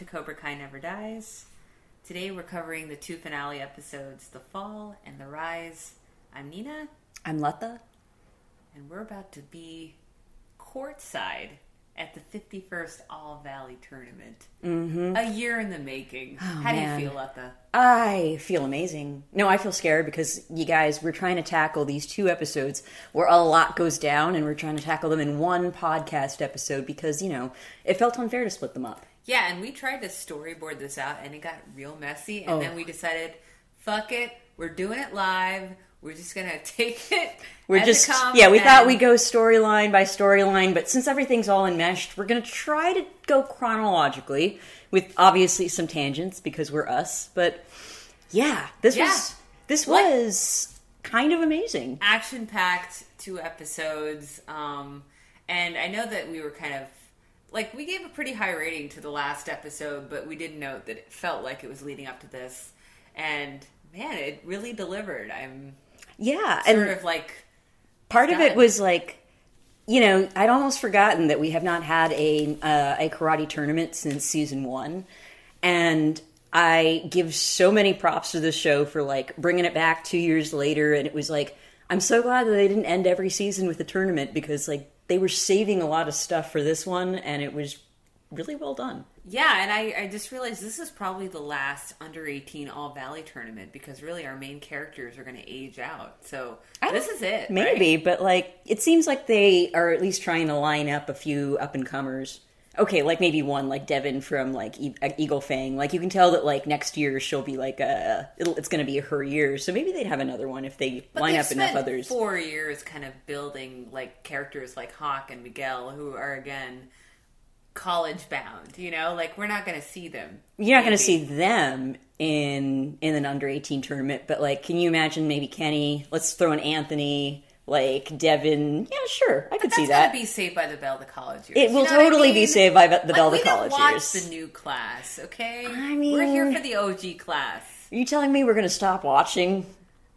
to Cobra Kai Never Dies. Today we're covering the two finale episodes, The Fall and The Rise. I'm Nina, I'm Letta. and we're about to be courtside at the 51st All Valley Tournament. Mm-hmm. A year in the making. How man. do you feel, Letta? I feel amazing. No, I feel scared because you guys, we're trying to tackle these two episodes where a lot goes down, and we're trying to tackle them in one podcast episode because, you know, it felt unfair to split them up. Yeah, and we tried to storyboard this out, and it got real messy. And Oh. then we decided, fuck it, we're doing it live. We're just gonna take it. We're just, yeah, we thought we'd go storyline by storyline, but since everything's all enmeshed, we're going to try to go chronologically with obviously some tangents because we're us. But yeah, this Yeah. was this What- was kind of amazing. action packed two episodes. Um, and I know that we were kind of like we gave a pretty high rating to the last episode, but we did note that it felt like it was leading up to this. And man, it really delivered. I'm Yeah, sort and of like part of it was like you know i'd almost forgotten that we have not had a uh, a karate tournament since season one and i give so many props to the show for like bringing it back two years later and it was like i'm so glad that they didn't end every season with a tournament because like they were saving a lot of stuff for this one and it was really well done Yeah, and I, I just realized this is probably the last under 18 All Valley tournament because really our main characters are going to age out. So this is it. maybe right? but like it seems like they are at least trying to line up a few up and comers okay like maybe one like devin from like e- eagle fang. Like you can tell that like next year she'll be like uh it'll, it's gonna be her year. So maybe they'd have another one if they But line up enough others. Four years kind of building like characters like Hawk and Miguel who are again college bound. You know, like we're not going to see them. you're not gonna see them in in an under 18 tournament but like can you imagine maybe kenny? Let's throw in anthony like devin yeah sure i could That's see gonna that be saved by the Bell the college years. it You will know what I totally be saved by the Like, bell the college watch years the new class, okay? I mean, we're here for the OG class. are you telling me we're gonna stop watching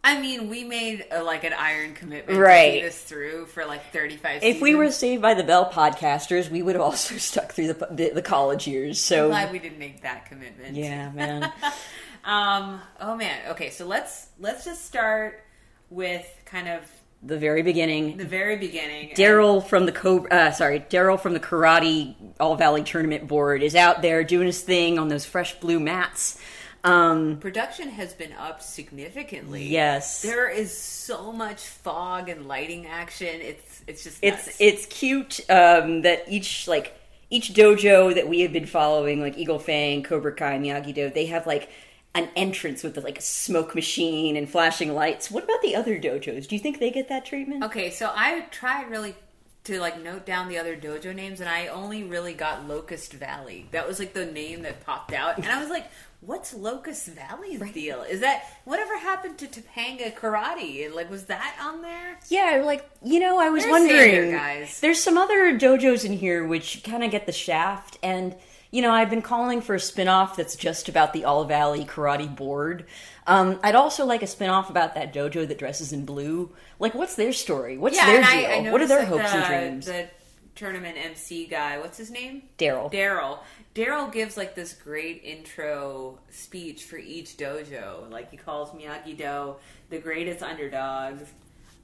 I mean, we made a, like an iron commitment Right. to see this through for like 35 If we were saved by the Bell podcasters, we would have also stuck through the the, the college years. So glad we didn't make that commitment. yeah, man. Um. Oh man. Okay. So let's let's just start with kind of the very beginning. the very beginning. Daryl from the co- uh, sorry, Daryl from the Karate All Valley Tournament Board is out there doing his thing on those fresh blue mats. Um, Production has been up significantly. yes, There is so much fog and lighting action. It's it's just it's it's cute um, that each like each dojo that we have been following, like Eagle Fang, Cobra Kai, Miyagi Do, they have like an entrance with like a smoke machine and flashing lights. What about the other dojos? Do you think they get that treatment? Okay, so I tried really to like note down the other dojo names, and I only really got Locust Valley. That was like the name that popped out, and I was like, "What's Locust Valley's deal? Is that whatever happened to Topanga Karate? Like, was that on there?" Yeah, like you know, I was They're wondering. standard, guys. There's some other dojos in here which kind of get the shaft, and you know, I've been calling for a spin-off that's just about the All Valley Karate Board. Um, I'd also like a spin-off about that dojo that dresses in blue. Like, what's their story? What's their and deal? I, I what are their hopes that and dreams? The tournament MC guy, what's his name? Daryl. Daryl. Daryl gives like this great intro speech for each dojo. Like he calls Miyagi Do the greatest underdogs.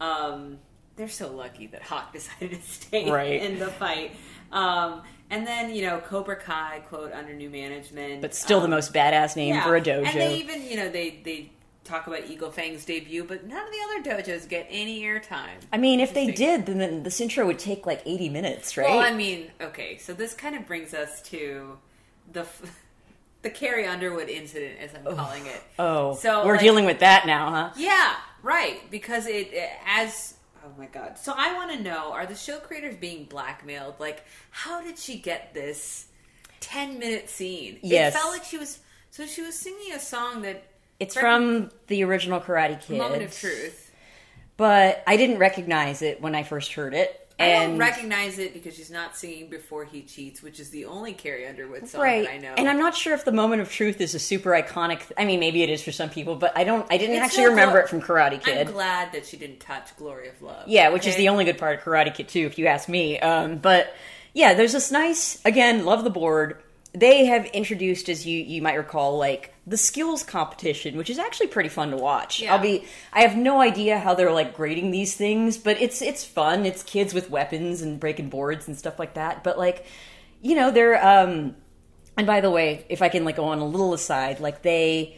Um, they're so lucky that Hawk decided to stay Right. in the fight. Um, and then you know Cobra Kai quote under new management, But still, the Um, most badass name yeah. for a dojo. And they even you know they they talk about Eagle Fang's debut, but none of the other dojos get any airtime. I mean, if they did, then this intro would take like 80 minutes, right? Well, I mean, okay, so this kind of brings us to the f- the Carrie Underwood incident, as I'm calling it. oh, so we're like- dealing with that now, huh? Yeah, right. Because it, it as oh my god. So I want to know: Are the show creators being blackmailed? Like, how did she get this ten minute scene? Yes. it felt like she was. So she was singing a song that It's from the original Karate Kid. Moment of Truth. but I didn't recognize it when I first heard it. I And don't recognize it because she's not singing "Before He Cheats," which is the only Carrie Underwood song right, that I know. and I'm not sure if the moment of truth is a super iconic. I mean, maybe it is for some people, but I don't. I didn't It's actually no remember it from Karate Kid. I'm glad that she didn't touch "Glory of Love." Yeah, which is the only good part of Karate Kid too, if you ask me. Um, but yeah, there's this nice again, love the board. they have introduced, as you you might recall, like the skills competition, which is actually pretty fun to watch. Yeah. I'll be. I have no idea how they're like grading these things, but it's it's fun. It's kids with weapons and breaking boards and stuff like that. But like, you know, they're. um And by the way, if I can like go on a little aside, like they.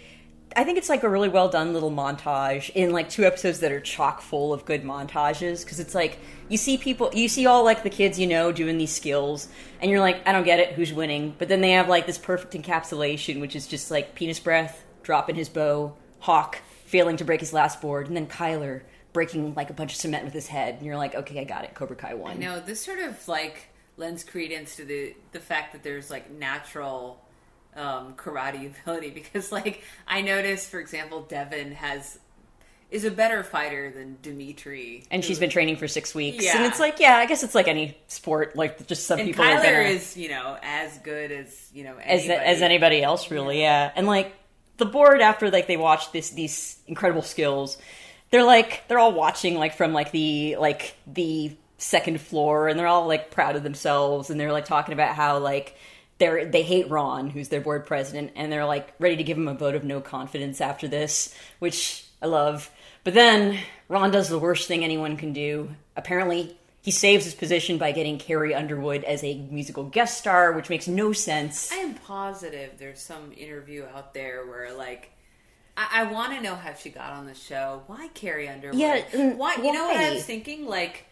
I think it's like a really well done little montage in like two episodes that are chock full of good montages because it's like you see people, you see all like the kids you know doing these skills, and you're like, I don't get it, who's winning? But then they have like this perfect encapsulation, which is just like penis breath, dropping his bow, Hawk failing to break his last board, and then Kyler breaking like a bunch of cement with his head, and you're like, okay, I got it, Cobra Kai won. No, this sort of like lends credence to the the fact that there's like natural um, karate ability because like I noticed, for example, Devin has is a better fighter than Dimitri, And she's been training for six weeks, Yeah. and it's like, yeah, I guess it's like any sport. Like, just some and people are Kyler gonna, is you know as good as you know as anybody. as anybody else really yeah and like the board after like they watch this these incredible skills they're like they're all watching like from like the like the second floor and they're all like proud of themselves and they're like talking about how like they're they hate Ron who's their board president and they're like ready to give him a vote of no confidence after this which I love but then Ron does the worst thing anyone can do apparently he saves his position by getting Carrie Underwood as a musical guest star, which makes no sense. I am positive there's some interview out there where like I, I want to know how she got on the show. Why Carrie Underwood? Yeah, mm, why? You know what I was thinking? Like,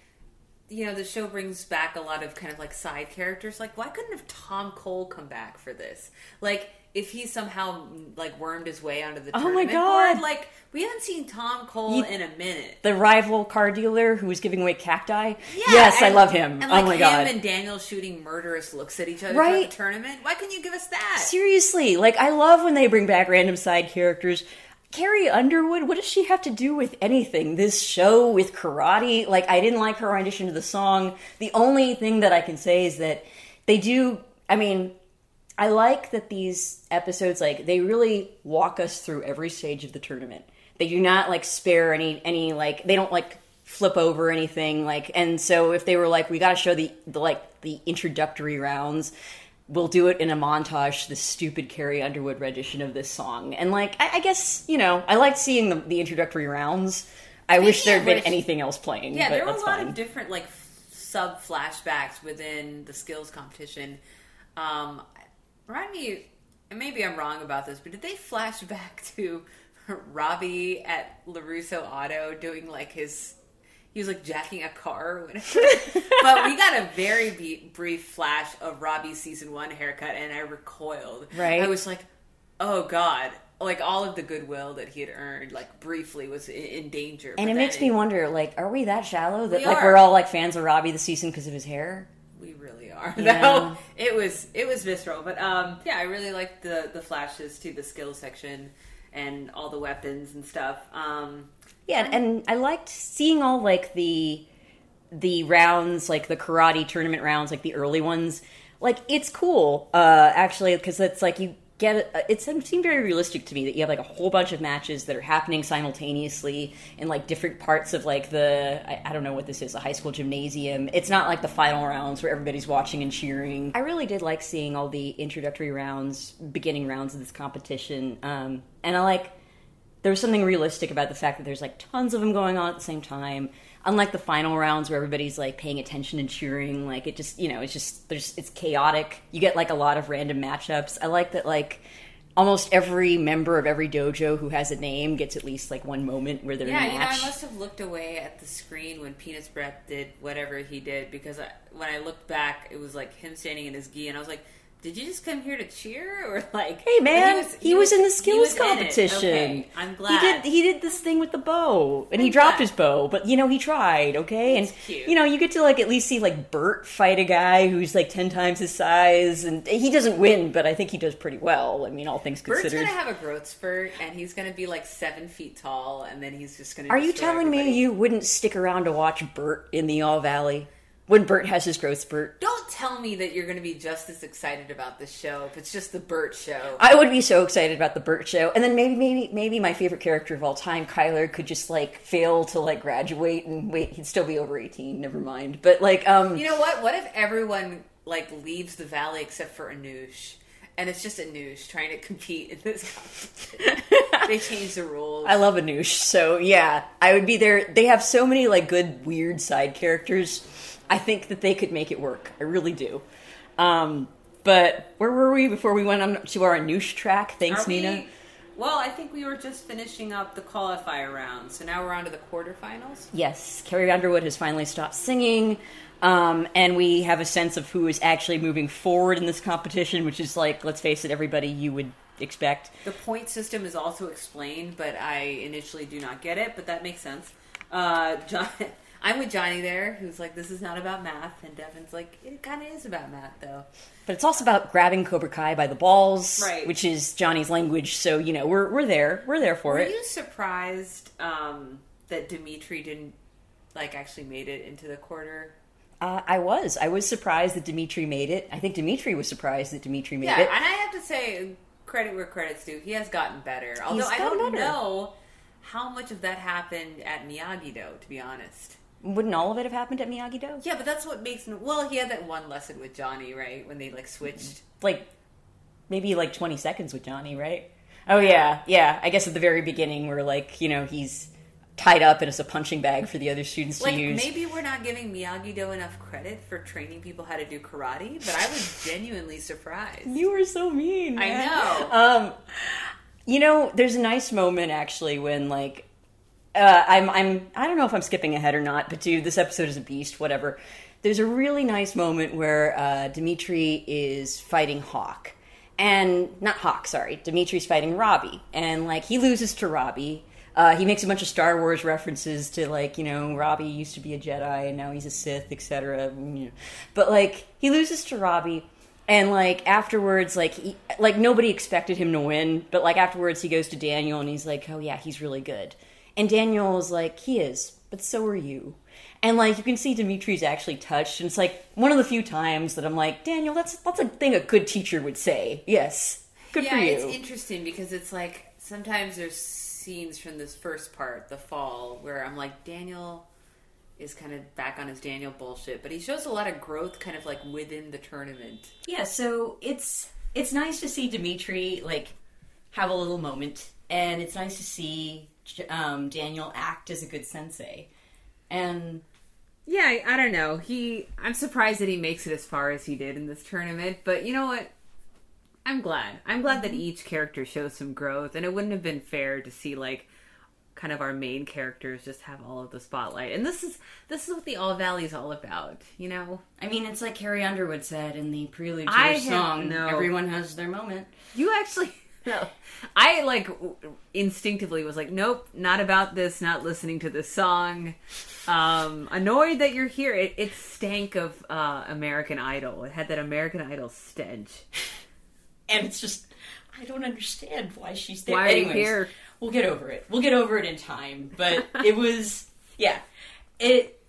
you know, the show brings back a lot of kind of like side characters. Like, why couldn't have Tom Cole come back for this? Like, if he somehow like wormed his way onto the Oh my God. board, like we haven't seen Tom Cole You- in a minute. the rival car dealer who was giving away cacti. Yeah, yes, I love him. And oh like my him god. and Daniel shooting murderous looks at each other Right? the tournament. Why couldn't you give us that? Seriously, like I love when they bring back random side characters. Carrie Underwood, what does she have to do with anything? This show with karate? Like I didn't like her rendition of the song. The only thing that I can say is that they do I mean, I like that these episodes like they really walk us through every stage of the tournament. They do not like spare any any like they don't like flip over anything like and so if they were like we got to show the, the like the introductory rounds we'll do it in a montage the stupid Carrie Underwood rendition of this song and like I, I guess you know I liked seeing the, the introductory rounds I wish there had been which- anything else playing Yeah, but there were a lot fine. of different like sub flashbacks within the skills competition. Um, remind me, and maybe I'm wrong about this, but did they flash back to Robbie at Larusso Auto doing like his? He was like jacking a car, or whatever. but we got a very be- brief flash of Robbie's season one haircut, and I recoiled. Right. I was like, "Oh God!" Like all of the goodwill that he had earned, like briefly, was in, in danger. and it makes me wonder like are we that shallow that We like are. we're all like fans of Robbie this season because of his hair We really are. Yeah. No, it was it was visceral, but um, yeah, I really liked the the flashes to the skill section and all the weapons and stuff. Um, Yeah, and I liked seeing all like the the rounds, like the karate tournament rounds, like the early ones. Like it's cool, uh, actually, because it's like you get it. It seemed very realistic to me that you have like a whole bunch of matches that are happening simultaneously in like different parts of like the I, I don't know what this is a high school gymnasium. It's not like the final rounds where everybody's watching and cheering. I really did like seeing all the introductory rounds, beginning rounds of this competition, um, and I like there was something realistic about the fact that there's like tons of them going on at the same time. Unlike the final rounds where everybody's like paying attention and cheering like it just you know it's just there's it's chaotic. You get like a lot of random matchups. I like that like almost every member of every dojo who has a name gets at least like one moment where they're yeah, in a you know, I must have looked away at the screen when Penis Breath did whatever he did because I, when I looked back, it was like him standing in his gi, and I was like. Did you just come here to cheer, or like? Hey man, he was, in the he skills was in it. competition. Okay, I'm glad. He did he did this thing with the bow, and he I'm dropped glad. his bow, but you know he tried. Okay, It's and cute. you know you get to like at least see like Bert fight a guy who's like ten times his size, and he doesn't win, but I think he does pretty well. I mean, all things considered Bert's gonna have a growth spurt, and he's gonna be like seven feet tall, and then he's just gonna. Are you telling everybody. me you wouldn't stick around to watch Bert in the All Valley when Bert has his growth spurt? Don't tell me that you're going to be just as excited about this show if it's just the Bert show. I would be so excited about the Bert show, and then maybe, maybe, maybe my favorite character of all time, Kyler, could just like fail to like graduate and wait, he'd still be over eighteen. Never mind, but like, um, you know what? What if everyone like leaves the valley except for Anoush? and it's just Anoush trying to compete in this competition. they changed the rules. I love Anoush, so yeah, I would be there. They have so many like good, weird side characters. I think that they could make it work. I really do. Um, but where were we before we went on to our Anoush track? Thanks, we- Nina. Well, I think we were just finishing up the qualifier round, so now we're on to the quarterfinals. Yes, Carrie Underwood has finally stopped singing, um, and we have a sense of who is actually moving forward in this competition, which is like, let's face it, everybody you would expect. The point system is also explained, but I initially do not get it, but that makes sense. Uh, John, I'm with Johnny there, who's like, this is not about math, and Devin's like, it kind of is about math, though. But it's also about grabbing Cobra Kai by the balls, Right. which is Johnny's language. So you know, we're we're there, we're there for Were it. Were you surprised um, that Dimitri didn't like actually made it into the quarter? Uh, I was. I was surprised that Dimitri made it. I think Dimitri was surprised that Dimitri made Yeah, it. and I have to say, credit where credit's due. He has gotten better. Although I don't better. know how much of that happened at Miyagi Do, to be honest. Wouldn't all of it have happened at Miyagi Do? Yeah, but that's what makes. Well, he had that one lesson with Johnny, right? When they like switched. Like maybe like twenty seconds with Johnny, right? Oh yeah, yeah. I guess at the very beginning, where like you know he's tied up and it's a punching bag for the other students Like to use. maybe we're not giving Miyagi Do enough credit for training people how to do karate, but I was genuinely surprised. You were so mean. I know. Um, you know, there's a nice moment actually when like uh, I'm I'm I don't know if I'm skipping ahead or not, but dude, this episode is a beast. Whatever. There's a really nice moment where uh, Dimitri is fighting Hawk, and not Hawk, sorry, Dimitri's fighting Robbie, and like he loses to Robbie. Uh, he makes a bunch of Star Wars references to like you know Robbie used to be a Jedi and now he's a Sith, etc. But like he loses to Robbie, and like afterwards, like he, like nobody expected him to win, but like afterwards he goes to Daniel and he's like, oh yeah, he's really good. And Daniel is like, he is, but so are you. And like you can see Dimitri's actually touched, and it's like one of the few times that I'm like, Daniel, that's that's a thing a good teacher would say. Yes, good yeah, for you. Yeah, it's interesting because it's like sometimes there's scenes from this first part, the fall, where I'm like Daniel is kind of back on his Daniel bullshit, but he shows a lot of growth, kind of like within the tournament. Yeah, so it's it's nice to see Dimitri like have a little moment, and it's nice to see um, Daniel act as a good sensei. And Yeah, I, I don't know. He, I'm surprised that he makes it as far as he did in this tournament. But you know what? I'm glad. I'm glad that each character shows some growth, and it wouldn't have been fair to see like kind of our main characters just have all of the spotlight. And this is this is what the All Valley is all about. You know, I mean, it's like Carrie Underwood said in the prelude to I her have- song. no. Everyone has their moment. you actually. No, I like w- instinctively was like, nope, not about this. Not listening to this song. Um, annoyed that you're here. It, it stank of uh, American Idol. It had that American Idol stench. And it's just, I don't understand why she's there. Why are you Anyways, here? We'll get over it. We'll get over it in time. But it was, yeah, it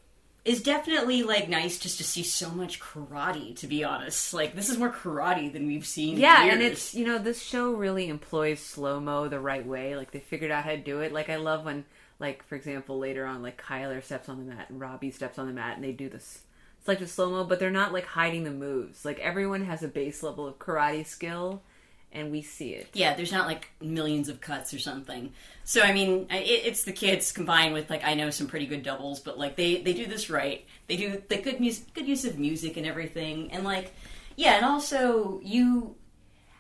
is definitely like nice just to see so much karate. To be honest, like this is more karate than we've seen. Yeah, and it's you know this show really employs slow mo the right way. Like they figured out how to do it. Like I love when, like for example, later on, like Kyler steps on the mat and Robbie steps on the mat, and they do this. It's like the slow mo, but they're not like hiding the moves. Like everyone has a base level of karate skill, and we see it. yeah, there's not like millions of cuts or something. So I mean, it, it's the kids combined with like I know some pretty good doubles, but like they they do this right. They do the good music, good use of music and everything, and like yeah, and also you.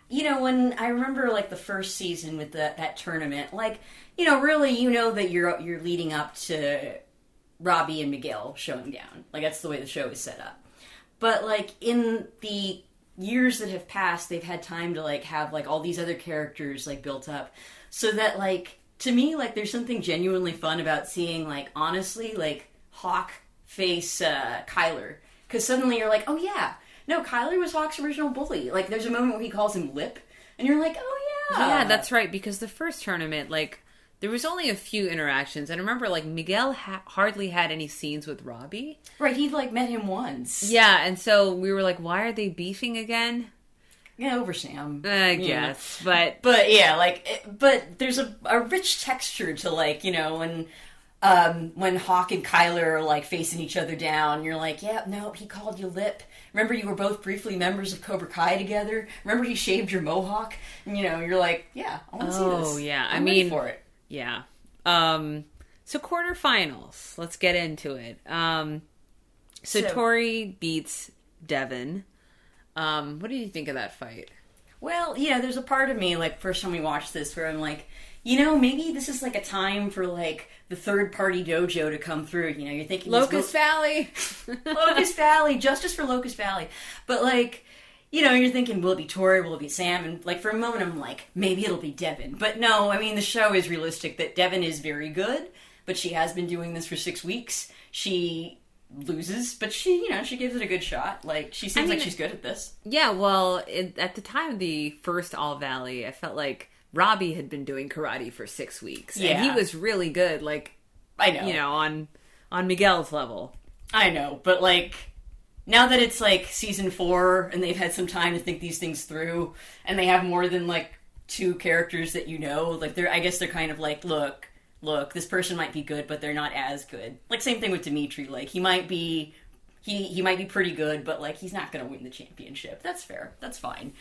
You know, when I remember like the first season with the, that tournament, like you know, really, you know that you're you're leading up to Robbie and Miguel showing down. Like that's the way the show is set up. But like in the years that have passed, they've had time to like have like all these other characters like built up, so that like to me like there's something genuinely fun about seeing like honestly like Hawk face uh, Kyler. Because suddenly you're like oh yeah. No Kyler was Hawk's original bully. Like there's a moment where he calls him Lip and you're like oh yeah. Yeah, that's right. Because the first tournament, like, there was only a few interactions, and I remember like Miguel ha- hardly had any scenes with Robbie. right he'd like met him once Yeah, and so we were like, why are they beefing again? yeah over Sam I Yeah. guess, but but yeah like it, but there's a, a rich texture to like you know when um, when Hawk and Kyler are like facing each other down, you're like, yeah, no, he called you lip. Remember, you were both briefly members of Cobra Kai together. Remember, he shaved your mohawk. And, you know, you're like, yeah, I want to see this. Oh, yeah. I I'm ready mean- for it. Yeah. Um so quarterfinals. Let's get into it. Um so, So- Tori beats Devin. Um what did you think of that fight? Well, yeah, there's a part of me, like, first time we watched this, where I'm like, you know, maybe this is like a time for like the third party dojo to come through. You know, you're thinking Locust Valley. Locust Valley, justice for Locust Valley. But like, you know, you're thinking, will it be Tori? Will it be Sam? And like for a moment, I'm like, maybe it'll be Devin. But no, I mean, the show is realistic that Devin is very good, but she has been doing this for six weeks. She loses, but she, you know, she gives it a good shot. Like she seems mean, like she's good at this. yeah, well, it, at the time of the first All Valley, I felt like Robbie had been doing karate for 6 weeks and he was really good like, I know, you know, on on Miguel's level. I know, but like. Now that it's like season four and they've had some time to think these things through, and they have more than like two characters that you know, like they're I guess they're kind of like, look, look, this person might be good, but they're not as good. Like same thing with Dimitri, like he might be he he might be pretty good, but like he's not gonna win the championship. That's fair. That's fine.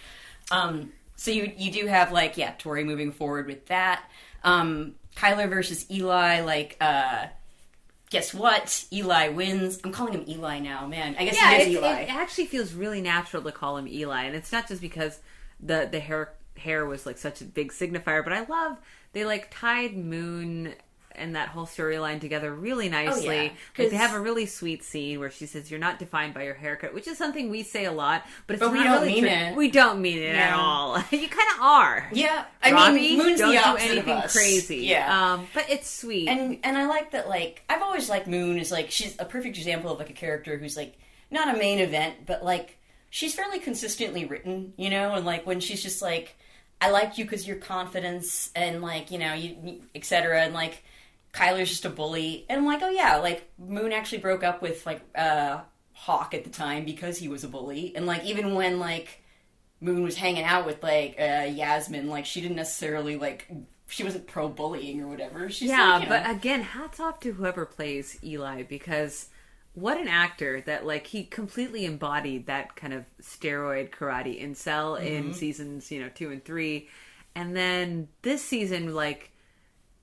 Um so you you do have like, yeah, Tori moving forward with that. Um Kyler versus Eli, like uh guess what? Eli wins. I'm calling him Eli now, man. I guess Yeah, he is Eli. it actually feels really natural to call him Eli, and it's not just because the the hair hair was like such a big signifier, but I love they like tied Moon and that whole storyline together really nicely. Oh, yeah, Like, they have a really sweet scene where she says, "You're not defined by your haircut," which is something we say a lot, but it's But we not don't really mean true. it. We don't mean it at all. you kind of are. Yeah, I Robbie, mean, Moon's don't the do opposite anything of us. crazy. Yeah, um, but it's sweet. and and I like that. Like I've always liked Moon is like she's a perfect example of like a character who's like not a main event, but like she's fairly consistently written, you know. And like when she's just like, I like you because your confidence and like you know you etc. And like Kyler's just a bully, and I'm like, oh yeah, like Moon actually broke up with like uh Hawk at the time because he was a bully, and like even when like Moon was hanging out with like uh, Yasmin, like she didn't necessarily like she wasn't pro bullying or whatever. She's yeah, like, you but again, hats off to whoever plays Eli because what an actor that like he completely embodied that kind of steroid karate incel Mm-hmm. in seasons you know two and three, and then this season like.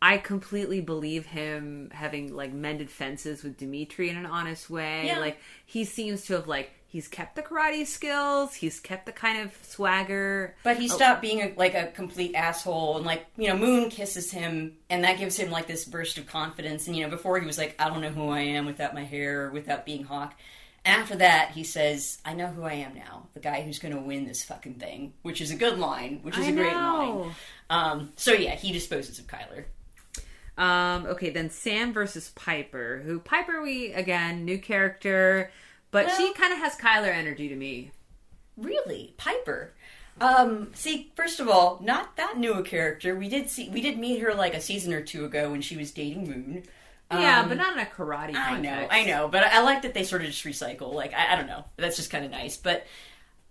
I completely believe him having like mended fences with Dimitri in an honest way. Yeah. Like he seems to have like he's kept the karate skills, he's kept the kind of swagger. but he stopped being a, like a complete asshole, and like you know, Moon kisses him, and that gives him like this burst of confidence. And you know, before he was like, I don't know who I am without my hair, without being Hawk. And after that, he says, I know who I am now, the guy who's going to win this fucking thing, which is a good line, which is I a great line. Um, so yeah, he disposes of Kyler. Um, okay, then Sam versus Piper, who Piper we again new character, but she kind of has Kyler energy to me. Really, Piper. Um, see, first of all, not that new a character. We did see, we did meet her like a season or two ago when she was dating Moon. yeah, Um, but not in a karate. Context. I know, I know, but I like that they sort of just recycle. Like, I, I don't know, that's just kind of nice. But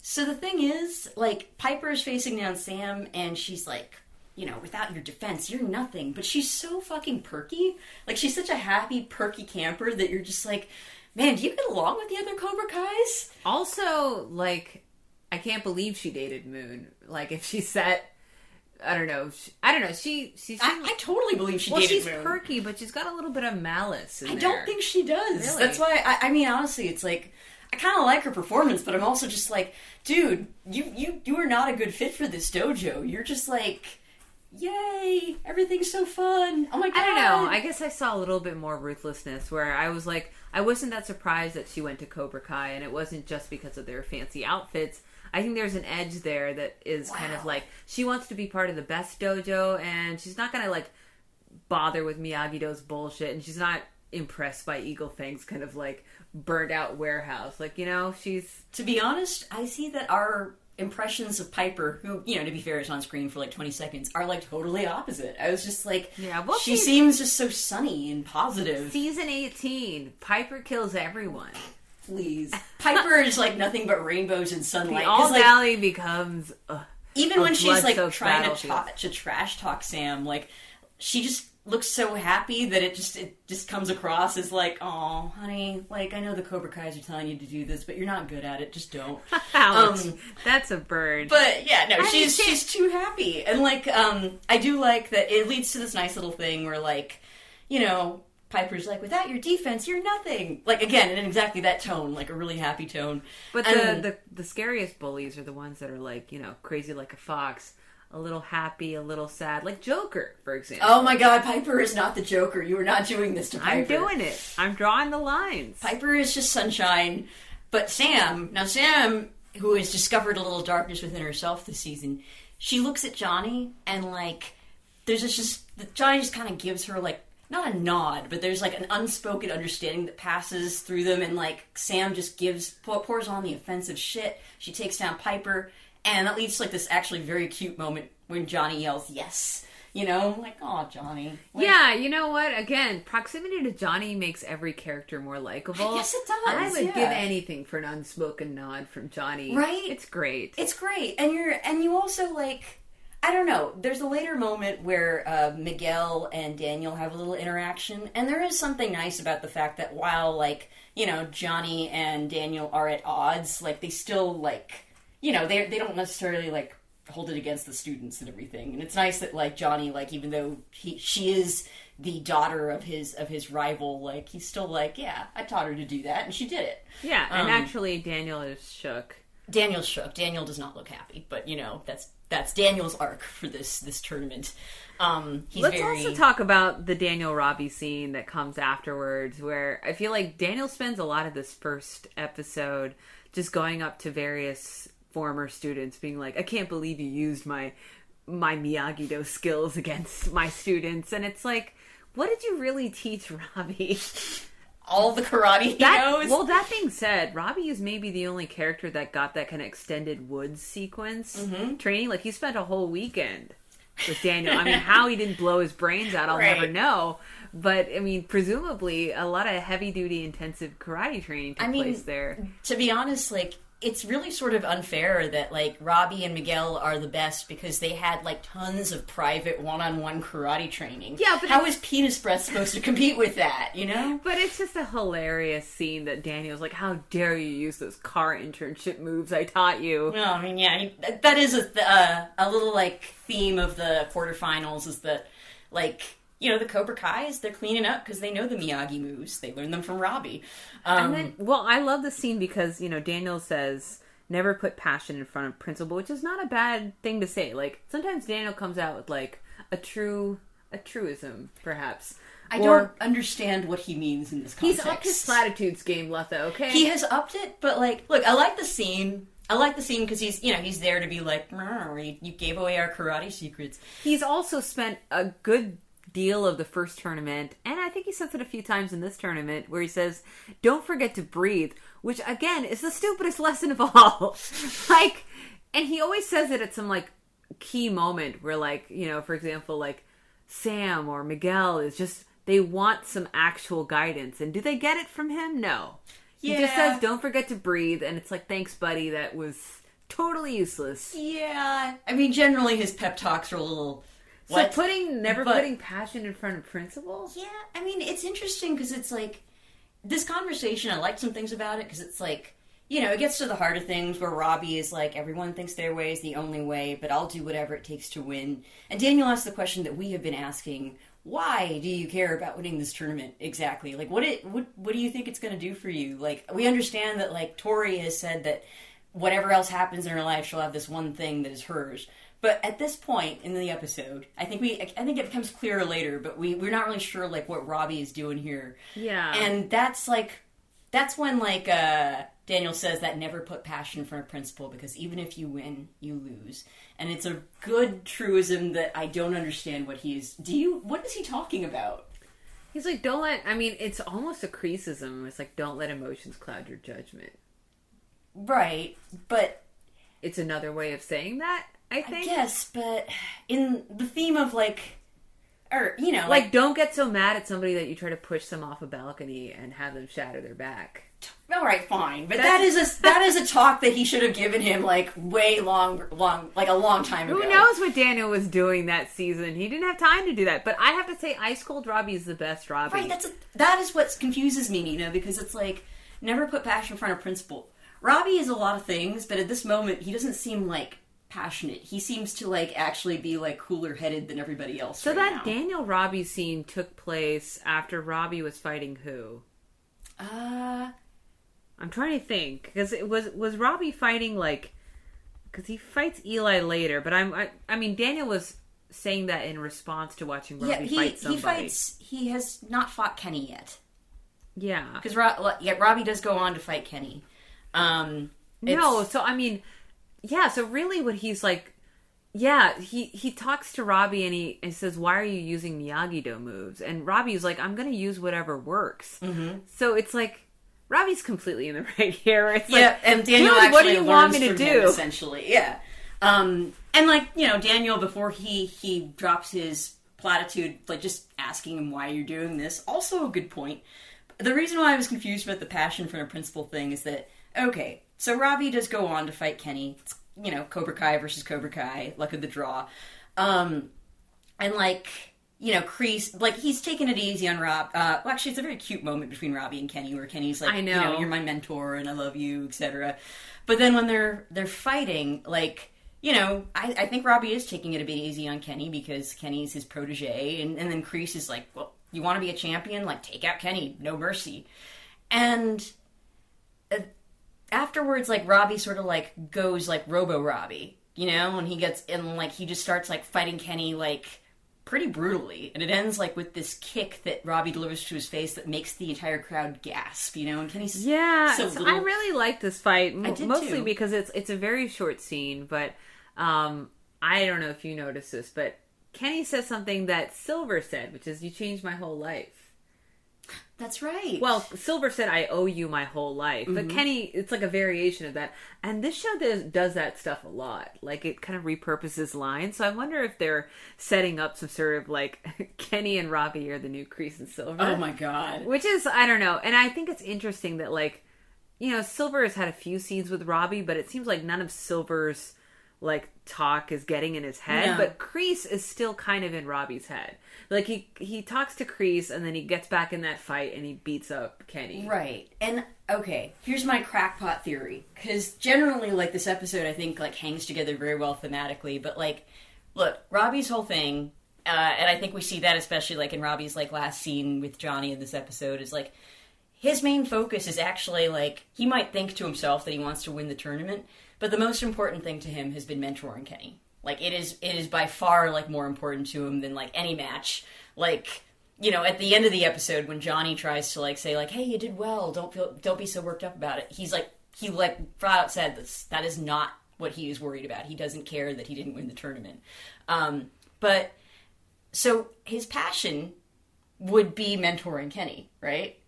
so the thing is, like, Piper is facing down Sam, and she's like, you know, without your defense, you're nothing. But she's so fucking perky. Like, she's such a happy, perky camper that you're just like, man, do you get along with the other Cobra Kais? Also, like, I can't believe she dated Moon. Like, if she set, I don't know, she, I don't know. She she's I, I totally believe she well, she's Moon. perky, but she's got a little bit of malice. In I there. don't think she does. Really? That's why I, I mean honestly, it's like I kind of like her performance, but I'm also just like, dude, you you you are not a good fit for this dojo. You're just like, yay, everything's so fun. Oh my god. I don't know. I guess I saw a little bit more ruthlessness where I was like, I wasn't that surprised that she went to Cobra Kai, and it wasn't just because of their fancy outfits. I think there's an edge there that is kind of like she wants to be part of the best dojo, and she's not gonna like bother with Miyagi Do's bullshit, and she's not impressed by Eagle Fang's kind of like burnt out warehouse. Like you know, she's to be honest, I see that our impressions of Piper, who you know, to be fair, is on screen for like 20 seconds, are like totally opposite. I was just like, Yeah, well, she seems just so sunny and positive. season 18. Piper kills everyone. Please, Piper is like nothing but rainbows and The All like, Valley becomes. Uh, even when she's like trying to, ta- to trash talk Sam, like she just looks so happy that it just it just comes across as like, oh, honey, like I know the Cobra Kai's are telling you to do this, but you're not good at it. Just don't. Um, That's a bird. But yeah, no, I she's she's too happy, and like um, I do like that it leads to this nice little thing where like, you know, Piper's like, without your defense, you're nothing. Like again, in exactly that tone, like a really happy tone. But the, the the scariest bullies are the ones that are like you know crazy like a fox, a little happy, a little sad, like Joker, for example. Oh my God, Piper is not the Joker. You are not doing this to Piper. I'm doing it. I'm drawing the lines. Piper is just sunshine, but Sam, now Sam, who has discovered a little darkness within herself this season, she looks at Johnny and like, there's this just Johnny just kind of gives her like not a nod, but there's like an unspoken understanding that passes through them, and like Sam just gives pours on the offensive shit. She takes down Piper, and that leads to like this actually very cute moment when Johnny yells yes. You know, like, oh, Johnny. Like, Yeah, you know what? Again, proximity to Johnny makes every character more likable. I guess it does, I would yeah. give anything for an unspoken nod from Johnny. Right? It's great. It's great, and you're and you also like I don't know. There's a later moment where uh, Miguel and Daniel have a little interaction, and there is something nice about the fact that while like you know Johnny and Daniel are at odds, like they still like you know they they don't necessarily like hold it against the students and everything. And it's nice that like Johnny like even though he she is the daughter of his of his rival, like he's still like yeah I taught her to do that, and she did it. yeah, and um, actually, Daniel is shook. Daniel's shook. Daniel does not look happy, but you know that's that's Daniel's arc for this this tournament. Um, he's Let's very also talk about the Daniel Robbie scene that comes afterwards, where I feel like Daniel spends a lot of this first episode just going up to various former students, being like, "I can't believe you used my my Miyagi Do skills against my students," and it's like, what did you really teach Robbie? all the karate he That, knows. well, that being said, Robbie is maybe the only character that got that kind of extended woods sequence Mm-hmm. training. Like he spent a whole weekend with Daniel. I mean, how he didn't blow his brains out, I'll never know. But I mean, presumably, a lot of heavy duty intensive karate training took I mean, place there. to be honest, like it's really sort of unfair that like Robbie and Miguel are the best because they had like tons of private one-on-one karate training. Yeah, but how is Penis Breath supposed to compete with that? You know? But it's just a hilarious scene that Daniel's like, "How dare you use those car internship moves I taught you?" Well, I mean, yeah, that- is a uh, a little like theme of the quarterfinals is that like you know the Cobra Kai's they're cleaning up because they know the Miyagi moves. They learned them from Robbie. Um, And then, well, I love the scene because you know Daniel says never put passion in front of principle, which is not a bad thing to say. Like sometimes Daniel comes out with like a true a truism, perhaps. I Or don't understand what he means in this context. He's context. up his platitudes game, Letta. Okay, He has upped it, but like, look, I like the scene. I like the scene because he's, you know, he's there to be like, "Rrr, you, you gave away our karate secrets. He's also spent a good deal of the first tournament, and I think he says it a few times in this tournament, where he says, "Don't forget to breathe," which again is the stupidest lesson of all. like, and he always says it at some like key moment where, like, you know, for example, like Sam or Miguel is just they want some actual guidance, and do they get it from him? No. He just says, "Don't forget to breathe," and it's like, "Thanks, buddy. That was totally useless." Yeah, I mean, generally his pep talks are a little. So putting never But- putting passion in front of principle. Yeah, I mean, it's interesting because it's like this conversation. I like some things about it because it's like you know it gets to the heart of things where Robbie is like everyone thinks their way is the only way, but I'll do whatever it takes to win. And Daniel asked the question that we have been asking: Why do you care about winning this tournament exactly? Like, what it what what do you think it's going to do for you? Like, we understand that like Tori has said that whatever else happens in her life, she'll have this one thing that is hers. But at this point in the episode, I think we, I think it becomes clearer later. But we, we're not really sure like what Robbie is doing here. Yeah. And that's like, that's when like uh, Daniel says that never put passion in front of principle because even if you win, you lose. And it's a good truism that I don't understand what he's. Do you? What is he talking about? He's like, don't let. I mean, it's almost a criticism. It's like, don't let emotions cloud your judgment. Right, but It's another way of saying that. I think. guess, but in the theme of like or you know, like don't get so mad at somebody that you try to push them off a balcony and have them shatter their back. all right, fine, but That's- that is a that is a talk that he should have given him like way long, long, like a long time ago. Who knows what Daniel was doing that season? He didn't have time to do that. But I have to say, Ice Cold Robbie is the best Robbie. Right, that's a, that is what confuses me, Nina, because it's like never put passion in front of principle. Robbie is a lot of things, but at this moment, he doesn't seem like passionate. He seems to like actually be like cooler headed than everybody else. so right that now. Daniel Robbie scene took place after Robbie was fighting who? uh, I'm trying to think because it was was Robbie fighting like because he fights Eli later, but I'm I, I mean Daniel was saying that in response to watching Robbie yeah, he fight he fights. He has not fought Kenny yet yeah. because Ro- yeah, Robbie does go on to fight Kenny. Um, No, so I mean, yeah. So really, what he's like, yeah, he he talks to Robbie and he and says, "Why are you using Miyagi Do moves?" And Robbie's like, "I'm going to use whatever works." Mm-hmm. So it's like Robbie's completely in the right here. It's yeah, like, and Daniel what do you want me to from him, do? essentially, yeah. Um, and like you know, Daniel before he he drops his platitude, like just asking him why you're doing this. Also a good point. The reason why I was confused about the passion for a principle thing is that okay, so Robbie does go on to fight Kenny. It's, you know, Cobra Kai versus Cobra Kai, luck of the draw. Um, and like you know, Kreese, like he's taking it easy on Rob. Uh, well, actually, it's a very cute moment between Robbie and Kenny, where Kenny's like, I you know. know, you're my mentor and I love you, etc. But then when they're they're fighting, like you know, I, I think Robbie is taking it a bit easy on Kenny because Kenny's his protege, and, and then Kreese is like, well, you want to be a champion, like take out Kenny, no mercy, and afterwards, like Robbie sort of like goes like Robo Robbie, you know, and he gets in, like he just starts like fighting Kenny like pretty brutally, and it ends like with this kick that Robbie delivers to his face that makes the entire crowd gasp, you know, and Kenny's Yeah, so little- I really like this fight, m- I did mostly too. because it's it's a very short scene. But um, I don't know if you noticed this, but Kenny says something that Silver said, which is "You changed my whole life." That's right. Well, Silver said, "I owe you my whole life," but Mm-hmm. Kenny, it's like a variation of that. And this show does does that stuff a lot. Like it kind of repurposes lines. So I wonder if they're setting up some sort of like Kenny and Robbie are the new Kreese and Silver. oh my god. Which is I don't know, and I think it's interesting that like you know Silver has had a few scenes with Robbie, but it seems like none of Silver's like talk is getting in his head, No. but Kreese is still kind of in Robbie's head. Like he he talks to Kreese and then he gets back in that fight and he beats up Kenny. Right. And okay, here's my crackpot theory cuz generally like this episode I think like hangs together very well thematically, but like look, Robbie's whole thing uh, and I think we see that especially like in Robbie's like last scene with Johnny in this episode is like his main focus is actually like he might think to himself that he wants to win the tournament, but the most important thing to him has been mentoring Kenny. Like it is it is by far like more important to him than like any match. Like you know, at the end of the episode when Johnny tries to like say like, "Hey, you did well. Don't feel don't be so worked up about it." He's like he like flat out said this. That is not what he is worried about. He doesn't care that he didn't win the tournament. Um, but so his passion would be mentoring Kenny, right?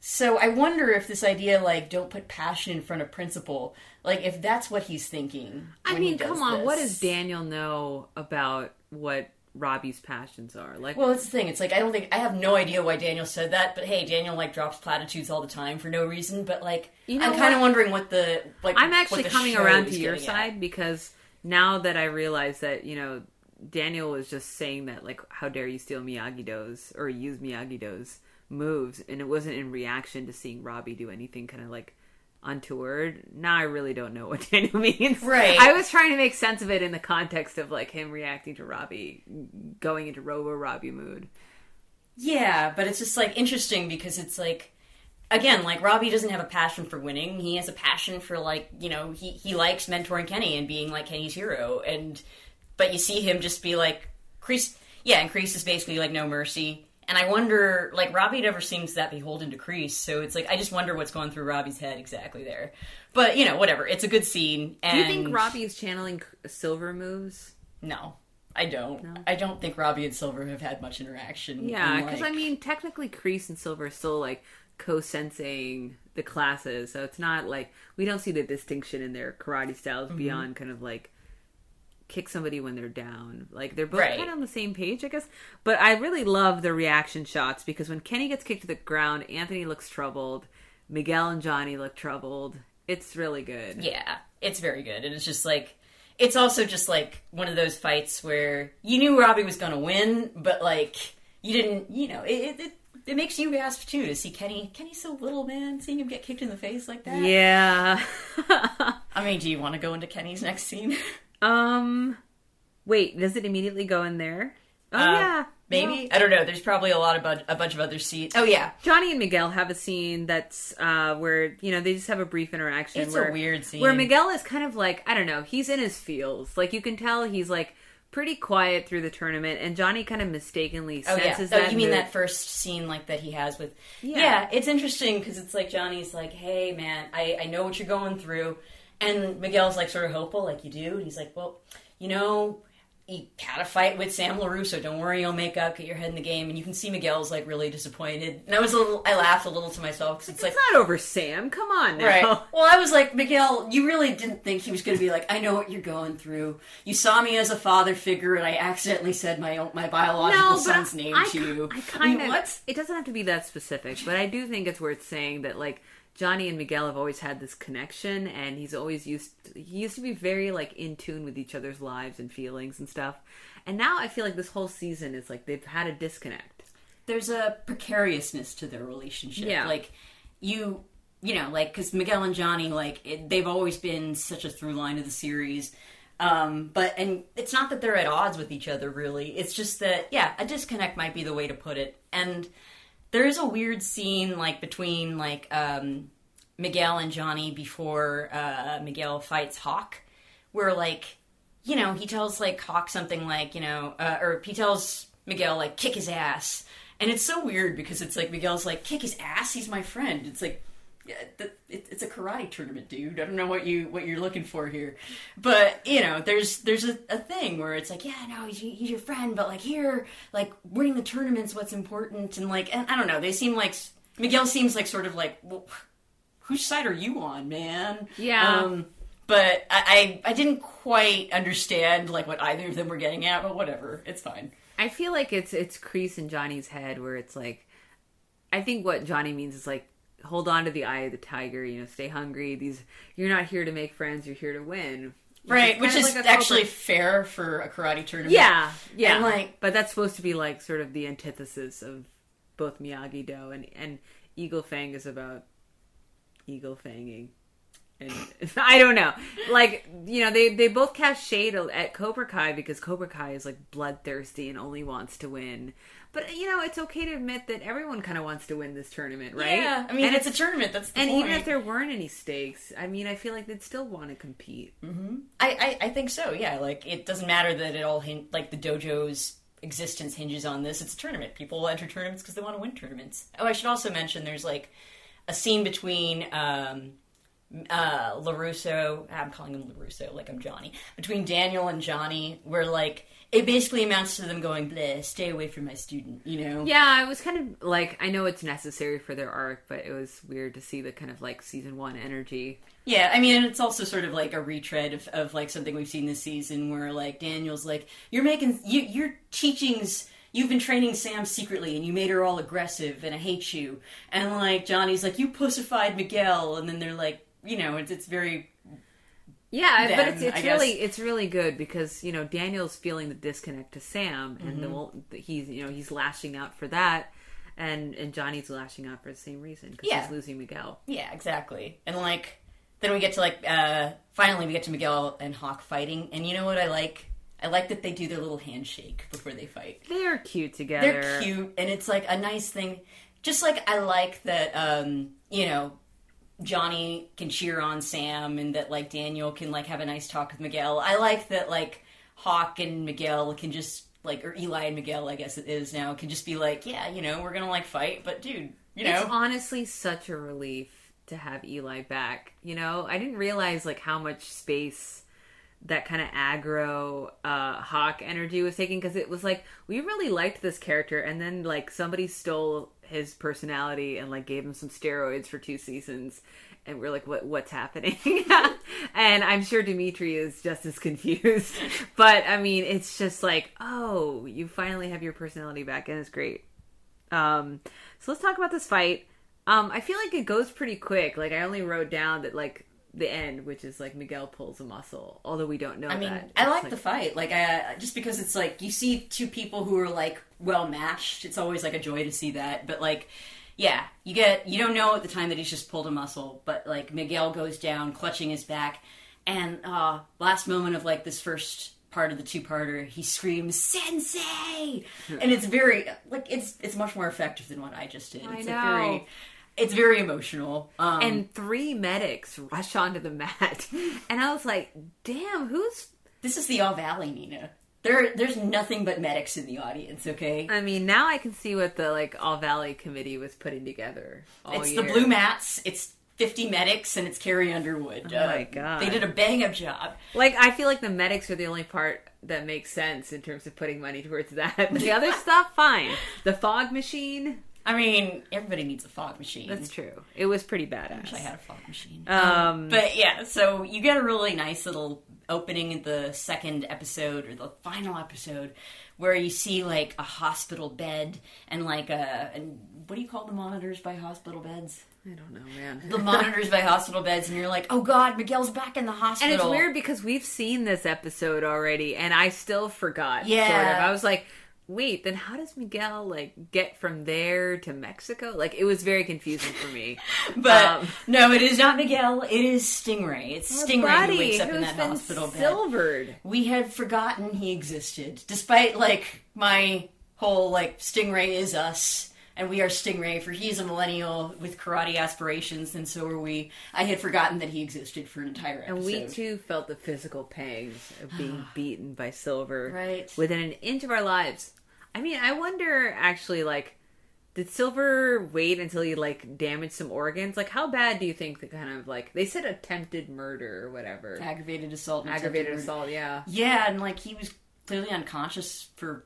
So I wonder if this idea like don't put passion in front of principle, like if that's what he's thinking. I mean, come on, what does Daniel know about what Robbie's passions are? Like Well, it's the thing. It's like I don't think I have no idea why Daniel said that, but hey, Daniel like drops platitudes all the time for no reason. But like, You know I'm kind of wondering what the like. I'm actually coming around to your getting at. side because now that I realize that, you know, Daniel was just saying that, like, how dare you steal Miyagi Do's or use Miyagi Do's moves, and it wasn't in reaction to seeing Robbie do anything kind of like untoward. Now I really don't know what Daniel means. Right. I was trying to make sense of it in the context of like him reacting to Robbie going into Robo Robbie mood. Yeah, but it's just like interesting because it's like again, like Robbie doesn't have a passion for winning. He has a passion for like, you know, he he likes mentoring Kenny and being like Kenny's hero and but you see him just be like Kreese yeah, and Kreese is basically like no mercy. And I wonder, like Robbie never seems that beholden to Kreese, so it's like I just wonder what's going through Robbie's head exactly there. But you know, whatever. It's a good scene. And Do you think Robbie is channeling silver moves? No, I don't. I don't think Robbie and Silver have had much interaction. Yeah, in, because like- I mean, technically, Kreese and Silver are still like co-sensing the classes, so it's not like we don't see the distinction in their karate styles Mm-hmm. beyond kind of like kick somebody when they're down. Like they're both Right. kind of on the same page, I guess. But I really love the reaction shots because when Kenny gets kicked to the ground, Anthony looks troubled. Miguel and Johnny look troubled. It's really good. Yeah, it's very good. And it's just like it's also just like one of those fights where you knew Robbie was going to win, but like you didn't, you know, it, it it makes you gasp too to see Kenny. Kenny's so little, man. Seeing him get kicked in the face like that. Yeah. I mean, do you want to go into Kenny's next scene? um wait, does it immediately go in there? Oh Uh, yeah. Maybe I don't know. There's probably a lot of bu- a bunch of other scenes. Oh yeah, Johnny and Miguel have a scene that's uh, where you know they just have a brief interaction. It's a where, weird scene. where Miguel is kind of like I don't know. He's in his feels. Like you can tell he's like pretty quiet through the tournament, and Johnny kind of mistakenly Oh yeah. senses Oh, that. you mean mood. that first scene like that he has with? Yeah. Yeah, it's interesting because it's like Johnny's like, "Hey man, I I know what you're going through," and Miguel's like sort of hopeful, like you do, and he's like, "Well, you know." You had a fight with Sam LaRusso. Don't worry, you'll make up. Get your head in the game, and you can see Miguel's like really disappointed. And I was a little, I laughed a little to myself because it's It's like, not over Sam. Come on now. Right. Well, I was like, Miguel, you really didn't think he was going to be like, I know what you're going through. You saw me as a father figure, and I accidentally said my own, my biological No, son's name I, to you. I kind of. what? It doesn't have to be that specific, but I do think it's worth saying that like Johnny and Miguel have always had this connection, and he's always used. he used to be very like in tune with each other's lives and feelings and stuff. And now I feel like this whole season is like they've had a disconnect. There's a precariousness to their relationship. Yeah. Like you, you know, like because Miguel and Johnny, like it, they've always been such a through line of the series. Um, but and it's not that they're at odds with each other, really. It's just that yeah, a disconnect might be the way to put it. And there is a weird scene like between like um, Miguel and Johnny before uh, Miguel fights Hawk, where like you know he tells like Hawk something like you know uh, or he tells Miguel like kick his ass, and it's so weird because it's like Miguel's like kick his ass, he's my friend. It's like. Yeah, it's a karate tournament, dude. I don't know what you what you're looking for here, but you know, there's there's a, a thing where it's like, yeah, no, he's, he's your friend, but like here, like winning the tournament's what's important, and like, and I don't know, they seem like Miguel seems like sort of like, well, whose side are you on, man? Yeah. Um, but I, I I didn't quite understand like what either of them were getting at, but whatever, it's fine. I feel like it's it's Kreese in Johnny's head where it's like I think what Johnny means is like hold on to the eye of the tiger, you know, stay hungry. These you're not here to make friends, you're here to win. Right, which is like actually fair for a karate tournament. Yeah, yeah. And, like- but that's supposed to be like sort of the antithesis of both Miyagi Do and and Eagle Fang is about eagle fanging. And I don't know. Like, you know, they they both cast shade at Cobra Kai because Cobra Kai is like bloodthirsty and only wants to win. But you know, it's okay to admit that everyone kind of wants to win this tournament, right? Yeah, I mean, and it's a tournament. That's the and point. even if there weren't any stakes, I mean, I feel like they'd still want to compete. I, I, I think so. Yeah, like it doesn't matter that it all hin- like the dojo's existence hinges on this. It's a tournament. People enter tournaments because they want to win tournaments. Oh, I should also mention there's like a scene between um, uh, LaRusso. I'm calling him LaRusso, like I'm Johnny. Between Daniel and Johnny, where like it basically amounts to them going, "Bleh, stay away from my student," you know? Yeah, it was kind of like I know it's necessary for their arc, but it was weird to see the kind of like season one energy. Yeah, I mean, it's also sort of like a retread of, of like something we've seen this season, where like Daniel's like, "You're making you, your teachings. You've been training Sam secretly, and you made her all aggressive, and I hate you." And like Johnny's like, "You pussified Miguel," and then they're like, you know, it's it's very Yeah, but it's it's really it's really good because you know Daniel's feeling the disconnect to Sam, and Mm-hmm. the, he's you know he's lashing out for that, and and Johnny's lashing out for the same reason because Yeah. he's losing Miguel. yeah, exactly. And like then we get to like uh finally we get to Miguel and Hawk fighting, and you know what I like? I like that they do their little handshake before they fight. They're cute together. they're cute and it's like a nice thing just like i like that um you know johnny can cheer on sam and that like daniel can like have a nice talk with miguel i like that like hawk and miguel can just like or eli and miguel i guess it is now can just be like yeah you know we're gonna like fight but dude you know It's honestly such a relief to have Eli back. You know, I didn't realize like how much space that kind of aggro uh hawk energy was taking because it was like we really liked this character and then like somebody stole his personality and like gave him some steroids for two seasons. And we're like, what what's happening? and I'm sure Demetri is just as confused. but I mean, it's just like, oh, you finally have your personality back, and it's great. Um, so let's talk about this fight. Um, I feel like it goes pretty quick. Like I only wrote down that like the end, which is like Miguel pulls a muscle, although we don't know. I mean, that. I It's like, the fight. Like, I, just because it's like you see two people who are like well matched. It's always like a joy to see that. But like, yeah, you get you don't know at the time that he's just pulled a muscle, but like Miguel goes down, clutching his back, and uh last moment of like this first part of the two-parter he screams sensei and it's very like it's it's much more effective than what i just did I it's know. A very it's very emotional um and three medics rush onto the mat, and I was like, "Damn, who's?" This is the All Valley, Nina. There, there's nothing but medics in the audience. Okay, I mean, now I can see what the like All Valley committee was putting together. It's year. the Blue Mats. It's 50 medics, and it's Carrie Underwood. Oh my God. they did a bang up job. Like, I feel like the medics are the only part that makes sense in terms of putting money towards that. The other stuff, fine. The fog machine, I mean, everybody needs a fog machine. that's true. It was pretty badass. wish I had a fog machine. Um, but yeah, so you get a really nice little opening in the second episode or the final episode where you see like a hospital bed and like a and what do you call the monitors by hospital beds? I don't know, man. The monitors by hospital beds, and you're like, oh god, Miguel's back in the hospital. And it's weird because we've seen this episode already, and I still forgot. Yeah. sort of. I was like, "Wait, then how does Miguel like get from there to Mexico?" Like, it was very confusing for me. But Um, no, it is not Miguel. It is Stingray. It's Stingray who wakes up in that hospital bed. silvered. We had forgotten he existed, despite like my whole like Stingray is us. And we are Stingray, for he's a millennial with karate aspirations, and so are we. I had forgotten that he existed for an entire episode. And we too felt the physical pangs of being beaten by Silver Right. within an inch of our lives. I mean, I wonder actually, like, did Silver wait until he like damaged some organs? Like, how bad do you think the kind of like they said attempted murder or whatever, aggravated assault, and aggravated attempted murder. assault? Yeah. Yeah, and like he was clearly unconscious for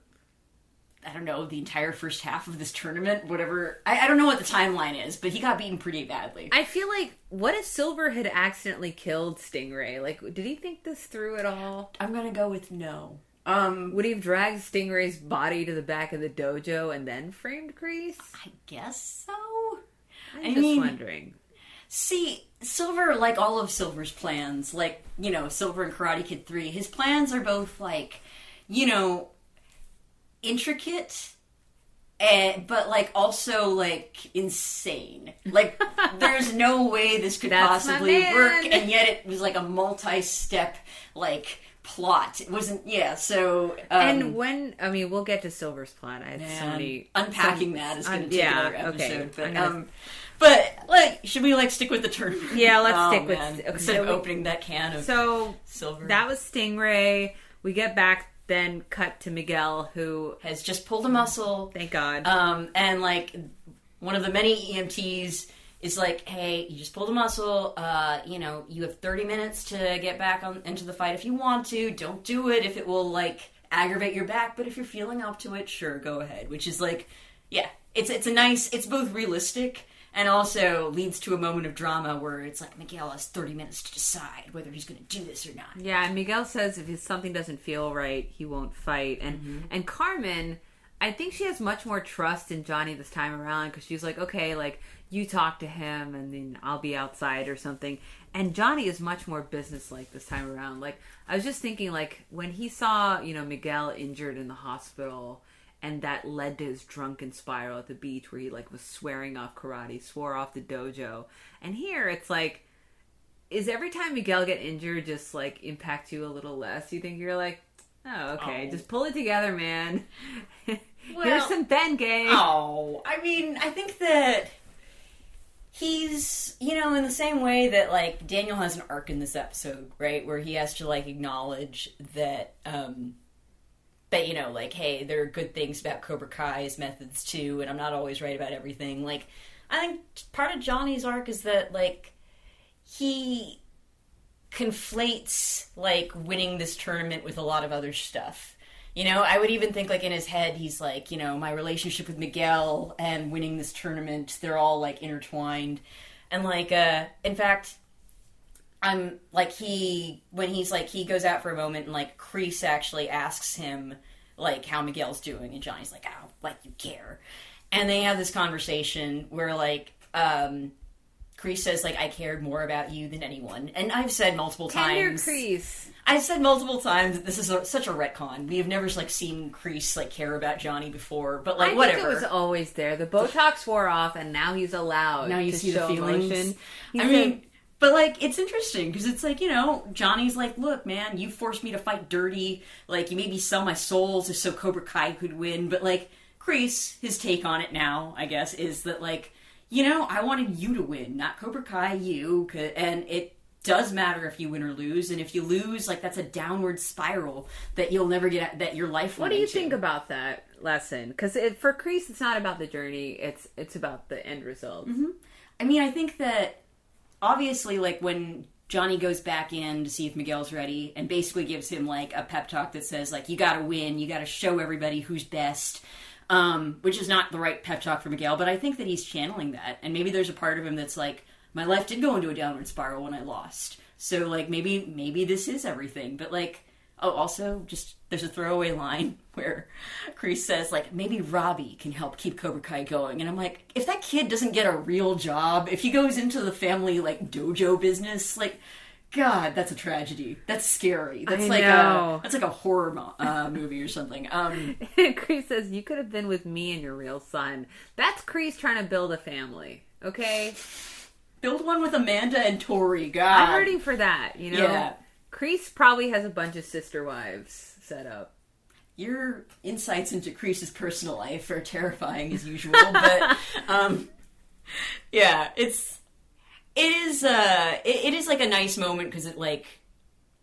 I don't know the entire first half of this tournament. Whatever, I, I don't know what the timeline is, but he got beaten pretty badly. I feel like what if Silver had accidentally killed Stingray? Like, did he think this through at all? I'm gonna go with no. Um, Would he have dragged Stingray's body to the back of the dojo and then framed Kreese? I guess so. I'm I just mean- wondering. See, Silver, like all of Silver's plans, like, you know, Silver and Karate Kid 3, his plans are both, like, you know, intricate, and, but, like, also, like, insane. Like, there's no way this could That's possibly work, and yet it was, like, a multi step, like, plot. It wasn't, yeah, so. Um, and when I mean, we'll get to Silver's plot. I had so many unpacking some- that is going to take yeah, another okay. episode. But, gonna- um, but like, should we like stick with the tournament? Yeah, let's Oh, stick with- man. okay, instead so of we- opening that can of So silver. that was Stingray. We get back, then cut to Miguel, who has just pulled a muscle, thank God. um, and like one of the many EMTs is like, "Hey, you just pulled a muscle. Uh, you know, you have 30 minutes to get back on into the fight if you want to. Don't do it if it will like aggravate your back, but if you're feeling up to it, sure, go ahead." Which is like, yeah, it's it's a nice, it's both realistic and also leads to a moment of drama where it's like Miguel has 30 minutes to decide whether he's going to do this or not. Yeah, and Miguel says if something doesn't feel right, he won't fight. And Mm-hmm. and Carmen, I think she has much more trust in Johnny this time around because she's like, okay, like you talk to him, and then I'll be outside or something. And Johnny is much more businesslike this time around. Like I was just thinking, like when he saw you know Miguel injured in the hospital. And that led to his drunken spiral at the beach where he like was swearing off karate, swore off the dojo. And here it's like is every time Miguel get injured just like impact you a little less? You think you're like, oh, okay, Oh. just pull it together, man. Here's some some Bengay. Oh, I mean, I think that he's, you know, in the same way that like Daniel has an arc in this episode, right, where he has to like acknowledge that um that you know, like, hey, there are good things about Cobra Kai's methods too, and I'm not always right about everything. Like, I think part of Johnny's arc is that like he conflates like winning this tournament with a lot of other stuff. You know, I would even think like in his head, he's like, you know, my relationship with Miguel and winning this tournament, they're all like intertwined. And like, uh, in fact, I'm like he when he's like he goes out for a moment and like Kreese actually asks him like how Miguel's doing and Johnny's like I don't like you care, and they have this conversation where like um Kreese says like I cared more about you than anyone, and I've said multiple Tender times. Kreese. I've said multiple times that this is a, such a retcon. We have never like seen Kreese like care about Johnny before, but like I whatever. think it was always there. The Botox wore off, and now he's allowed. now you to see the feelings. emotion. He I mean, but like it's interesting because it's like you know Johnny's like, look, man, you forced me to fight dirty. Like you made me sell my soul just so Cobra Kai could win. But like Kreese, his take on it now, I guess, is that like you know I wanted you to win, not Cobra Kai, you. And it does matter if you win or lose. And if you lose, like that's a downward spiral that you'll never get that your life. What do you into. think about that lesson? Because for Kreese, it's not about the journey; it's it's about the end result. Mm-hmm. I mean, I think that obviously, like when Johnny goes back in to see if Miguel's ready, and basically gives him like a pep talk that says like you got to win, you got to show everybody who's best. Um, which is not the right pep talk for Miguel, but I think that he's channeling that, and maybe there's a part of him that's like, my life did go into a downward spiral when I lost, so like maybe maybe this is everything, but like. Oh, also, just there's a throwaway line where Kreese says, like, maybe Robbie can help keep Cobra Kai going. And I'm like, if that kid doesn't get a real job, if he goes into the family, like, dojo business, like, God, that's a tragedy. That's scary. That's I like know. a that's like a horror mo- uh, movie or something. Um, Kreese says, "You could have been with me and your real son." That's Kreese trying to build a family. Okay, build one with Amanda and Tori. God, I'm rooting for that. You know, Yeah. Kreese probably has a bunch of sister wives set up. your insights into Kreese's personal life are terrifying as usual, but um, yeah, it's it is uh it, it is like a nice moment because it like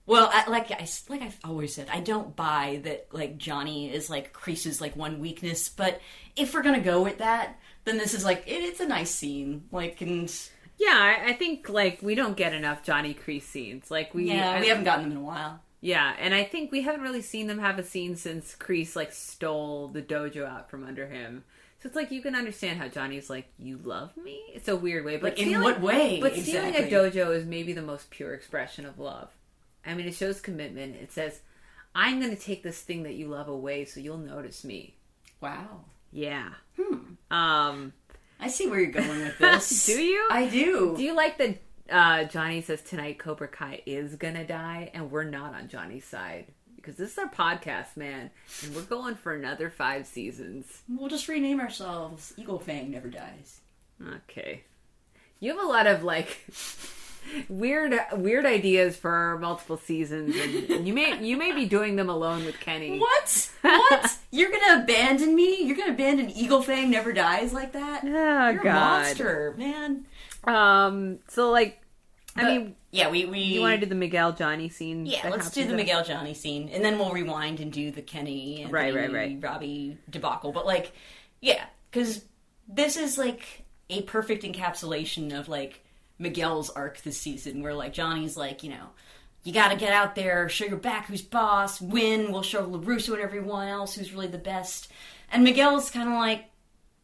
well I, like I like I've always said I don't buy that like Johnny is like Kreese's like one weakness, but if we're gonna go with that, then this is like it, it's a nice scene like and Yeah, I, I think like we don't get enough Johnny Kreese scenes. Like we, yeah I- we haven't gotten them in a while. Yeah, and I think we haven't really seen them have a scene since Kreese like stole the dojo out from under him. So it's like you can understand how Johnny's like, "You love me." It's a weird way, but Like, in what way? But stealing a dojo is maybe the most pure expression of love. I mean, it shows commitment. It says, "I'm going to take this thing that you love away, so you'll notice me." Wow, Yeah. Hmm. Um. I see where you're going with this. Do you? I do. Do you like that? Uh, Johnny says tonight Cobra Kai is gonna die, and we're not on Johnny's side because this is our podcast, man, and we're going for another five seasons. We'll just rename ourselves Eagle Fang Never Dies. Okay, you have a lot of like weird, weird ideas for multiple seasons, and you may you may be doing them alone with Kenny. What? What? You're gonna abandon me? You're gonna abandon Eagle Fang Never Dies like that? Oh You're a God. monster, man. Um. So like, I mean, yeah, we we you want to do the Miguel Johnny scene? yeah. Let's do the Miguel Johnny scene, and then we'll rewind and do the Kenny and Right, right, right. Robbie debacle. But like, yeah, because this is like a perfect encapsulation of like Miguel's arc this season, where like Johnny's like, you know. You gotta get out there, show your back who's boss, win, we'll show LaRusso and everyone else who's really the best. And Miguel's kind of like,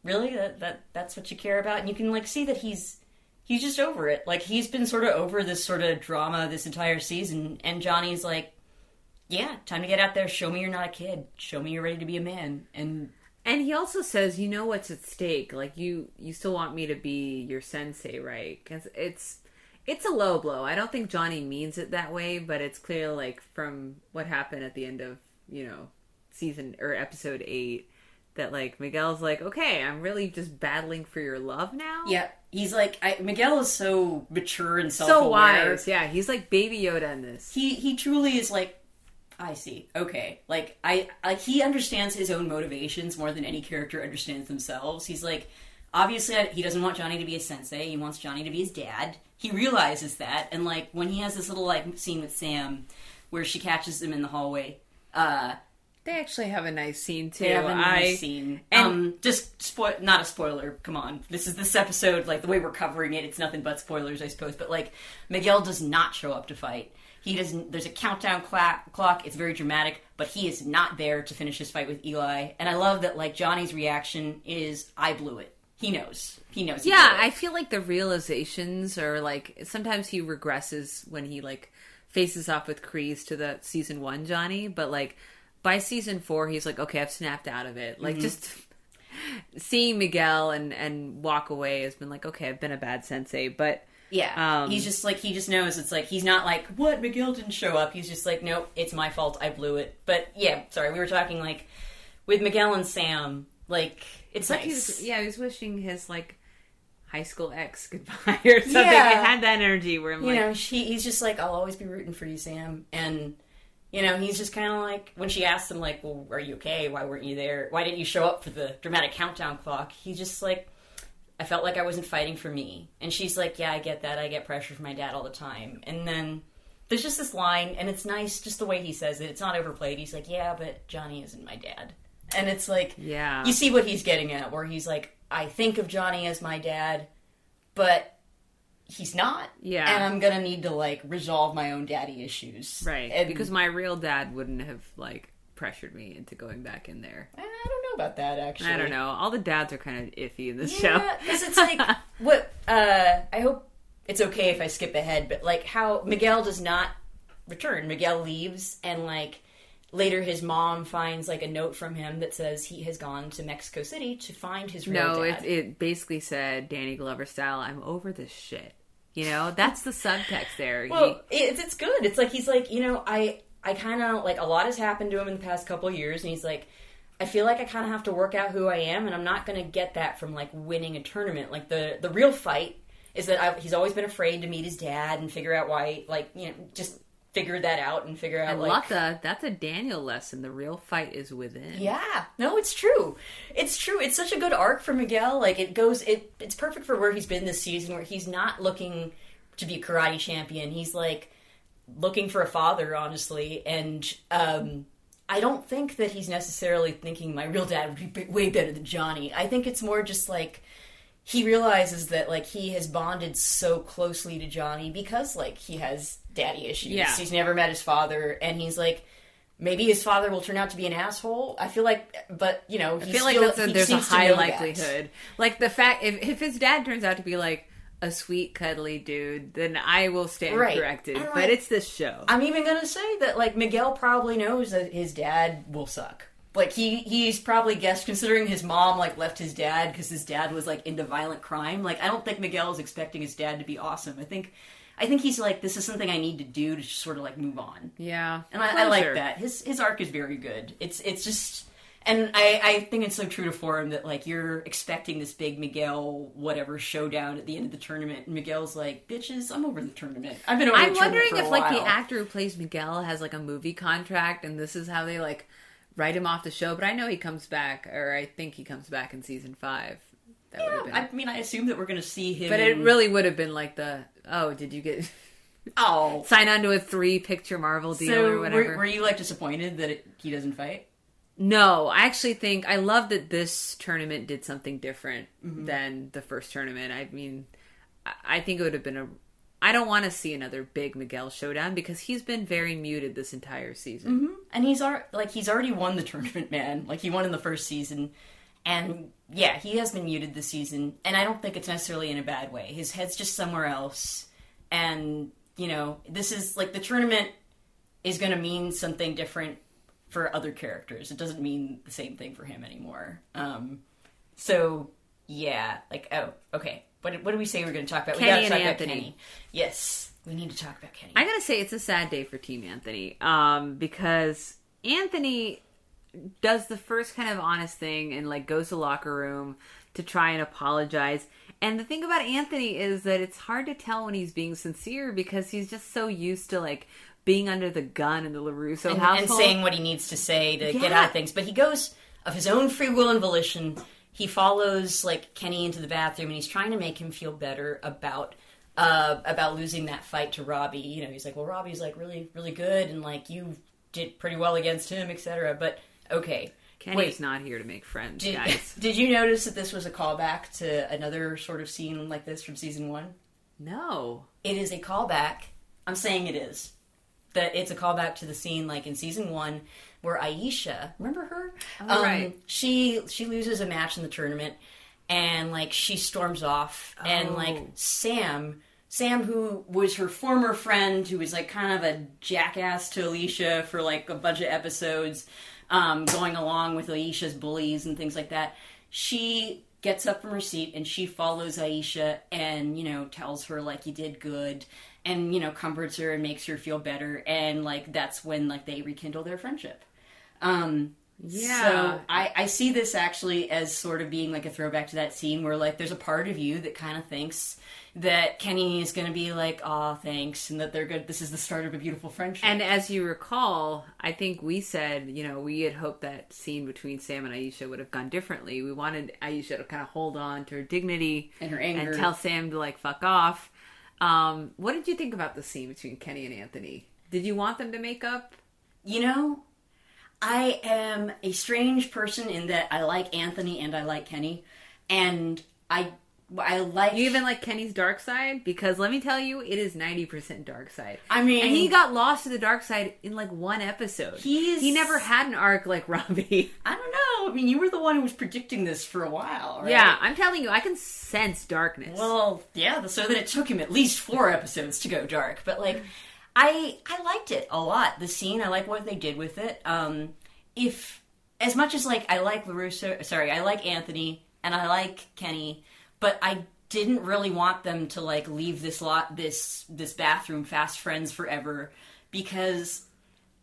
really? That, that That's what you care about? And you can like see that he's he's just over it. Like he's been sort of over this sort of drama this entire season, and Johnny's like, "Yeah, time to get out there. Show me you're not a kid. Show me you're ready to be a man." And And he also says, "You know what's at stake. Like you, you still want me to be your sensei, right? Because it's, it's a low blow. I don't think Johnny means it that way, but it's clear, like from what happened at the end of you know season or episode eight, that like Miguel's like, okay, I'm really just battling for your love now. yeah, he's like, I, Miguel is so mature and so self-aware. wise. Yeah, he's like Baby Yoda in this. He he truly is like. I see. Okay. Like I like he understands his own motivations more than any character understands themselves. He's like obviously he doesn't want Johnny to be a sensei. He wants Johnny to be his dad. He realizes that and like when he has this little like scene with Sam where she catches him in the hallway. Uh They actually have a nice scene too. they have a nice I scene. and- um just spoil not a spoiler, come on. This is this episode, like the way we're covering it, it's nothing but spoilers, I suppose. But like Miguel does not show up to fight. He doesn't. There's a countdown clock. It's very dramatic, but he is not there to finish his fight with Eli. And I love that like Johnny's reaction is, "I blew it." He knows. He knows. he Yeah. I feel like the realizations are like sometimes he regresses when he like faces off with Kreese to the season one Johnny, but like by season four he's like, okay, I've snapped out of it. Like just seeing Miguel and and walk away has been like, okay, I've been a bad sensei, but Yeah, Um, he's just like he just knows it's like he's not like what Miguel didn't show up. He's just like nope, it's my fault. I blew it. But yeah, sorry, we were talking like with Miguel and Sam. Like it's like nice. was, yeah, he's wishing his like high school ex goodbye or something. Yeah. It had that energy where I'm you like, know, she, he's just like I'll always be rooting for you, Sam. And you know, he's just kind of like when she asked him like, "Well, are you okay? Why weren't you there? Why didn't you show up for the dramatic countdown clock?" He's just like. I felt like I wasn't fighting for me. And she's like, Yeah, I get that. I get pressure from my dad all the time. And then there's just this line, and it's nice just the way he says it. It's not overplayed. He's like, Yeah, but Johnny isn't my dad. And it's like, yeah, you see what he's getting at, where he's like, I think of Johnny as my dad, but he's not. Yeah. And I'm gonna need to like resolve my own daddy issues. right And because my real dad wouldn't have like pressured me into going back in there. I don't know about that actually. I don't know. All the dads are kind of iffy in this Yeah, show. because it's like what uh I hope it's okay if I skip ahead, but like how Miguel does not return. Miguel leaves and like later his mom finds like a note from him that says he has gone to Mexico City to find his real no, dad. it it basically said Danny Glover style. I'm over this shit. You know, that's the subtext there. He- Well, it's it's good. It's like he's like, you know, I I kind of like a lot has happened to him in the past couple years, and he's like, I feel like I kind of have to work out who I am, and I'm not going to get that from like winning a tournament. Like the the real fight is that I, he's always been afraid to meet his dad and figure out why, like you know, just figure that out and figure out and like. That's a Daniel lesson. The real fight is within. Yeah, no, it's true. It's true. It's such a good arc for Miguel. Like it goes, it it's perfect for where he's been this season, where he's not looking to be a karate champion. He's like looking for a father, honestly. And um, I don't think that he's necessarily thinking my real dad would be way better than Johnny. I think it's more just like he realizes that like he has bonded so closely to Johnny because like he has daddy issues. Yeah. He's never met his father, and he's like. Maybe his father will turn out to be an asshole. I feel like, but you know, I feel like that's a, there's a high likelihood. Like the fact if if his dad turns out to be like a sweet cuddly dude, then I will stand Right. corrected. And, but it's this show. I'm even gonna say that like Miguel probably knows that his dad will suck. Like he he's probably guessed considering his mom like left his dad because his dad was like into violent crime. Like I don't think Miguel is expecting his dad to be awesome. I think I think he's like this is something I need to do to just sort of like move on. yeah, And I, I like that. His his arc is very good. It's it's just and I, I think it's so true to form that like you're expecting this big Miguel whatever showdown at the end of the tournament, and Miguel's like, "Bitches, I'm over the tournament. I've been over." I'm the tournament wondering if like the actor who plays Miguel has like a movie contract, and this is how they like write him off the show. But I know he comes back, or I think he comes back in season five. That would have been. Yeah, I mean, I assume that we're going to see him. but it really would have been like the oh, did you get oh. sign on to a three picture Marvel deal So or were, whatever? were you like disappointed that it, he doesn't fight? No, I actually think I love that this tournament did something different Mm-hmm. than the first tournament. I mean, I think it would have been a. I don't want to see another big Miguel showdown because he's been very muted this entire season. And he's ar- like he's already won the tournament, man. Like he won in the first season, and yeah, he has been muted this season. And I don't think it's necessarily in a bad way. His head's just somewhere else, and you know, this is like the tournament is going to mean something different for other characters. It doesn't mean the same thing for him anymore. Um, so yeah, like oh, okay. What, what did we say we were going to talk about? Kenny we got to talk Anthony. about Kenny. Yes, we need to talk about Kenny. I gotta say, it's a sad day for Team Anthony um, because Anthony does the first kind of honest thing and like goes to the locker room to try and apologize. And the thing about Anthony is that it's hard to tell when he's being sincere because he's just so used to like being under the gun in the LaRusso and, household. and saying what he needs to say to get out of things. But he goes of his own free will and volition. He follows like Kenny into the bathroom, and he's trying to make him feel better about uh, about losing that fight to Robbie. You know, he's like, "Well, Robbie's like really, really good, and like you did pretty well against him, etc." But okay, Kenny's wait. not here to make friends, Did, guys. did you notice that this was a callback to another sort of scene like this from season one? no. It is a callback. I'm saying it is that it's a callback to the scene like in season one where Aisha, remember her? Oh, right. She she loses a match in the tournament, and like she storms off, and Oh. like Sam. Sam, who was her former friend, who was like kind of a jackass to Alicia for like a bunch of episodes, um, going along with Aisha's bullies and things like that. She gets up from her seat and she follows Aisha and, you know, tells her like you did good and, you know, comforts her and makes her feel better. And like that's when like they rekindle their friendship. Um, Yeah. so I, I see this actually as sort of being like a throwback to that scene where like there's a part of you that kind of thinks that Kenny is going to be like, "Aw, thanks," and that they're good. This is the start of a beautiful friendship. And as you recall, I think we said, you know, we had hoped that scene between Sam and Aisha would have gone differently. We wanted Aisha to kind of hold on to her dignity And her anger. and tell Sam to like fuck off. Um, what did you think about the scene between Kenny and Anthony? Did you want them to make up? you know, I am a strange person in that I like Anthony and I like Kenny, and I I like You even like Kenny's dark side? Because let me tell you, it is 90% dark side. I mean- and he got lost to the dark side in like one episode. He's- He never had an arc like Robbie. I don't know. I mean, you were the one who was predicting this for a while, right? Yeah, I'm telling you, I can sense darkness. Well, yeah, so that it took him at least four episodes to go dark. But like, I I liked it a lot. The scene, I like what they did with it. Um, if as much as like I like LaRusso, sorry, I like Anthony and I like Kenny, but I didn't really want them to like leave this lot this this bathroom fast friends forever because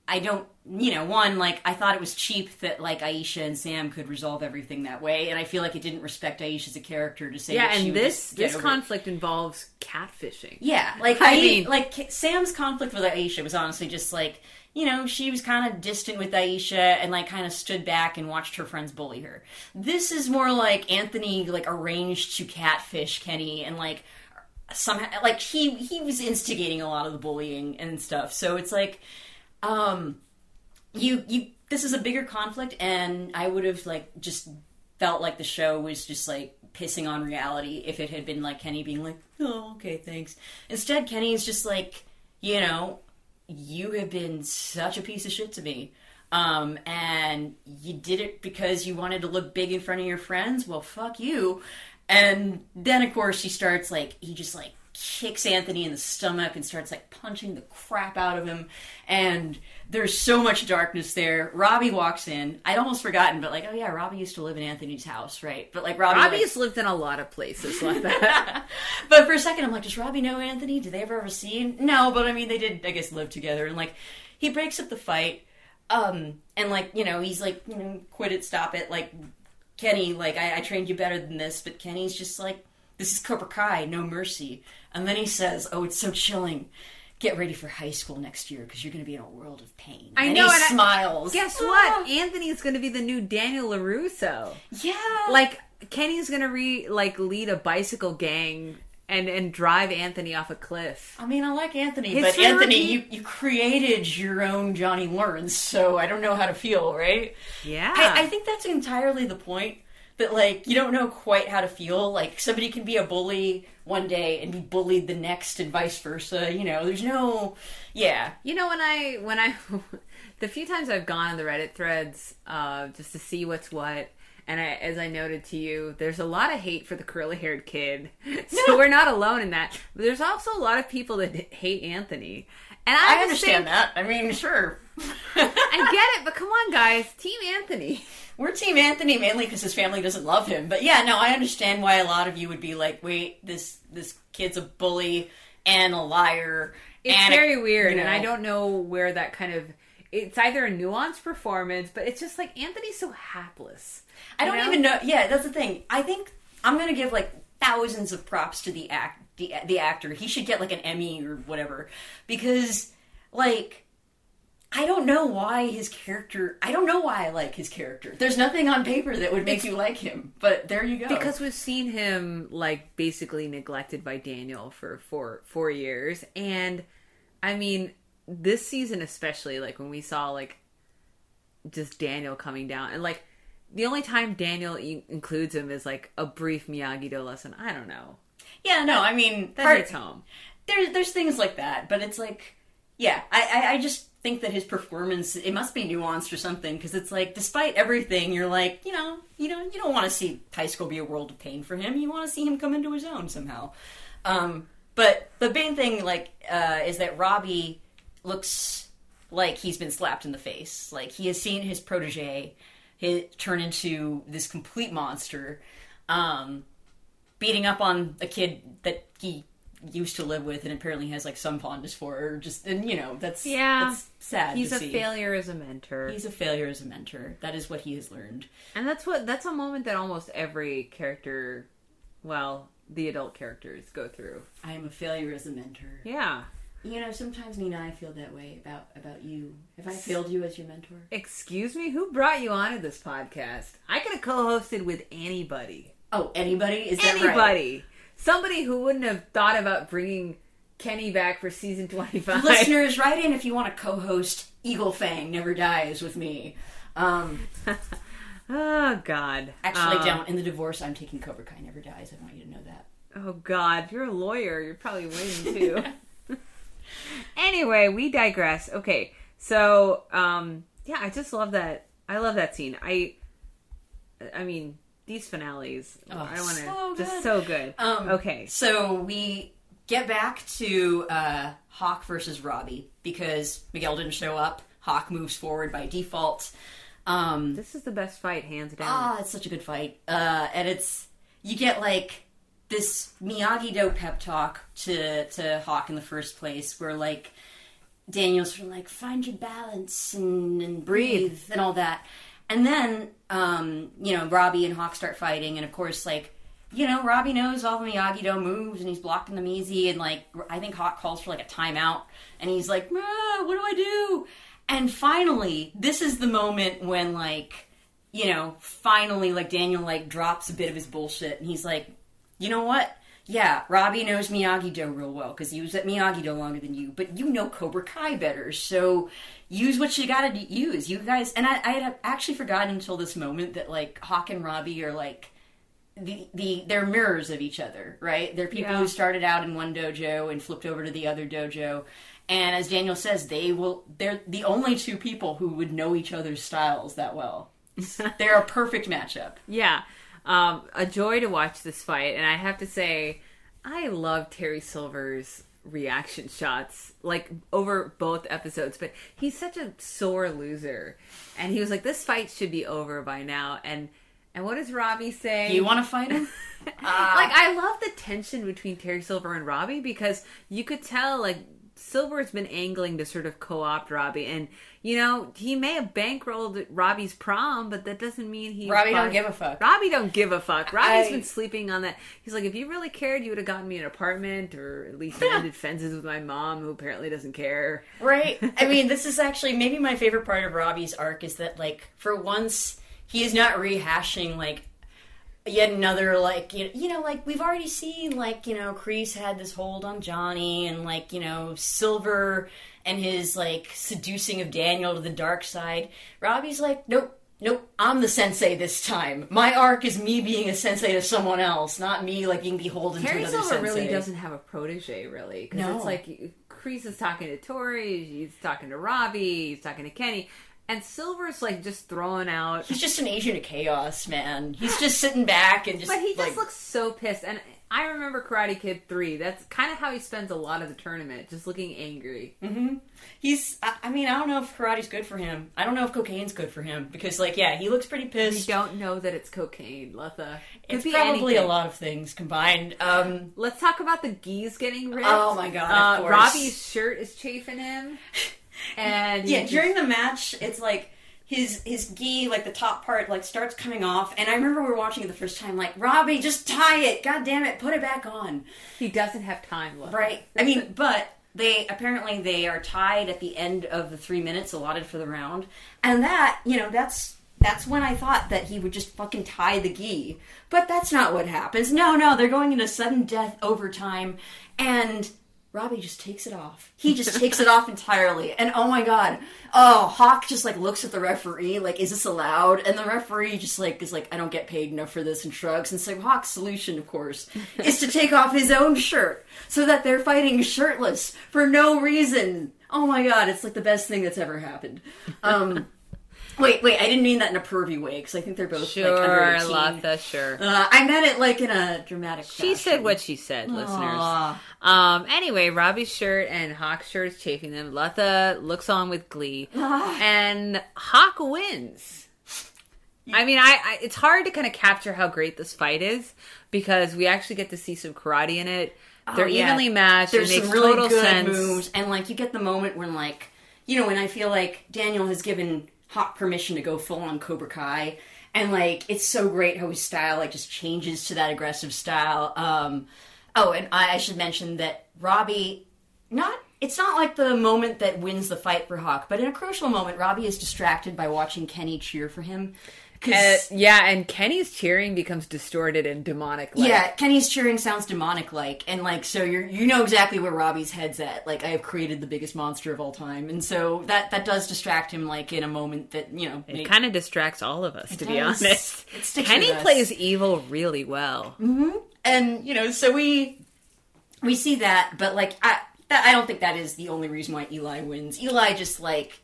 I don't, you know, one, like, I thought it was cheap that, like, Aisha and Sam could resolve everything that way, and I feel like it didn't respect Aisha as a character to say yeah, and this this over it. conflict involves catfishing. Yeah, like, I I, mean- like, Sam's conflict with Aisha was honestly just, like, you know, she was kind of distant with Aisha and, like, kind of stood back and watched her friends bully her. This is more like Anthony, like, arranged to catfish Kenny and, like, somehow, like, he, he was instigating a lot of the bullying and stuff, so it's like, um, you you this is a bigger conflict and i would have like just felt like the show was just like pissing on reality if it had been like kenny being like oh okay thanks instead kenny is just like you know you have been such a piece of shit to me. Um, and you did it because you wanted to look big in front of your friends? Well fuck you. And then of course she starts like he just like kicks Anthony in the stomach and starts like punching the crap out of him. And there's so much darkness there. Robbie walks in. I'd almost forgotten, but like, oh yeah, Robbie used to live in Anthony's house, right? But like Robbie, like- Robbie's lived in a lot of places like that. but for a second, I'm like, does Robbie know Anthony? Did they ever ever a scene? No, but I mean, they did, I guess, live together. And like, he breaks up the fight. Um, and like, you know, he's like, you know, quit it, stop it. Like, Kenny, like, I, I trained you better than this. But Kenny's just like, this is Cobra Kai, no mercy. And then he says, oh, it's so chilling. Get ready for high school next year because you're going to be in a world of pain. I and know, and I- smiles. Guess Ah. what? Anthony's going to be the new Daniel LaRusso. Yeah. Like Kenny's going to re like lead a bicycle gang and and drive Anthony off a cliff. I mean, I like Anthony, His but Anthony, you, you created your own Johnny Lawrence, so I don't know how to feel, right? Yeah. I, I think that's entirely the point. That like you don't know quite how to feel. Like somebody can be a bully one day and be bullied the next, and vice versa. You know, there's no, yeah, You know when I when I the few times I've gone on the Reddit threads uh, just to see what's what, and I, as I noted to you, there's a lot of hate for the curly haired kid. So we're not alone in that. But there's also a lot of people that hate Anthony, and I, I understand think- that. I mean, sure. I get it, but come on, guys, Team Anthony. We're Team Anthony mainly because his family doesn't love him. But yeah, no, I understand why a lot of you would be like, "Wait, this this kid's a bully and a liar." It's and a- very weird, you and I don't know where that kind of. It's either a nuanced performance, but it's just like Anthony's so hapless. I don't know? even know. Yeah, that's the thing. I think I'm gonna give like thousands of props to the act the, the actor. He should get like an Emmy or whatever because like I don't know why his character. I don't know why I like his character. There's nothing on paper that would make you like him. But there you go. Because we've seen him like basically neglected by Daniel for four four years, and I mean this season especially, like when we saw like just Daniel coming down, and like the only time Daniel in- includes him is like a brief Miyagi Do lesson. I don't know. yeah, no, I mean That part- hits home. there's there's things like that, but it's like yeah, I, I, I just think that his performance it must be nuanced or something because it's like despite everything you're like you know you know you don't want to see high school be a world of pain for him. You want to see him come into his own somehow. Um, but the main thing like uh, is that robbie looks like he's been slapped in the face. Like he has seen his protege his, turn into this complete monster um, beating up on a kid that he used to live with and apparently has like some fondness for or just and you know that's Yeah. that's sad He's a see. failure as a mentor. he's a failure as a mentor that is what he has learned And that's what that's a moment that almost every character, well, the adult characters go through. i am a failure as a mentor Yeah. you know sometimes nina i feel that way about about you have i failed you as your mentor Excuse me, who brought you onto this podcast? I could have co-hosted with anybody. oh anybody is that right Anybody. Somebody who wouldn't have thought about bringing Kenny back for season 25. listeners write in if you want to co-host eagle fang never dies with me um oh god. actually Um, don't in the divorce i'm taking cobra kai never dies i want you to know that Oh God, you're a lawyer. You're probably winning too. anyway, we digress. Okay, so um, yeah, I just love that. I love that scene. I, I mean, these finales. Oh, I want to so just good. so good. Um, okay, So we get back to uh, Hawk versus Robbie because Miguel didn't show up. Hawk moves forward by default. Um, this is the best fight, hands down. ah, it's such a good fight. Uh, and it's you get like this Miyagi Do pep talk to to Hawk in the first place, where like Daniel's sort of like find your balance and, and breathe and all that. And then, um, you know, Robbie and Hawk start fighting, and of course, like, you know, Robbie knows all the Miyagi Do moves, and he's blocking them easy, and like, I think Hawk calls for like a timeout, and he's like, what do I do? And finally, this is the moment when like, you know, finally, like Daniel like drops a bit of his bullshit, and he's like, you know what? Yeah, Robbie knows Miyagi Do real well because he was at Miyagi Do longer than you, but you know Cobra Kai better, so use what you gotta use. You guys, and I, I had actually forgotten until this moment that like Hawk and Robbie are like the, the they're mirrors of each other, right? They're people Yeah. who started out in one dojo and flipped over to the other dojo. And as Daniel says, they will they're the only two people who would know each other's styles that well. they're a perfect matchup. Yeah. Um, a joy to watch this fight. And I have to say, I love Terry Silver's reaction shots, like over both episodes. But he's such a sore loser. And he was like, this fight should be over by now. And and what does Robbie say? Do you want to fight him? like I love the tension between Terry Silver and Robbie because you could tell like Silver's been angling to sort of co-opt Robbie, and you know he may have bankrolled Robbie's prom, but that doesn't mean he. Robbie don't give a fuck. Robbie don't give a fuck. Robbie's I- been sleeping on that. He's like, if you really cared, you would have gotten me an apartment, or at least ended fences with my mom, who apparently doesn't care. Right. I mean, this is actually maybe my favorite part of Robbie's arc is that, like, for once, he is not rehashing, like, yet another, like, you you know, like, we've already seen, like, you know, Kreese had this hold on Johnny, and, like, you know, Silver and his, like, seducing of Daniel to the dark side. Robbie's like, nope. Nope, I'm the sensei this time. My arc is me being a sensei to someone else, not me like being beholden Terry to another Silver sensei. really doesn't have a protege, really, because No. it's like Kreese is talking to Tori, he's talking to Robbie, he's talking to Kenny, and Silver's like just throwing out. He's just an agent of chaos, man. He's just sitting back and just. But he just like, looks so pissed, and I remember Karate Kid three. That's kind of how he spends a lot of the tournament, just looking angry. He's. I, I mean, I don't know if karate's good for him. I don't know if cocaine's good for him because, like, yeah, he looks pretty pissed. We don't know that it's cocaine, Letta. Could It's be probably anything. a lot of things combined. Um, Let's talk about the gis getting ripped. Oh my God, of Uh, course. Robbie's shirt is chafing him, and yeah, he during the match, it's like his his gi, like the top part, like starts coming off. And I remember we were watching it the first time, like Robbie, just tie it. God damn it, put it back on. he doesn't have time left. Right. I mean, but they apparently they are tied at the end of the three minutes allotted for the round, and that you know that's that's when I thought that he would just fucking tie the gi, but that's not what happens. No, no, they're going into sudden death overtime, and Robbie just takes it off. He just takes it off entirely. And oh my god. Oh, Hawk just like looks at the referee, like, is this allowed? And the referee just like is like, I don't get paid enough for this and shrugs. And so Hawk's solution, of course, is to take off his own shirt so that they're fighting shirtless for no reason. Oh my god, it's like the best thing that's ever happened. Um Wait, wait, I didn't mean that in a pervy way because I think they're both Sure, like under 18. Letta, sure. Uh, I meant it like in a dramatic. She said what she said, listeners. Aw. Um. Anyway, Robbie's shirt and Hawk's shirt is chafing them. Letta looks on with glee, and Hawk wins. I mean, I, I it's hard to kind of capture how great this fight is because we actually get to see some karate in it. They're Oh, yeah. evenly matched. There's it makes some really total good sense. moves, and like you get the moment when like you know when I feel like Daniel has given Hawk permission to go full on Cobra Kai, and like it's so great how his style like just changes to that aggressive style. Um, oh, and I, I should mention that Robbie, not it's not like the moment that wins the fight for Hawk, but in a crucial moment, Robbie is distracted by watching Kenny cheer for him. Uh, yeah, and Kenny's cheering becomes distorted and demonic. Yeah, Kenny's cheering sounds demonic like, and like so you're you know exactly where Robbie's head's at. Like I have created the biggest monster of all time, and so that that does distract him like in a moment that you know. It kind of distracts all of us, to be honest. It Kenny plays evil really well. and you know so we we see that, but like I that I don't think that is the only reason why Eli wins. Eli just like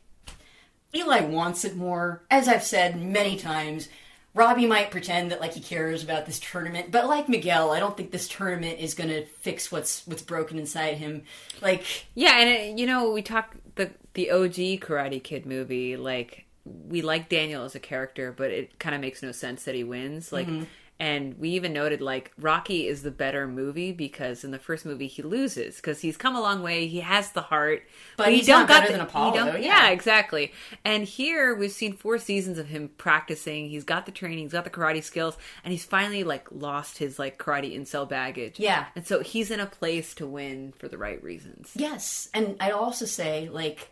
Eli wants it more. As I've said many times, Robbie might pretend that like he cares about this tournament, but like Miguel, I don't think this tournament is going to fix what's what's broken inside him. Like Yeah, and it, you know, we talk the the OG Karate Kid movie. Like, we like Daniel as a character, but it kind of makes no sense that he wins. Like, Mm-hmm. And we even noted like Rocky is the better movie because in the first movie he loses because he's come a long way. He has the heart, But he don't got better the- than he Apollo, don't- yeah. yeah, exactly. And here we've seen four seasons of him practicing. He's got the training, he's got the karate skills, and he's finally like lost his like karate incel baggage. Yeah. and so he's in a place to win for the right reasons. Yes, and I'd also say like,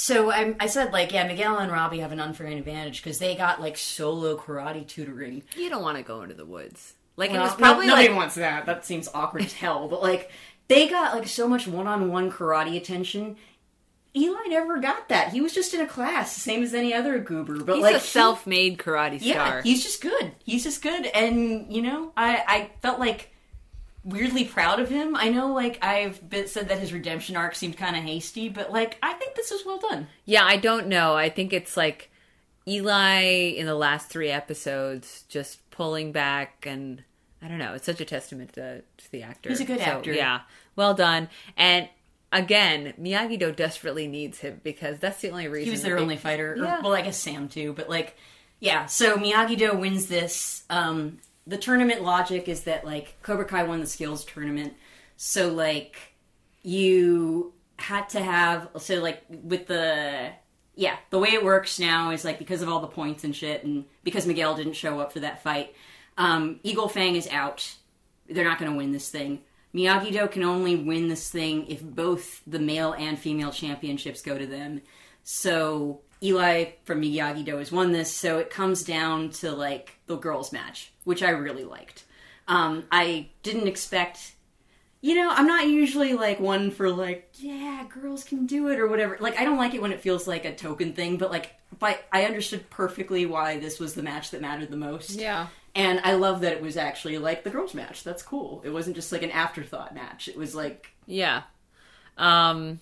so I, I said like yeah, Miguel and Robbie have an unfair advantage because they got like solo karate tutoring. You don't want to go into the woods. Like Well, it was probably no- nobody like wants that. That seems awkward as hell. But like they got like so much one-on-one karate attention. Eli never got that. He was just in a class, same as any other goober. But he's like a self-made karate yeah, star. he's just good. He's just good, and you know, I I felt like weirdly proud of him. I know, like I've been, said that his redemption arc seemed kind of hasty, but like I think this is well done. yeah, I don't know. I think it's like Eli in the last three episodes just pulling back, and I don't know. It's such a testament to, to the actor. He's a good So, actor. Yeah, well done. And again, Miyagi Do desperately needs him because that's the only reason He was their only fighter. Or, Yeah. well, I guess Sam too, but like, yeah. So Miyagi Do wins this. Um, the tournament logic is that like Cobra Kai won the skills tournament, so like you had to have so like with the yeah the way it works now is like because of all the points and shit, and because Miguel didn't show up for that fight, um, Eagle Fang is out. They're not going to win this thing. Miyagi Do can only win this thing if both the male and female championships go to them. So Eli from Miyagi Do has won this, so it comes down to like the girls' match, which I really liked. Um, I didn't expect, you know, I'm not usually like one for like, yeah, girls can do it or whatever. Like, I don't like it when it feels like a token thing, but like, but I understood perfectly why this was the match that mattered the most. Yeah. And I love that it was actually like the girls' match. That's cool. It wasn't just like an afterthought match. It was like, Yeah. Um,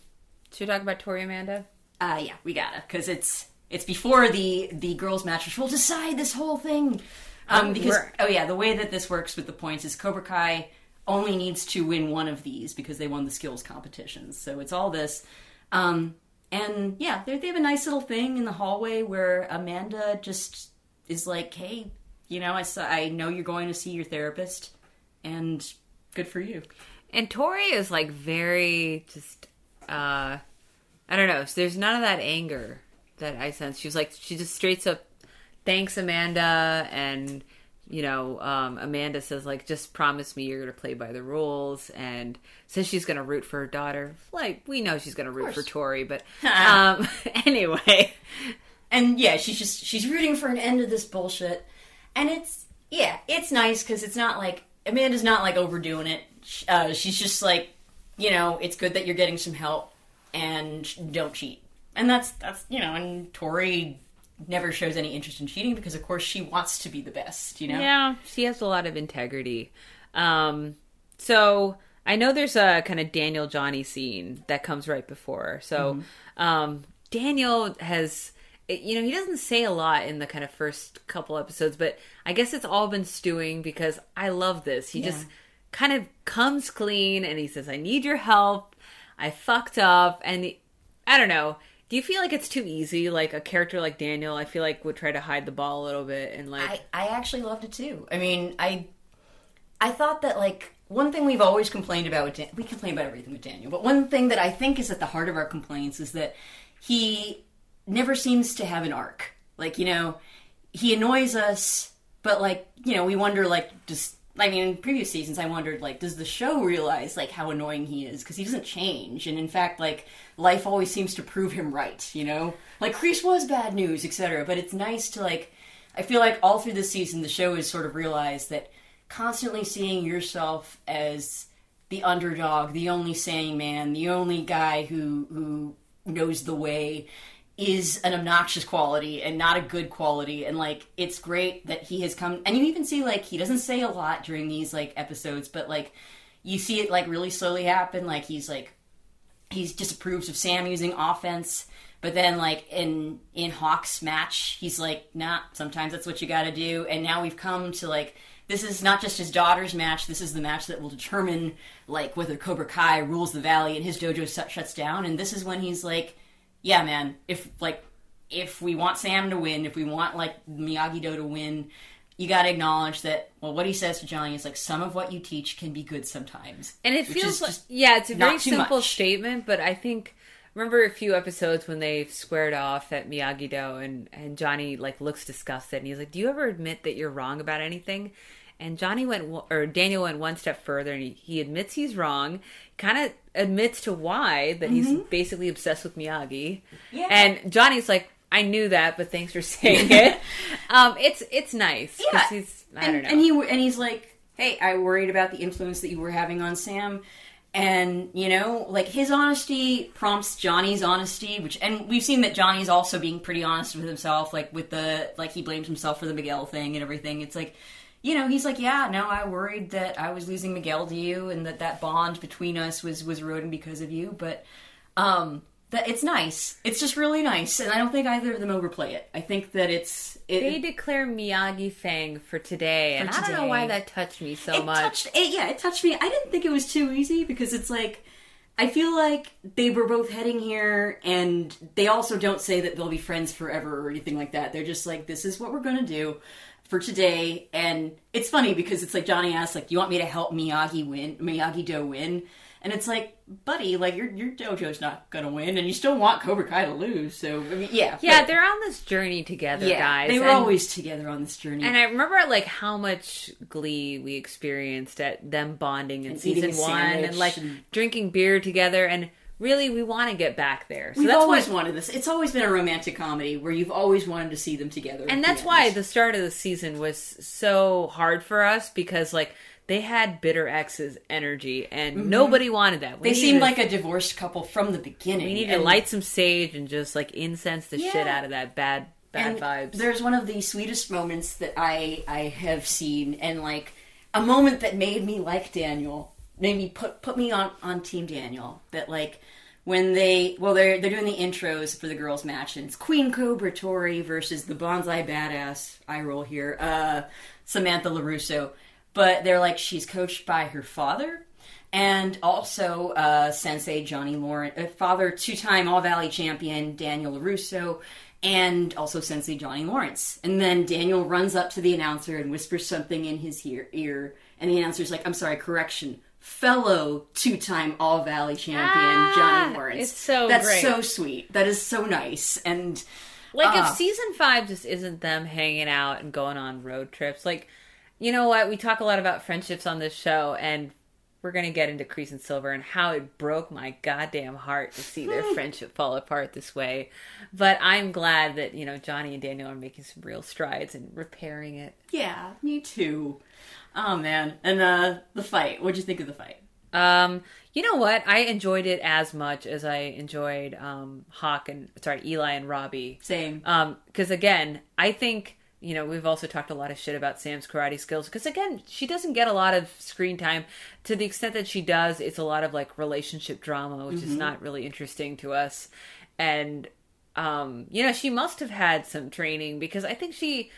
should we talk about Tori Amanda? uh, yeah, we gotta, because it's it's before the the girls' match, which will decide this whole thing. Um, Oh, because oh yeah, the way that this works with the points is Cobra Kai only needs to win one of these because they won the skills competitions. So it's all this. Um, and yeah, they they have a nice little thing in the hallway where Amanda just is like, "Hey, you know, I saw, I know you're going to see your therapist, and good for you." And Tori is like very just uh I don't know. So There's none of that anger that I sense. She's like she just straight up thanks Amanda and you know, um, Amanda says like just promise me you're gonna play by the rules and says she's gonna root for her daughter. Like we know she's gonna root for. Tori, but um anyway. and yeah, she's just she's rooting for an end to this bullshit, and it's yeah, it's nice because it's not like Amanda's not like overdoing it. Uh, she's just like you know, it's good that you're getting some help and don't cheat. And that's that's you know, and Tori never shows any interest in cheating because of course she wants to be the best, you know. Yeah, she has a lot of integrity. Um, so I know there's a kind of Daniel Johnny scene that comes right before. So Mm-hmm. um, Daniel has, you know, he doesn't say a lot in the kind of first couple episodes, but I guess it's all been stewing because I love this. He just kind of comes clean and he says, "I need your help. I fucked up," and he- I don't know. Do you feel like it's too easy? Like a character like Daniel, I feel like would try to hide the ball a little bit and like I, I actually loved it too. I mean, I I thought that like one thing we've always complained about with Dan- we complain about everything with Daniel, but one thing that I think is at the heart of our complaints is that he never seems to have an arc. Like you know, he annoys us, but like you know, we wonder like does I mean, in previous seasons, I wondered like, does the show realize like how annoying he is because he doesn't change, and in fact, like life always seems to prove him right. You know, like Kreese was bad news, etc. But it's nice to like. I feel like all through this season, the show has sort of realized that constantly seeing yourself as the underdog, the only sane man, the only guy who who knows the way is an obnoxious quality and not a good quality. And like it's great that he has come and you even see like he doesn't say a lot during these like episodes but like you see it like really slowly happen. Like he's like he disapproves of Sam using offense but then like in in Hawk's match he's like nah sometimes that's what you got to do. And now we've come to like this is not just his daughter's match. This is the match that will determine like whether Cobra Kai rules the valley and his dojo shut- shuts down. And this is when he's like yeah man if like if we want Sam to win if we want like Miyagi Do to win you got to acknowledge that well what he says to Johnny is like some of what you teach can be good sometimes And it feels like yeah, it's a very simple much. statement, but I think remember a few episodes when they squared off at Miyagi Do and and Johnny like looks disgusted and he's like, "Do you ever admit that you're wrong about anything?" And Johnny went or Daniel went one step further and he, he admits he's wrong, kind of admits to why that he's basically obsessed with Miyagi. Mm-hmm. Yeah. And Johnny's like, "I knew that, but thanks for saying it." um, it's it's nice Yeah. he's I and, don't know. And he and he's like, "Hey, I worried about the influence that you were having on Sam." And you know, like his honesty prompts Johnny's honesty, which and we've seen that Johnny's also being pretty honest with himself, like with the like he blames himself for the Miguel thing and everything. It's like, you know, he's like, yeah, no, I worried that I was losing Miguel to you and that that bond between us was was eroding because of you, but um that it's nice. It's just really nice, and I don't think either of them overplay it. I think that it's it, they declare Miyagi Fang for today, and I don't know why that touched me so it much. touched it, yeah it touched me. I didn't think it was too easy because it's like i feel like they were both heading here and they also don't say that they'll be friends forever or anything like that. They're just like this is what we're gonna do for today and it's funny because it's like johnny asks like "Do you want me to help miyagi win miyagi do win and it's like buddy like your your dojo's not gonna win and you still want cobra kai to lose so i mean yeah yeah, but- they're on this journey together, yeah guys. they were and, always together on this journey And I remember like how much glee we experienced at them bonding in And season one, and like and- drinking beer together. And really, we want to get back there. So We've that's always why, wanted this. It's always been a romantic comedy where you've always wanted to see them together. and that's the why the start of the season was so hard for us because like they had bitter exes energy, and nobody wanted that. We Mm-hmm. they seemed to- like a divorced couple from the beginning. we need to light some sage and just like incense the shit out of that bad bad and vibes. There's one of the sweetest moments that I I have seen, and like a moment that made me like Daniel, made me put put me on on Team Daniel. That like when they well they're they're doing the intros for the girls match, and it's Queen Cobra Tori versus the Bonsai Badass. I roll here, uh, Samantha LaRusso, but they're like she's coached by her father. And also, uh, Sensei Johnny Lawrence, uh, father, two-time All Valley champion Daniel LaRusso, and also Sensei Johnny Lawrence. And then Daniel runs up to the announcer and whispers something in his ear, ear and the announcer's like, "I'm sorry, correction." Fellow two-time All Valley champion Ah, Johnny Lawrence. it's so That's great. so sweet. That is so nice. And Like Ah. if season five just isn't them hanging out and going on road trips, like you know what? We talk a lot about friendships on this show, and we're gonna get into Kreese and Silver and how it broke my goddamn heart to see their friendship fall apart this way. But I'm glad that you know Johnny and Daniel are making some real strides and repairing it. yeah, me too. Oh man. And uh the fight. What'd you think of the fight? Um, you know what? I enjoyed it as much as I enjoyed um, Hawk and sorry Eli and Robbie. Same. Um, Because again, I think you know we've also talked a lot of shit about Sam's karate skills. Because again, she doesn't get a lot of screen time. To the extent that she does, it's a lot of like relationship drama, which is not really interesting to us. And um, you know, she must have had some training because I think she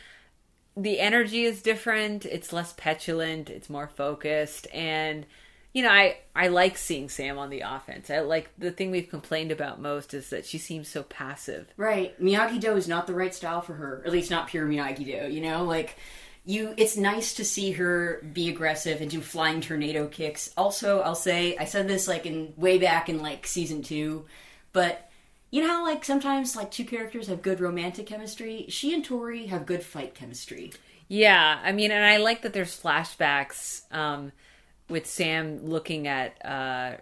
the energy is different. It's less petulant. It's more focused, and you know, I I like seeing Sam on the offense. I like the thing we've complained about most is that she seems so passive. Right. Miyagi Do is not the right style for her. At least not pure Miyagi Do, you know? Like you it's nice to see her be aggressive and do flying tornado kicks. Also, I'll say I said this like in way back in like season 2, but you know how like sometimes like two characters have good romantic chemistry? She and Tori have good fight chemistry. Yeah, I mean, and I like that there's flashbacks um, with Sam looking at uh,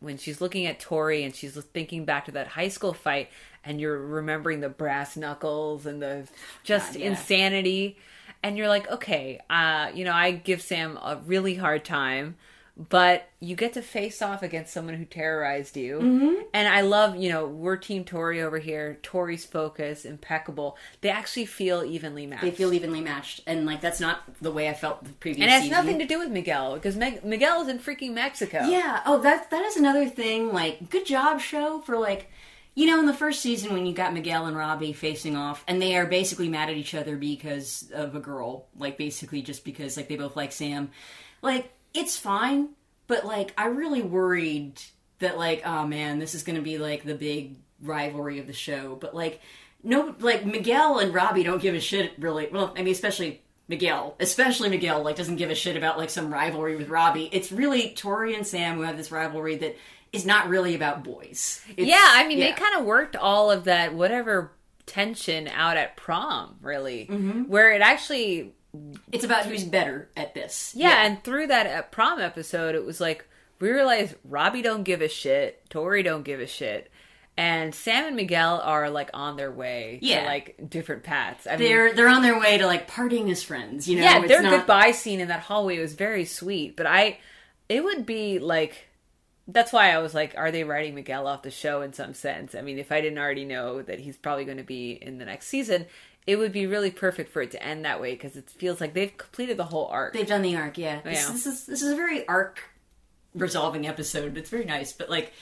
when she's looking at Tori and she's thinking back to that high school fight, and you're remembering the brass knuckles and the just God, yeah. insanity, and you're like, okay, uh, you know, I give Sam a really hard time. But you get to face off against someone who terrorized you, Mm-hmm. and I love, you know, we're Team Tori over here. Tori's focus impeccable. They actually feel evenly matched. They feel evenly matched, and like that's not the way I felt the previous. And it has season. nothing to do with Miguel because Meg- Miguel is in freaking Mexico. Yeah. Oh, that that is another thing. Like, good job, show for like, you know, in the first season when you got Miguel and Robbie facing off, and they are basically mad at each other because of a girl. Like, basically just because like they both like Sam. Like, it's fine, but like I really worried that like, oh man, this is gonna be like the big rivalry of the show. But like, no, like Miguel and Robbie don't give a shit really. Well, I mean, especially. Miguel, especially Miguel, like doesn't give a shit about like some rivalry with Robbie. It's really Tori and Sam who have this rivalry that is not really about boys. It's- Yeah, I mean, they kind of worked all of that, whatever tension out at prom, really, Mm-hmm. where it actually, it's about who's better at this. yeah, and through that prom episode, it was like, we realized Robbie don't give a shit, Tori don't give a shit. And Sam and Miguel are like on their way Yeah. to like different paths. I they're they're on their way to like partying as friends. You know, yeah, their not- goodbye scene in that hallway was very sweet. But I, it would be like, that's why I was like, are they writing Miguel off the show in some sense? I mean, if I didn't already know that he's probably going to be in the next season, it would be really perfect for it to end that way because it feels like they've completed the whole arc. They've done the arc, yeah. This, Yeah. this is this is a very arc resolving episode. It's very nice, but like,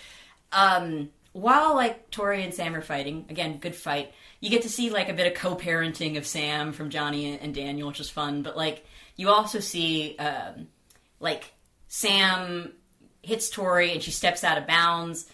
um, while like Tori and Sam are fighting, again, good fight. You get to see like a bit of co-parenting of Sam from Johnny and Daniel, which is fun. But like, you also see um, like Sam hits Tori and she steps out of bounds,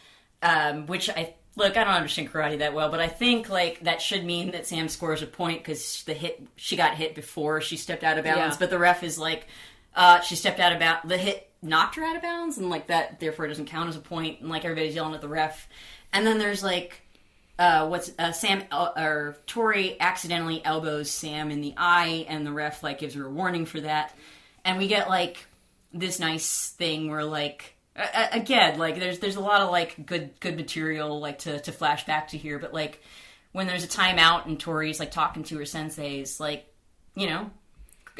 um, which I look. I don't understand karate that well, but I think like that should mean that Sam scores a point because the hit she got hit before she stepped out of bounds. Yeah. But the ref is like, uh, she stepped out of bounds. The hit knocked her out of bounds, and like that therefore it doesn't count as a point. And like everybody's yelling at the ref. And then there's like uh, what's uh, Sam uh, or Tori accidentally elbows Sam in the eye, and the ref like gives her a warning for that, and we get like this nice thing where like again like there's there's a lot of like good good material like to to flash back to here, but like when there's a timeout and Tori's like talking to her senseis, like you know.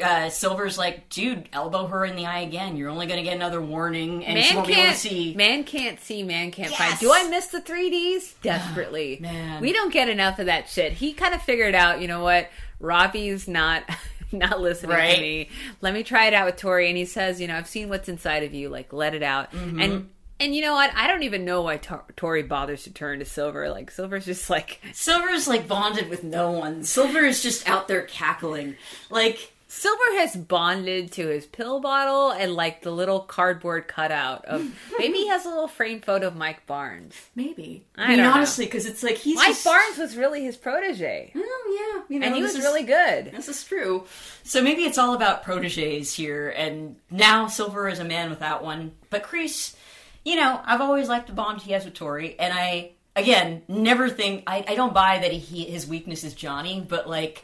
Uh, Silver's like, dude, elbow her in the eye again. You're only gonna get another warning, and she won't be able to can't see. man can't see, man can't Yes. fight. Do I miss the 3Ds? Desperately. Man. We don't get enough of that shit. He kind of figured out, you know what? Robbie's not not listening Right. to me. Let me try it out with Tori and he says, you know, I've seen what's inside of you, like let it out. Mm-hmm. And and you know what? I don't even know why Tor- Tori bothers to turn to Silver. Like Silver's just like Silver's like bonded with no one. Silver is just out there cackling. Like, Silver has bonded to his pill bottle and like the little cardboard cutout of maybe he has a little framed photo of Mike Barnes. maybe. I I, mean, don't honestly, because it's like he's Mike just... Barnes was really his protege. Oh, yeah. You know, and he was is- really good. This is true. So maybe it's all about proteges here, and now Silver is a man without one. But Kreese, you know, I've always liked the bond he has with Tori, and I, again, never think, I, I don't buy that he, his weakness is Johnny, but like,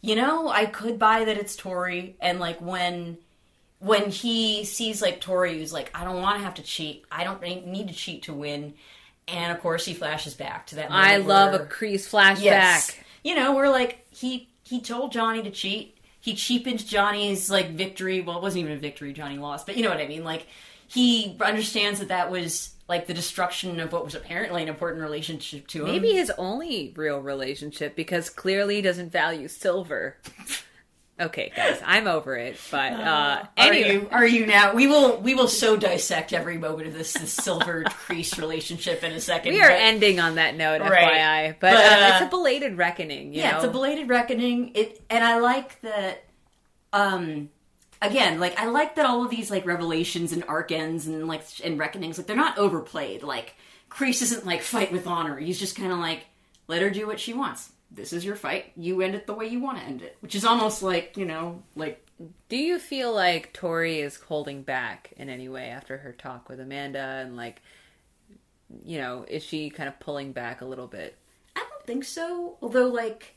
you know, I could buy that it's Tori, and like when when he sees like Tori, who's like, I don't want to have to cheat. I don't need to cheat to win. And of course, he flashes back to that. I love a where- Kreese flashback. Yes. You know, we're like he he told Johnny to cheat. He cheapened Johnny's like victory. Well, it wasn't even a victory. Johnny lost, but you know what I mean. Like he understands that that was like the destruction of what was apparently an important relationship to him. Maybe his only real relationship because clearly he doesn't value silver. Okay, guys, I'm over it. But uh, Are anyway, you? Are you now? We will. We will so dissect every moment of this, this silver Kreese relationship in a second. we are but- ending on that note, Right. FYI. But, But, uh, uh, it's a belated reckoning. You yeah, know? it's a belated reckoning. It and I like that. Um, again, like I like that all of these like revelations and arc ends and like and reckonings, like they're not overplayed. Like Kreese isn't like fight with honor. He's just kind of like let her do what she wants. This is your fight. You end it the way you want to end it, which is almost like you know, like Do you feel like Tori is holding back in any way after her talk with Amanda and like you know, is she kind of pulling back a little bit? I don't think so. Although, like,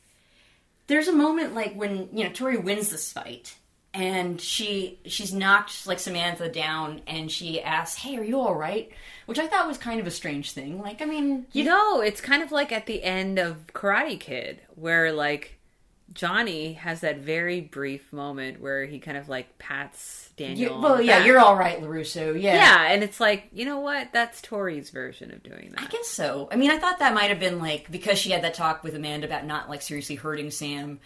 there's a moment like when you know Tori wins this fight, and she she's knocked like Samantha down, and she asks, "Hey, are you all right?" Which I thought was kind of a strange thing. Like, I mean, You know, it's kind of like at the end of Karate Kid, where like Johnny has that very brief moment where he kind of like pats you, Daniel. on well, yeah, back. you're all right, LaRusso. Yeah, Yeah, and it's like you know what? That's Tori's version of doing that. I guess so. I mean, I thought that might have been like because she had that talk with Amanda about not like seriously hurting Sam.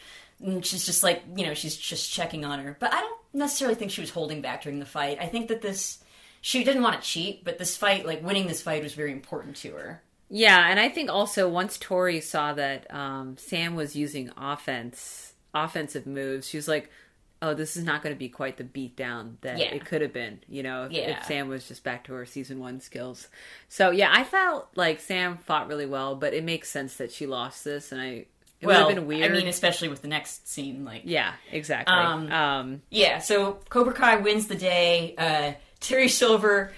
And she's just like, you know, she's just checking on her. But I don't necessarily think she was holding back during the fight. I think that this, she didn't want to cheat, but this fight, like winning this fight, was very important to her. Yeah, and I think also once Tori saw that um, Sam was using offense, offensive moves, she was like, "Oh, this is not going to be quite the beatdown that Yeah. it could have been." You know, if, Yeah. if Sam was just back to her season one skills. So yeah, I felt like Sam fought really well, but it makes sense that she lost this, and I it well, would have been weird. I mean, especially with the next scene, like yeah, exactly. Um, Um, yeah. So Cobra Kai wins the day. Uh, Terry Silver,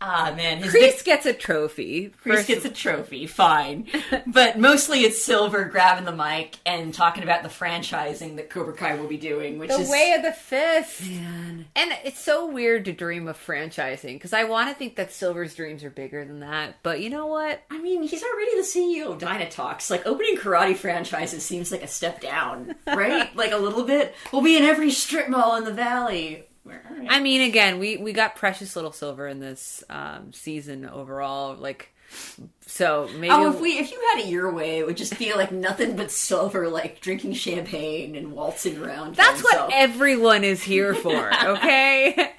ah man, Kreese gets a trophy. Kreese gets a trophy, fine. but mostly it's Silver grabbing the mic and talking about the franchising that Cobra Kai will be doing, which is the is way of the fist. Man. And it's so weird to dream of franchising because I want to think that Silver's dreams are bigger than that. But you know what? I mean, he's already the CEO of Dynatox. Like opening karate franchises seems like a step down, right? like a little bit. We'll be in every strip mall in the valley. All right. I mean, again, we we got precious little Silver in this um, season overall. Like, so maybe Oh, if we if you had it your way, it would just be like nothing but silver, like drinking champagne and waltzing around. that's what everyone is here for. Okay.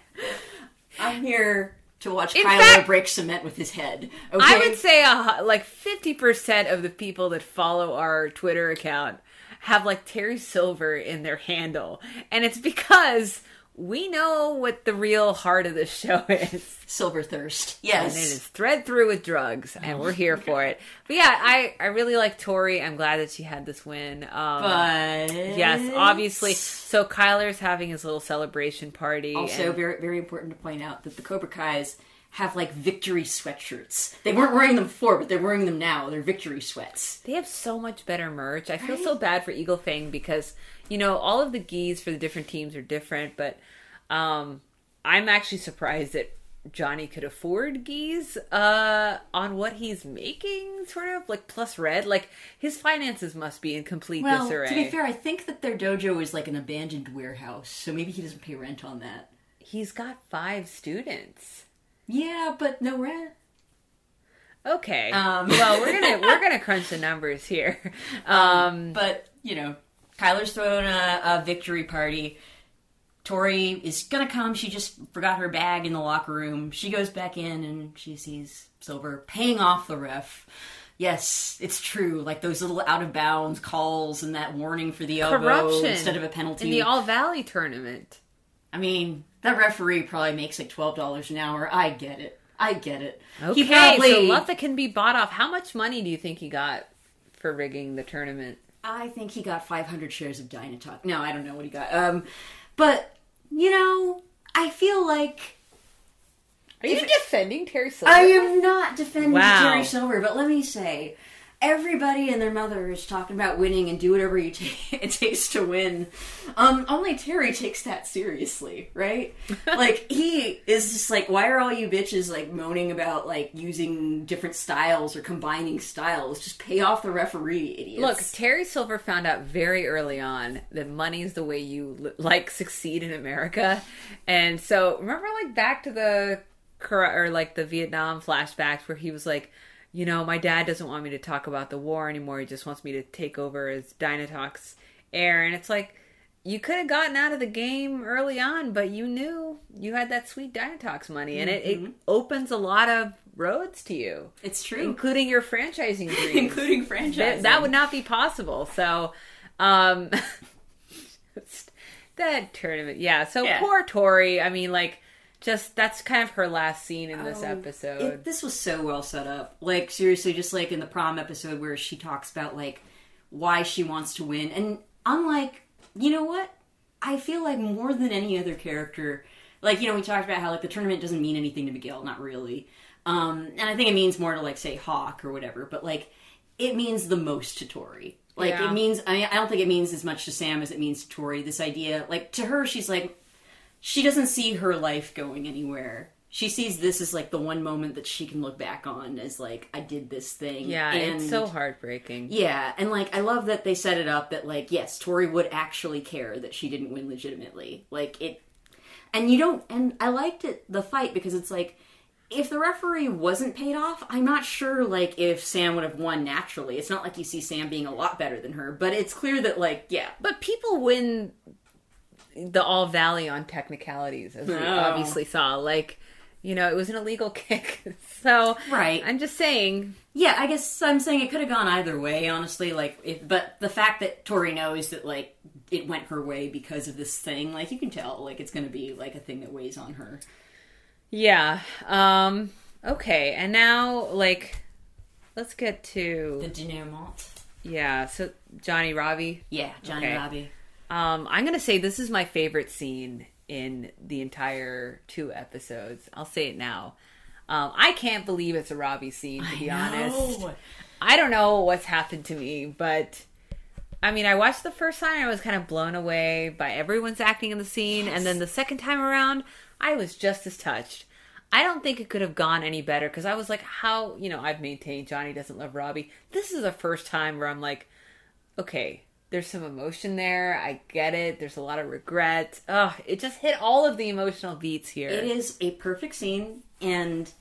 I'm here to watch In Kylo fact- break cement with his head. Okay? I would say hu- like 50% of the people that follow our Twitter account have like Terry Silver in their handle. And it's because we know what the real heart of this show is. silver thirst. Yes and it is thread through with drugs, and we're here for it. But yeah, I, I really like Tori. I'm glad that she had this win. Um, but yes, obviously. So Kyler's having his little celebration party. Also, and- very very important to point out that the Cobra Kai's have like victory sweatshirts. They weren't wearing them before, but they're wearing them now. They're victory sweats. They have so much better merch. I feel so bad for Eagle Fang because you know all of the gis for the different teams are different, but um, I'm actually surprised that Johnny could afford gis uh, on what he's making. Sort of like plus red, like his finances must be in complete Well, disarray. to be fair, I think that their dojo is like an abandoned warehouse, so maybe he doesn't pay rent on that. he's got five students. Yeah, but no rent. Okay. Um. well, we're gonna we're gonna crunch the numbers here. Um, But you know, Kyler's throwing a, a victory party. Tori is gonna come. She just forgot her bag in the locker room. She goes back in and she sees Silver paying off the ref. Yes, it's true. Like those little out of bounds calls and that warning for the elbow corruption instead of a penalty. in the All Valley tournament. I mean, that referee probably makes like twelve dollars an hour. I get it. I get it. Okay, He probably, so Lutha can be bought off. How much money do you think he got for rigging the tournament? I think he got 500 shares of Dynatox. No, I don't know what he got. Um, but you know, I feel like Are you defending Terry Silver? I am not defending Wow. Terry Silver, but let me say, everybody and their mother is talking about winning and do whatever you ta- it takes to win. Um, only Terry takes that seriously, right? like he is just like, why are all you bitches like moaning about like using different styles or combining styles? Just pay off the referee, idiots. Look, Terry Silver found out very early on that money is the way you like succeed in America, and so remember, like back to the or like the Vietnam flashbacks where he was like, you know, my dad doesn't want me to talk about the war anymore. He just wants me to take over as Dynatox heir, and it's like you could have gotten out of the game early on, but you knew you had that sweet Dynatox money, and it, it opens a lot of roads to you, It's true. including your franchising dreams. Including franchise. that, that would not be possible. So, um, that tournament, yeah. So Yeah. poor Tori. I mean, like, just that's kind of her last scene in this Oh, episode. It, this was so well set up. Like seriously, just like in the prom episode where she talks about like why she wants to win, and unlike you know what, I feel like more than any other character, like you know we talked about how like the tournament doesn't mean anything to Miguel, not really, um, and I think it means more to like say Hawk or whatever, but like it means the most to Tori. Like Yeah. it means, I mean, I don't think it means as much to Sam as it means to Tori. This idea, like to her, she's like, she doesn't see her life going anywhere. She sees this as like the one moment that she can look back on as like I did this thing. yeah, and, it's so heartbreaking. Yeah, and like I love that they set it up that like yes, Tori would actually care that she didn't win legitimately. Like it, and you don't. And I liked it the fight because it's like if the referee wasn't paid off, I'm not sure like if Sam would have won naturally. It's not like you see Sam being a lot better than her, but it's clear that like yeah, But people win the All Valley on technicalities, as we Oh. obviously saw. Like, you know, it was an illegal kick. so, Right. I'm just saying, Yeah, I guess I'm saying it could have gone either way, honestly. Like, if, but the fact that Tori knows that like it went her way because of this thing, like you can tell, like it's going to be like a thing that weighs on her. yeah. Um, okay, and now, like, let's get to. The denouement. Yeah, so Johnny Robbie. Yeah, Johnny Okay. Robbie. Um, I'm gonna say this is my favorite scene in the entire two episodes. I'll say it now. Um, I can't believe it's a Robbie scene, to be honest. I don't know what's happened to me, but I mean, I watched the first time, I was kind of blown away by everyone's acting in the scene, and then the second time around, I was just as touched. I don't think it could have gone any better because I was like, how, you know, I've maintained Johnny doesn't love Robbie. This is the first time where I'm like, okay, there's some emotion there. I get it. There's a lot of regret. Ugh, it just hit all of the emotional beats here. It is a perfect scene, and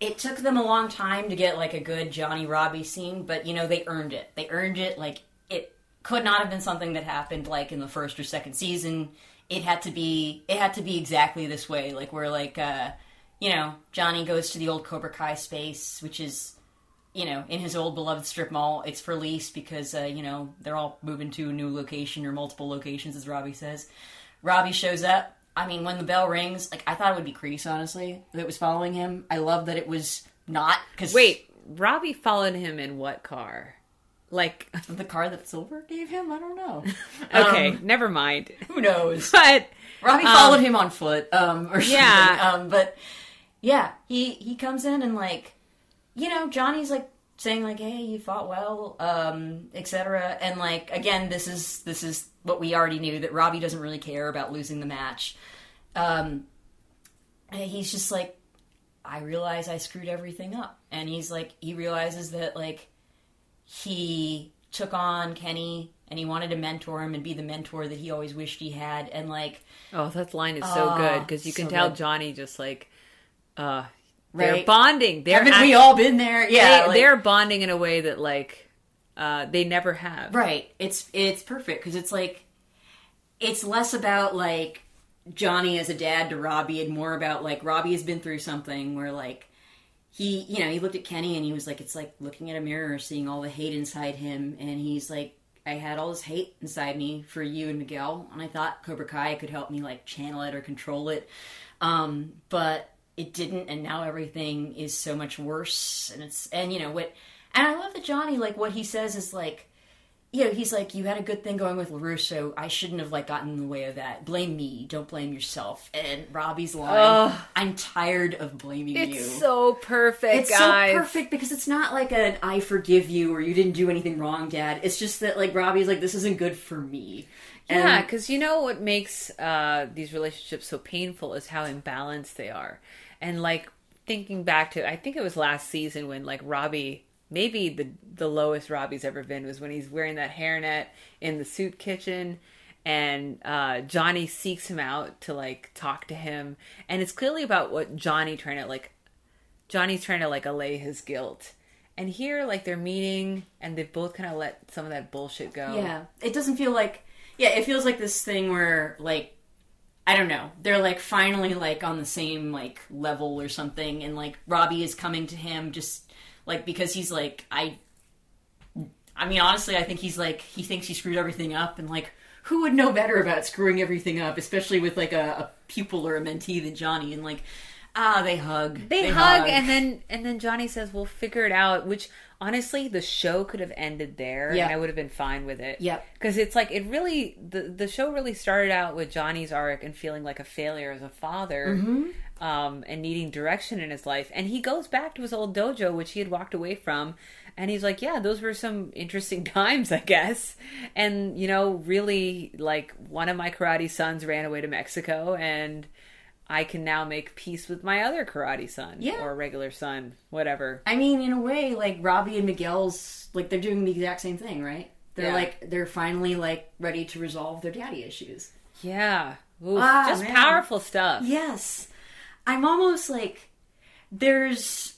it took them a long time to get like a good Johnny Robbie scene, but you know they earned it. They earned it. Like it could not have been something that happened like in the first or second season. It had to be. It had to be exactly this way. Like where like uh, you know Johnny goes to the old Cobra Kai space, which is you know, in his old beloved strip mall, it's for lease because, uh, you know, they're all moving to a new location or multiple locations, as Robbie says. Robbie shows up. I mean, when the bell rings, like, I thought it would be Kreese, honestly, that was following him. I love that it was not, because. Wait, Robbie followed him in what car? Like, The car that Silver gave him? I don't know. okay, Um, never mind. who knows? But Robbie Um, followed him on foot, um, or Yeah. Um, but yeah, he he comes in and like, you know, Johnny's like saying like, "Hey, you fought well," um, etc. And like again, this is this is what we already knew that Robbie doesn't really care about losing the match. Um, and he's just like, I realize I screwed everything up, and he's like, he realizes that like he took on Kenny and he wanted to mentor him and be the mentor that he always wished he had, and like. oh, that line is so Oh, good because you can so tell good. Johnny just like, uh, they're bonding. They're Haven't act- we all been there? Yeah, they, like- they're bonding in a way that like, uh, they never have. right. It's it's perfect because it's like it's less about like Johnny as a dad to Robbie and more about like Robbie has been through something where like he you know he looked at Kenny and he was like it's like looking at a mirror seeing all the hate inside him and he's like I had all this hate inside me for you and Miguel and I thought Cobra Kai could help me like channel it or control it um but it didn't and now everything is so much worse and it's and you know what and I love that Johnny like what he says is like you know, he's like, you had a good thing going with LaRusso. I shouldn't have like gotten in the way of that. Blame me, don't blame yourself. And Robbie's line, Ugh. I'm tired of blaming It's you. It's so perfect, it's guys. so perfect because it's not like an I forgive you or you didn't do anything wrong, Dad. It's just that like Robbie's like, this isn't good for me. And Yeah, because you know what makes uh, these relationships so painful is how imbalanced they are. And like thinking back to, I think it was last season when like Robbie, maybe the the lowest Robbie's ever been was when he's wearing that hairnet in the soup kitchen, and uh, Johnny seeks him out to like talk to him, and it's clearly about what Johnny trying to like. Johnny's trying to like allay his guilt, and here like they're meeting, and they've both kind of let some of that bullshit go. Yeah, it doesn't feel like. Yeah, it feels like this thing where like I don't know. They're like finally like on the same like level or something, and like Robbie is coming to him just like because he's like I. I mean, honestly, I think he's like he thinks he screwed everything up, and like who would know better about screwing everything up, especially with like a, a pupil or a mentee than Johnny, and like ah, they hug, They, hug, and then and then Johnny says, "We'll figure it out." Which honestly, the show could have ended there, Yeah. and I would have been fine with it. Yep. because it's like it really the the show really started out with Johnny's arc and feeling like a failure as a father, Mm-hmm. um, and needing direction in his life, and he goes back to his old dojo, which he had walked away from. And he's like, yeah, those were some interesting times, I guess. And, you know, really, like, one of my karate sons ran away to Mexico, and I can now make peace with my other karate son Yeah. or regular son, whatever. I mean, in a way, like Robbie and Miguel's like they're doing the exact same thing, right? They're Yeah. like they're finally like ready to resolve their daddy issues. Yeah. Oof, Ah, just man. powerful stuff. Yes. I'm almost like there's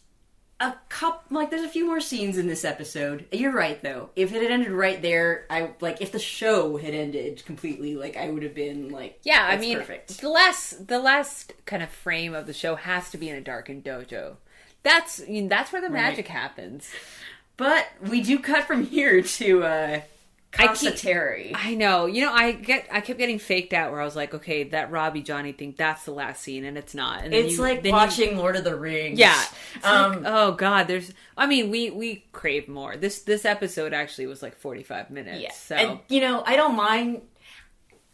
a couple like there's a few more scenes in this episode. You're right though. If it had ended right there, I like if the show had ended completely, like I would have been like Yeah, I mean, perfect. the last the last kind of frame of the show has to be in a darkened dojo. That's I mean, that's where the magic happens. But we do cut from here to uh I keep- Terry. I know. You know, I get I kept getting faked out where I was like, okay, that Robbie Johnny thing, that's the last scene, and it's not. And then It's you- like then you- watching Lord of the Rings. yeah. Um, like, oh God, there's. I mean, we we crave more. This this episode actually was like 45 minutes. Yeah. So And you know, I don't mind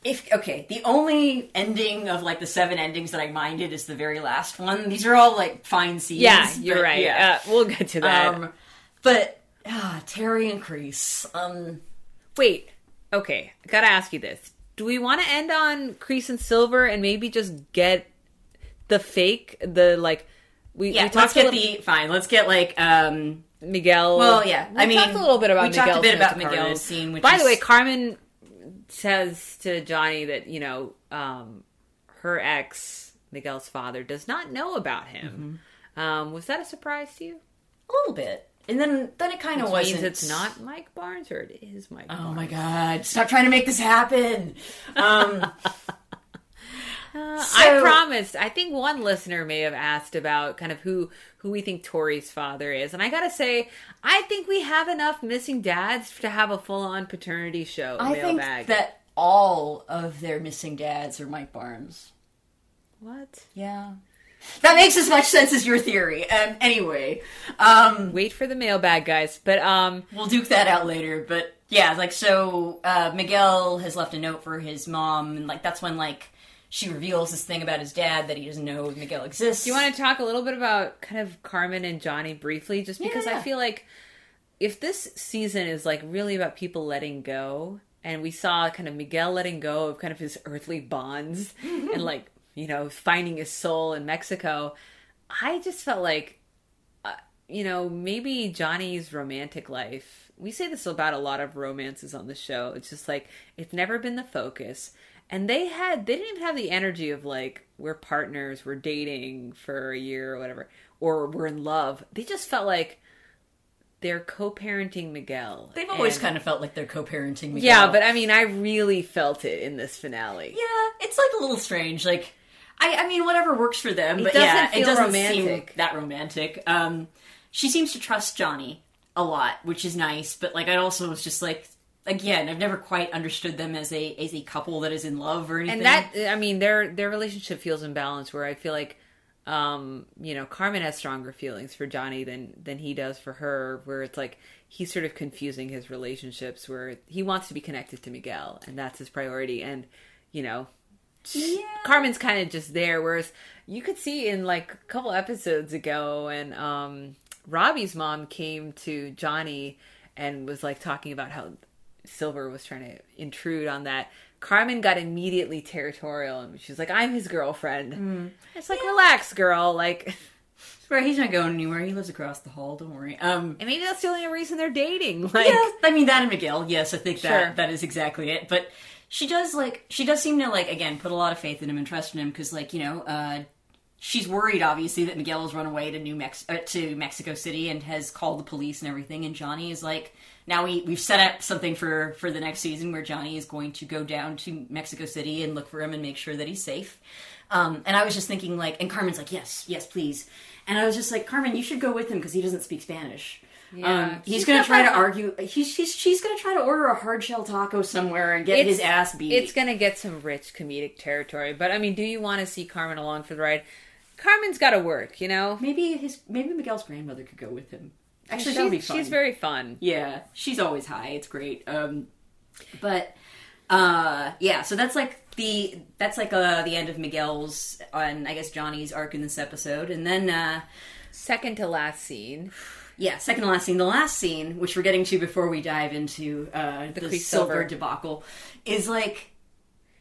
if okay, the only ending of like the seven endings that I minded is the very last one. These are all like fine scenes. yeah, you're but, right. Yeah. Uh, we'll get to that. um but ah, Terry and Kreese. Um Wait. Okay, gotta ask you this: Do we want to end on Kreese and Silver and maybe just get the fake, the like? We, yeah, we let's get little, the fine. Let's get like um Miguel. Well, yeah, we I mean, talked a little bit about we talked a Miguel's bit scene about with Miguel's Carmen. scene, which By is- the way, Carmen says to Johnny that you know um, her ex, Miguel's father, does not know about him. Mm-hmm. Um, was that a surprise to you? a little bit. And then then it kind of wasn't means it's not Mike Barnes, or it is Mike. Oh Barnes. my god, stop trying to make this happen. Um I So- promised. I think one listener may have asked about kind of who who we think Tori's father is, and I gotta say, I think we have enough missing dads to have a full on paternity show. I think that all of their missing dads are Mike Barnes. what? Yeah. That makes as much sense as your theory. Um, anyway, um, Wait for the mailbag, guys. But um, we'll duke that out later. But yeah, like so, uh, Miguel has left a note for his mom, and like that's when like she reveals this thing about his dad that he doesn't know Miguel exists. do you want to talk a little bit about kind of Carmen and Johnny briefly, just because Yeah. I feel like if this season is like really about people letting go, and we saw kind of Miguel letting go of kind of his earthly bonds and like you know finding his soul in Mexico, I just felt like uh, you know maybe Johnny's romantic life. We say this about a lot of romances on the show. It's just like it's never been the focus. And they had they didn't even have the energy of like we're partners, we're dating for a year or whatever, or we're in love. They just felt like they're co-parenting Miguel. They've always And- kind of felt like they're co-parenting Miguel. yeah, but I mean, I really felt it in this finale. yeah, it's like a little strange. Like, I, I mean, whatever works for them, but doesn't yeah, it doesn't romantic. seem that romantic. Um, she seems to trust Johnny a lot, which is nice. But like, I also was just like, again, I've never quite understood them as a as a couple that is in love or anything. and that I mean, their their relationship feels imbalanced. Where I feel like, um, you know, Carmen has stronger feelings for Johnny than than he does for her. Where it's like he's sort of confusing his relationships. Where he wants to be connected to Miguel, and that's his priority. And you know, yeah. Carmen's kind of just there, whereas you could see in like a couple episodes ago, and um, Robbie's mom came to Johnny and was like talking about how Silver was trying to intrude on that. Carmen got immediately territorial, and she's like, "I'm his girlfriend." It's like, relax, girl. Like, Right, he's not going anywhere. He lives across the hall. Don't worry. Um, and maybe that's the only reason they're dating. Like, yeah, I mean that and Miguel. Yes, I think that Sure. that is exactly it. But she does like she does seem to like again put a lot of faith in him and trust in him because like you know uh, she's worried obviously that Miguel has run away to New Mex uh, to Mexico City and has called the police and everything. And Johnny is like, now we we've set up something for for the next season where Johnny is going to go down to Mexico City and look for him and make sure that he's safe. Um, and I was just thinking like, and Carmen's like, yes, yes, please. And I was just like, Carmen, you should go with him because he doesn't speak Spanish. Yeah. Um, he's gonna try to argue. He's, he's she's gonna try to order a hard shell taco somewhere and get his ass beat. It's gonna get some rich comedic territory, but I mean, do you want to see Carmen along for the ride? Carmen's got to work, you know. maybe his maybe Miguel's grandmother could go with him. Actually, she's, be fun. she's very fun. yeah, she's always high. It's great. Um, but uh, yeah, so that's like the that's like uh, the end of Miguel's and I guess Johnny's arc in this episode, and then uh, Second to last scene. Yeah, second to last scene, the last scene, which we're getting to before we dive into uh, the, Quicksilver. silver debacle, is like,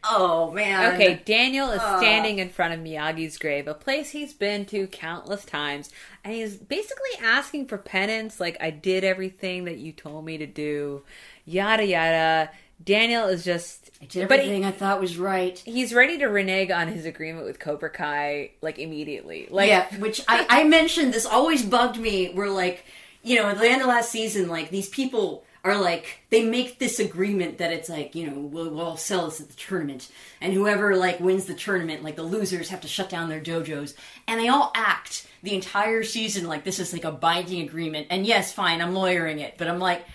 oh man, Okay, Daniel is Uh. standing in front of Miyagi's grave, a place he's been to countless times, and he's basically asking for penance, like, I did everything that you told me to do, yada yada. Daniel is just. I did but he- everything I thought was right. he's ready to renege on his agreement with Cobra Kai, like, immediately. Like, yeah, which I, I mentioned this always bugged me. Where like, you know, at the end of last season, like these people are like they make this agreement that it's like you know we'll, we'll sell this at the tournament, and whoever like wins the tournament, like the losers have to shut down their dojos, and they all act the entire season like this is like a binding agreement. And yes, fine, I'm lawyering it, but I'm like,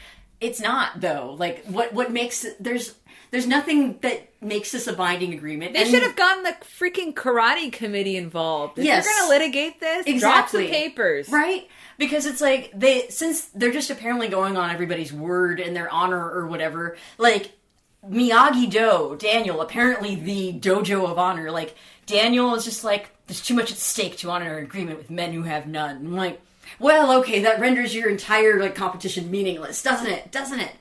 it's not though. Like what what makes there's there's nothing that makes this a binding agreement. They And- should have gotten the freaking karate committee involved. If Yes. you're going to litigate this, drop Exactly. some papers. Right? Because it's like they since they're just apparently going on everybody's word and their honor or whatever, like Miyagi Do, Daniel, apparently the dojo of honor, like Daniel is just like, there's too much at stake to honor an agreement with men who have none. I'm like, well, okay, that renders your entire like competition meaningless, doesn't it? Doesn't it?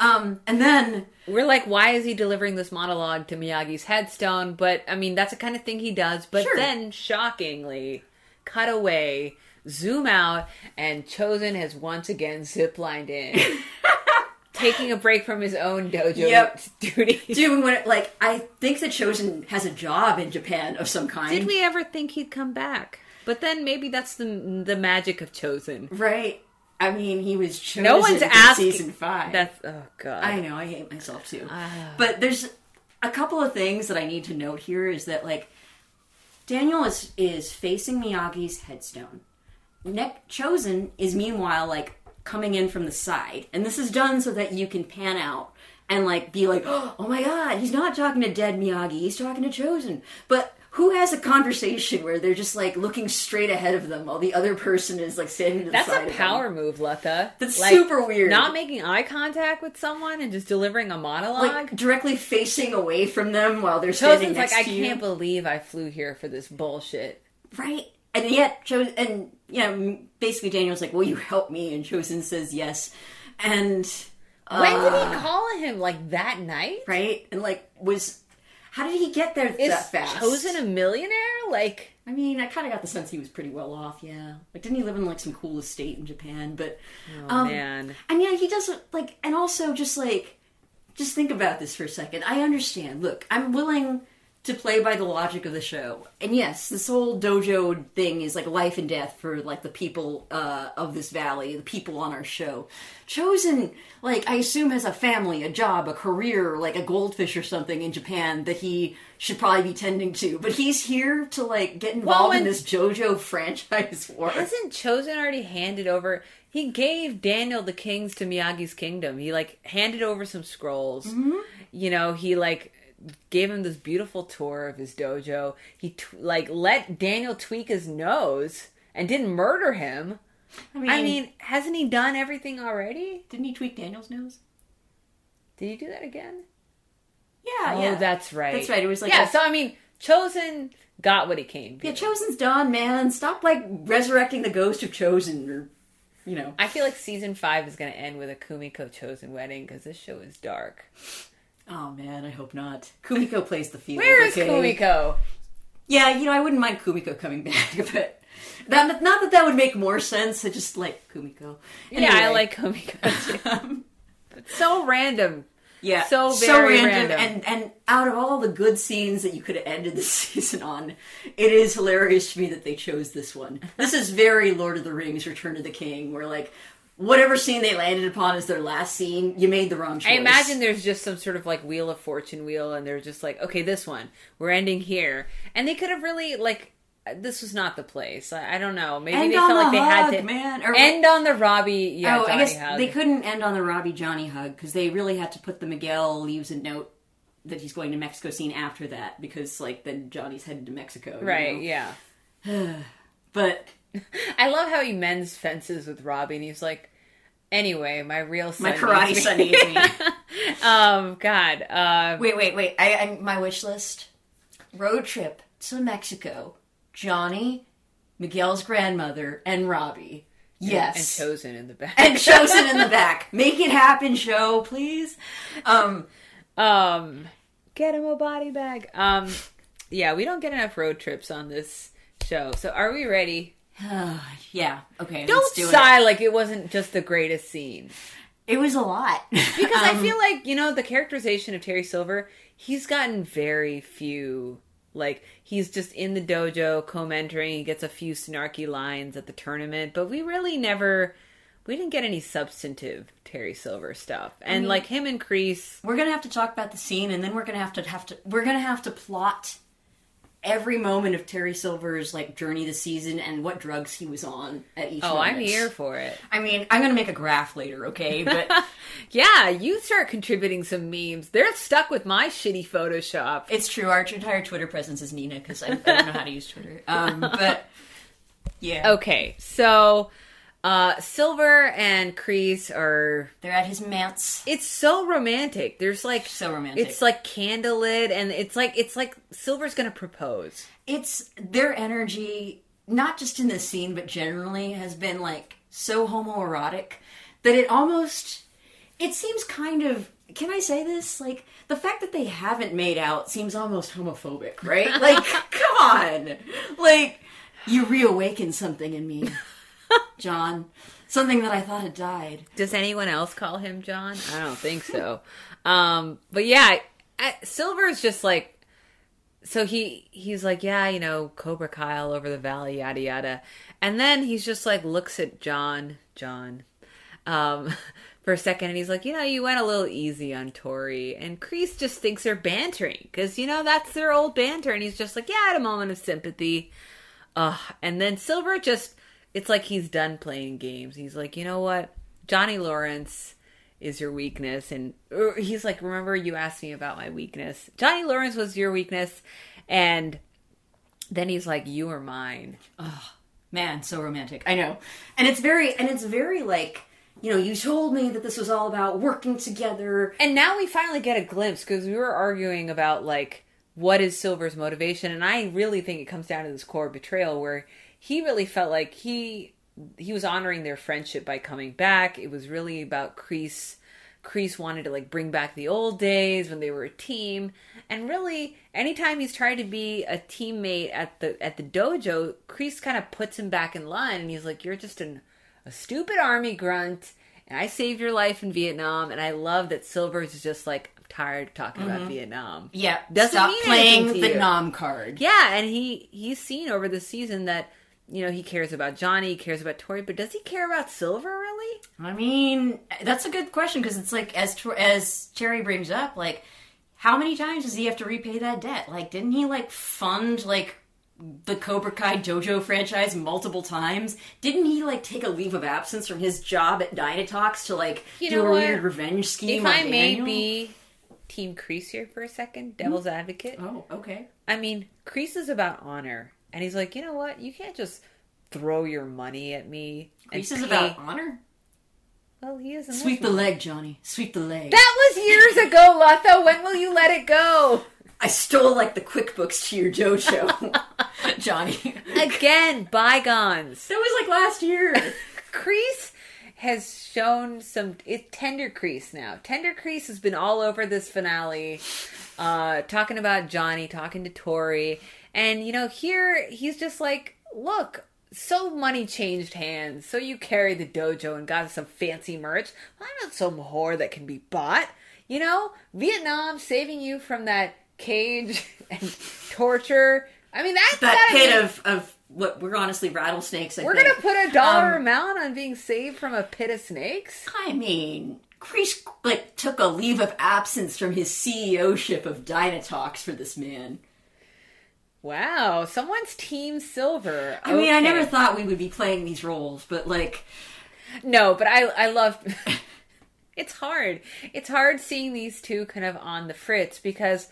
Um, and then We're like, why is he delivering this monologue to Miyagi's headstone? But I mean, that's the kind of thing he does. But Sure. then, shockingly, cut away, zoom out, and Chozen has once again ziplined in, taking a break from his own dojo Yep. duties. doing what like I think the Chozen has a job in Japan of some kind. Did we ever think he'd come back? But then maybe that's the the magic of Chozen. Right. I mean, he was chosen No one's asking. season five. That's oh god. I know, I hate myself too. Ah. but there's a couple of things that I need to note here is that like Daniel is is facing Miyagi's headstone. Neck Chozen is meanwhile like coming in from the side, and this is done so that you can pan out and like be like, oh my god, he's not talking to dead Miyagi, he's talking to Chozen. But who has a conversation where they're just like looking straight ahead of them while the other person is like standing to the That's side a power move, Letta. That's super weird. Not making eye contact with someone and just delivering a monologue. like directly facing away from them while they're standing Chozen's next like, I to you. can't believe I flew here for this bullshit. right? And yet, Cho- and you know, basically Daniel's like, "Will you help me?" And Chozen says yes. And uh, When did he call him? Like that night? right? And like, was how did he get there Is that fast? Chozen a millionaire? Like, I mean, I kind of got the sense he was pretty well off. Yeah, like didn't he live in like some cool estate in Japan? But oh um, man. And yeah, he doesn't like, and also just like, just think about this for a second. I understand. Look, I'm willing to play by the logic of the show, and yes, this whole dojo thing is like life and death for like the people uh, of this valley, the people on our show. Chozen, like, I assume has a family, a job, a career, like a goldfish or something in Japan that he should probably be tending to. But he's here to like get involved in this dojo franchise war. Hasn't Chozen already handed over? He gave Daniel the kings to Miyagi's kingdom. He like handed over some scrolls. Mm-hmm. You know, he like gave him this beautiful tour of his dojo. He t- like let Daniel tweak his nose and didn't murder him. I mean, I mean, hasn't he done everything already? didn't he tweak Daniel's nose? Did he do that again? Yeah, oh, yeah. that's right. That's right. It was like yeah. a- So I mean, Chozen got what he came. Yeah. Chozen's done, man. Stop like resurrecting the ghost of Chozen, or you know. I feel like season five is going to end with a Kumiko Chozen wedding because this show is dark. Oh man, I hope not. Kumiko plays the field. Where is okay? Kumiko? Yeah, you know, I wouldn't mind Kumiko coming back, but that, not that that would make more sense. I just like Kumiko. Yeah, I like Kumiko too. Um, so random. Yeah, So very random. And and out of all the good scenes that you could have ended the season on, it is hilarious to me that they chose this one. This is very Lord of the Rings: Return of the King, where like whatever scene they landed upon as their last scene, you made the wrong choice. I imagine there's just some sort of like wheel of fortune wheel, and they're just like, okay, this one, we're ending here, and they could have really like, this was not the place. I, I don't know. Maybe End they felt like the they had to man. Or- end on the Robbie. Yeah, oh, I Johnny guess hug. they couldn't end on the Robbie Johnny hug because they really had to put the Miguel leaves a note that he's going to Mexico scene after that because like then Johnny's headed to Mexico, Right. know? Yeah. But I love how he mends fences with Robbie, and he's like, anyway, my real son. my karate needs son me." needs me. um, God. Uh, Wait, wait, wait. I, I my wish list: road trip to Mexico. Johnny, Miguel's grandmother, and Robbie. Yes, and Yes, Chozen in the back. and Chozen in the back. Make it happen, show, please. Um, Um, get him a body bag. Um, yeah, we don't get enough road trips on this show. So are we ready? yeah. Okay. Don't let's do sigh like it wasn't just the greatest scene. It. it was a lot Because I um, feel like, you know, the characterization of Terry Silver, he's gotten very few. Like, he's just in the dojo, co mentoring, he gets a few snarky lines at the tournament, but we really never. We didn't get any substantive Terry Silver stuff, and like him and Kreese, we're gonna have to talk about the scene, and then we're gonna have to have to we're gonna have to plot every moment of Terry Silver's like journey this season and what drugs he was on at each. oh, I'm here for it. I mean, I'm gonna make a graph later, okay? But Yeah, you start contributing some memes. They're stuck with my shitty Photoshop. it's true. Our entire Twitter presence is Nina because I, I don't know how to use Twitter. Um, but yeah, Okay, so uh Silver and Kreese are they're at his manse. it's so romantic. There's like So romantic. It's like candlelit and it's like it's like Silver's gonna propose. it's their energy, not just in this scene, but generally, has been like so homoerotic that it almost it seems kind of can I say this? Like the fact that they haven't made out seems almost homophobic, right? Like, come on. Like you reawaken something in me, John. Something that I thought had died. Does anyone else call him John? I don't think so. um, but yeah, Silver's just like, so he he's like, yeah, you know, Cobra Kai over the valley, yada yada, and then he's just like looks at John, John, um, for a second, and he's like, you know, you went a little easy on Tori, and Kreese just thinks they're bantering because you know that's their old banter, and he's just like, yeah, I had a moment of sympathy. Ugh. And then Silver just, it's like he's done playing games. He's like, you know what? Johnny Lawrence is your weakness. And er, he's like, remember you asked me about my weakness. Johnny Lawrence was your weakness. And then he's like, you are mine. Oh man, so romantic. I know. And it's very and it's very like, you know, you told me that this was all about working together. And now we finally get a glimpse because we were arguing about like what is Silver's motivation, and I really think it comes down to this core betrayal where he really felt like he he was honoring their friendship by coming back. It was really about Kreese. Kreese wanted to like bring back the old days when they were a team, and really anytime he's tried to be a teammate at the at the dojo, Kreese kind of puts him back in line, and he's like, "You're just an, a stupid army grunt." and I saved your life in Vietnam, and I love that Silver's is just like I'm tired of talking about mm-hmm. Vietnam. Yeah. Doesn't stop mean playing the nom card. Yeah, and he he's seen over the season that you know he cares about Johnny, he cares about Tori, but does he care about Silver really? I mean, that's a good question because it's like as Tor- as Terry brings up, like how many times does he have to repay that debt? Like, didn't he like fund like the Cobra Kai dojo franchise multiple times? Didn't he like take a leave of absence from his job at Dynatox to like You do a what? weird revenge scheme? If on I may be Team Kreese here for a second, hmm? Devil's Advocate. oh okay, I mean, Kreese is about honor, and he's like, you know what? You can't just throw your money at me. and this is about honor. Well, he is. Sweep the leg, Johnny. Sweep the leg. That was years ago, Lotho. When will you let it go? I stole like the QuickBooks to your dojo, Johnny. Again, bygones. That was like last year. Kreese has shown some. It's tender Kreese now. Tender Kreese has been all over this finale, uh, talking about Johnny, talking to Tori, and you know here he's just like, look. So money changed hands. So you carried the dojo and got some fancy merch. I'm not some whore that can be bought. You know, Vietnam saving you from that cage and torture. I mean, that's that pit be- of of what we're honestly rattlesnakes. I We're think. gonna put a dollar Um, amount on being saved from a pit of snakes. I mean, Kreese like took a leave of absence from his CEO ship of Dynatox for this man. Wow, someone's Team Silver. I mean, I never thought we would be playing these roles, but like, No, but I I love. it's hard. It's hard seeing these two kind of on the fritz because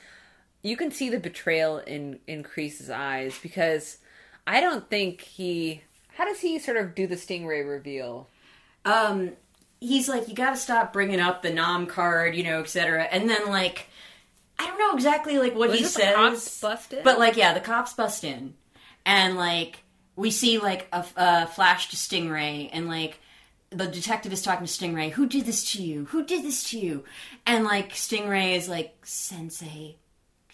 you can see the betrayal in in Kreese's eyes because I don't think he. How does he sort of do the stingray reveal? um, he's like, you got to stop bringing up the nom card, you know, etc. And then like, I don't know exactly like what Was he says, cops bust in? but like, yeah, the cops bust in, and like we see like a, a flash to Stingray, and like the detective is talking to Stingray. Who did this to you? Who did this to you? And like Stingray is like Sensei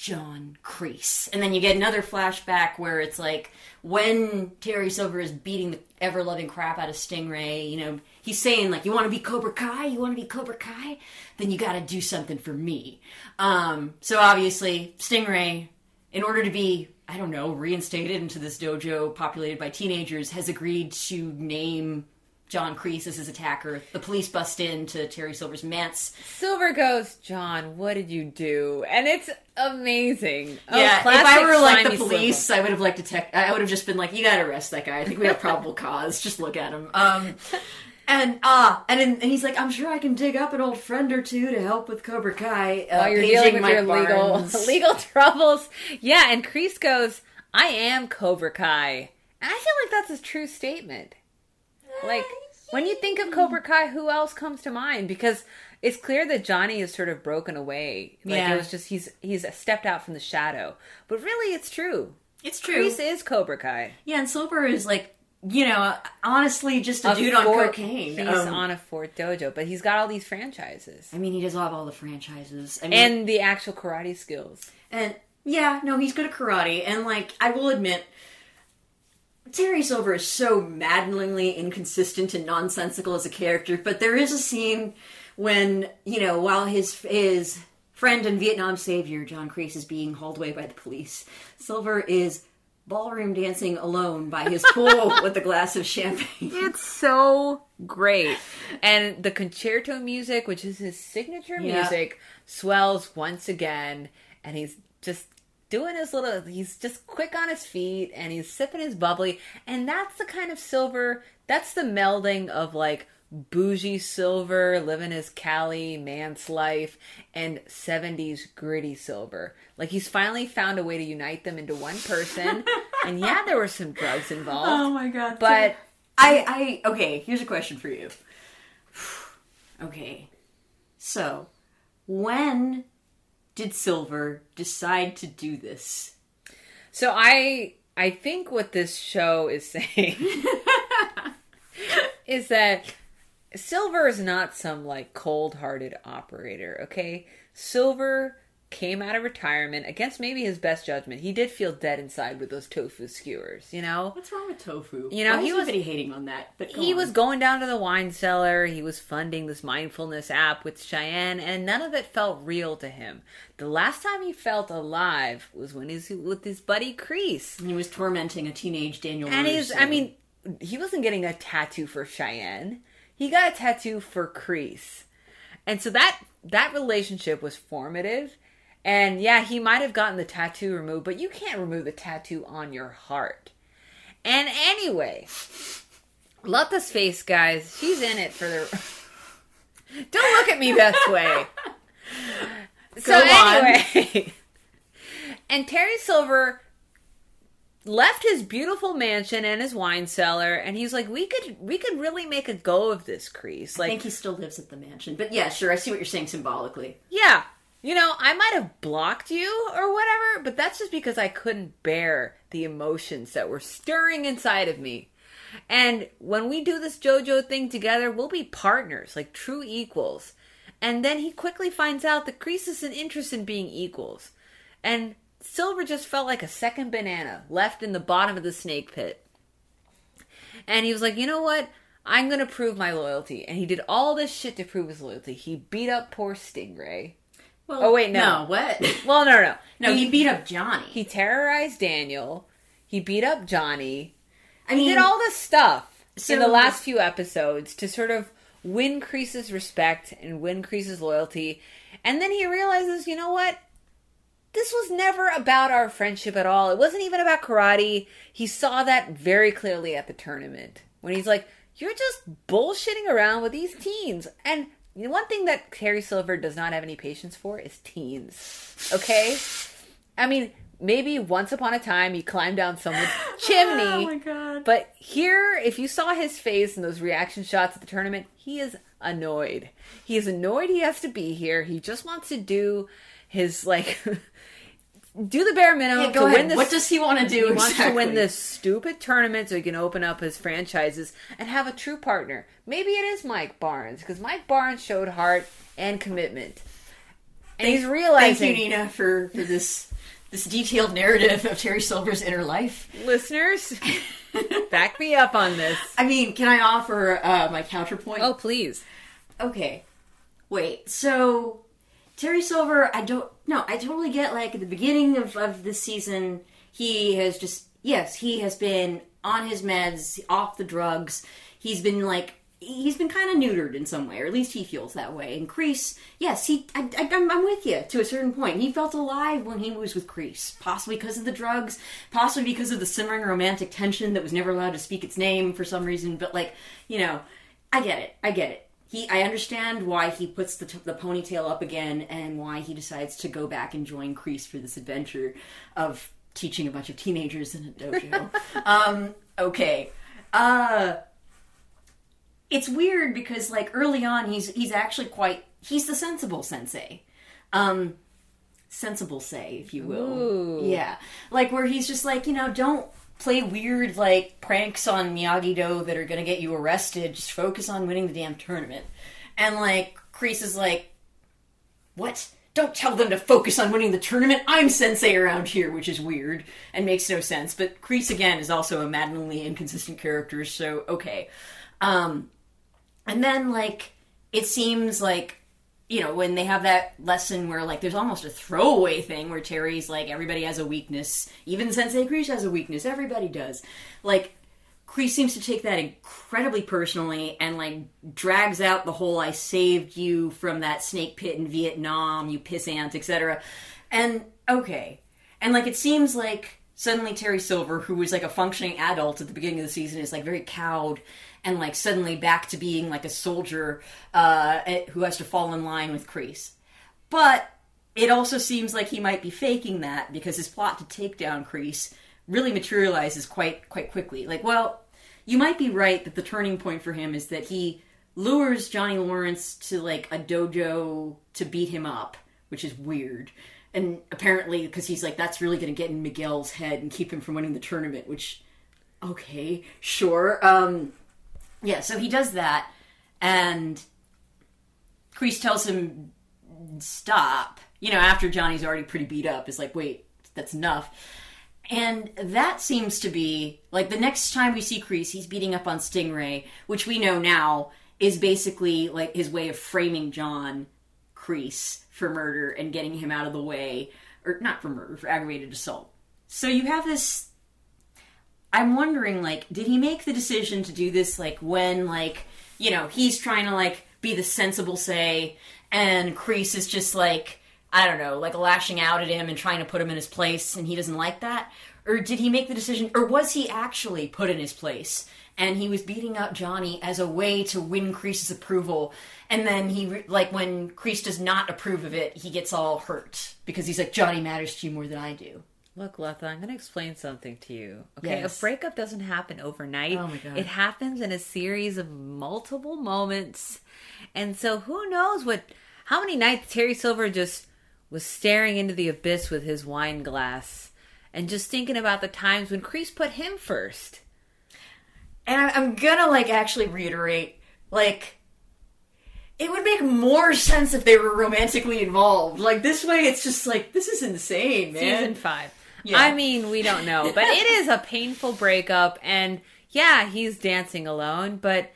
John Kreese. And then you get another flashback where it's like when Terry Silver is beating the ever loving crap out of Stingray, you know, he's saying like, "You want to be Cobra Kai? You want to be Cobra Kai? Then you got to do something for me." Um, so obviously, Stingray, in order to be I don't know, reinstated into this dojo populated by teenagers, has agreed to name John Kreese as his attacker. The police bust in to Terry Silver's manse. Silver goes, John, what did you do? And it's amazing. Oh, yeah, if I were like the police, Silver. I would have like detect. I would have just been like, "You gotta arrest that guy. I think we have probable cause. Just look at him." Um, and ah, and, then- and he's like, "I'm sure I can dig up an old friend or two to help with Cobra Kai." Uh, while you're dealing with Mike your legal Barnes. legal troubles. Yeah, and Kreese goes, "I am Cobra Kai," and I feel like that's a true statement. Like when you think of Cobra Kai, who else comes to mind? Because it's clear that Johnny is sort of broken away. Like Yeah. it was just he's he's stepped out from the shadow. But really, it's true. It's true. Kreese is Cobra Kai. Yeah, and Silver is like, you know, honestly, just a, A dude on cocaine. He's Um, on a Fort Dojo, but he's got all these franchises I mean, he does have all the franchises. I mean, and the actual karate skills. And yeah, no, he's good at karate. And like, I will admit, Terry Silver is so maddeningly inconsistent and nonsensical as a character. But there is a scene when you know, while his his friend and Vietnam savior John Kreese is being hauled away by the police, Silver is ballroom dancing alone by his pool with a glass of champagne. It's so great. And the concerto music, which is his signature Yeah. music, swells once again. And he's just doing his little, he's just quick on his feet and he's sipping his bubbly. And that's the kind of silver, that's the melding of like bougie silver, living his Cali man's life, and 70s gritty silver. Like he's finally found a way to unite them into one person. and yeah, there were some drugs involved. Oh my god! But I, I, okay. Here's a question for you. okay, so when did Silver decide to do this? So I I think what this show is saying is that Silver is not some like cold-hearted operator, okay? Silver came out of retirement against maybe his best judgment. He did feel dead inside with those tofu skewers, you know? What's wrong with tofu? You know, Why he was- hating on that. But He on. was going down to the wine cellar. He was funding this mindfulness app with Cheyenne, and none of it felt real to him. The last time he felt alive was when he was with his buddy Kreese. He was tormenting a teenage Daniel. And he's, I mean, he wasn't getting a tattoo for Cheyenne. He got a tattoo for Kreese. And so that that relationship was formative. And yeah, he might have gotten the tattoo removed, but you can't remove the tattoo on your heart. And anyway, let Letta's face, guys, she's in it for the. Don't look at me this way. so anyway, and Terry Silver left his beautiful mansion and his wine cellar, and he's like, "We could, we could really make a go of this, Kreese. like I think he still lives at the mansion. But yeah, sure. I see what you're saying symbolically. yeah, you know, I might have blocked you or whatever, but that's just because I couldn't bear the emotions that were stirring inside of me. And when we do this dojo thing together, we'll be partners, like true equals. And then he quickly finds out that Kreese isn't interested in being equals. And Silver just felt like a second banana left in the bottom of the snake pit. And he was like, you know what? I'm gonna prove my loyalty. And he did all this shit to prove his loyalty. He beat up poor Stingray. Well, Oh, wait, no. no, what? Well, no, no. no, he beat up Johnny. He terrorized Daniel. He beat up Johnny. I He mean, did all this stuff So- in the last few episodes to sort of win Kreese's respect and win Kreese's loyalty. And then he realizes, you know what? This was never about our friendship at all. It wasn't even about karate. He saw that very clearly at the tournament when he's like, You're just bullshitting around with these teens. And you know, one thing that Terry Silver does not have any patience for is teens. Okay? I mean, maybe once upon a time he climbed down someone's oh chimney. Oh my god. But here, if you saw his face in those reaction shots at the tournament, he is annoyed. He is annoyed he has to be here. He just wants to do his like do the bare minimum Yeah, go ahead. win this. what does he want to do? he wants to win this stupid tournament so he can open up his franchises and have a true partner. Maybe it is Mike Barnes because Mike Barnes showed heart and commitment, and he's realizing. Thank you, Nina, for for this this detailed narrative of Terry Silver's inner life. Listeners, back me up on this. I mean, can I offer uh, my counterpoint? Oh, please. okay. Wait, so Terry Silver, I don't no, I totally get like at the beginning of, of this season, he has just yes, he has been on his meds, off the drugs. He's been like he's been kind of neutered in some way, or at least he feels that way. And Kreese, yes, he I, I'm with you to a certain point. He felt alive when he was with Kreese, possibly because of the drugs, possibly because of the simmering romantic tension that was never allowed to speak its name for some reason. But like, you know, I get it. I get it. He, I understand why he puts the, t- the ponytail up again and why he decides to go back and join Kreese for this adventure of teaching a bunch of teenagers in a dojo. um, okay. Uh, it's weird because like early on he's he's actually quite he's the sensible sensei. Um, sensible say, if you will. Ooh. Yeah. Like where he's just like, you know, don't play weird like pranks on Miyagi Do that are gonna get you arrested. Just focus on winning the damn tournament. And like Kreese is like, What? Don't tell them to focus on winning the tournament. I'm sensei around here, which is weird and makes no sense. But Kreese again is also a maddeningly inconsistent character, so okay. Um and then like it seems like you know, when they have that lesson where like there's almost a throwaway thing where Terry's like everybody has a weakness, even Sensei Kreese has a weakness, everybody does. Like Kreese seems to take that incredibly personally and like drags out the whole I saved you from that snake pit in Vietnam, you piss pissant, etc. And okay. And like it seems like suddenly Terry Silver, who was like a functioning adult at the beginning of the season, is like very cowed and like suddenly back to being like a soldier uh, who has to fall in line with Kreese. But it also seems like he might be faking that because his plot to take down Kreese really materializes quite quite quickly. Like, well, you might be right that the turning point for him is that he lures Johnny Lawrence to like a dojo to beat him up, which is weird. And apparently, because he's like, that's really going to get in Miguel's head and keep him from winning the tournament, which, okay, sure. Um, yeah, so he does that, and Kreese tells him, stop. You know, after Johnny's already pretty beat up, is like, wait, that's enough. And that seems to be like the next time we see Kreese, he's beating up on Stingray, which we know now is basically like his way of framing John Kreese for murder and getting him out of the way, or not for murder, for aggravated assault. So you have this. I'm wondering, like, did he make the decision to do this, like, when, like, you know, he's trying to, like, be the sensible say, and Kreese is just, like, I don't know, like, lashing out at him and trying to put him in his place, and he doesn't like that? Or did he make the decision, or was he actually put in his place? And he was beating up Johnny as a way to win Kreese's approval. And then he, like, when Kreese does not approve of it, he gets all hurt because he's like, Johnny matters to you more than I do. Look, Letta, I'm going to explain something to you. Okay, Yes. a breakup doesn't happen overnight. Oh my God. It happens in a series of multiple moments. And so who knows what how many nights Terry Silver just was staring into the abyss with his wine glass and just thinking about the times when Kreese put him first. And I'm gonna like actually reiterate, like, it would make more sense if they were romantically involved. Like this way, it's just like this is insane, man. Season 5. Yeah. I mean, we don't know, but it is a painful breakup and yeah, he's dancing alone, but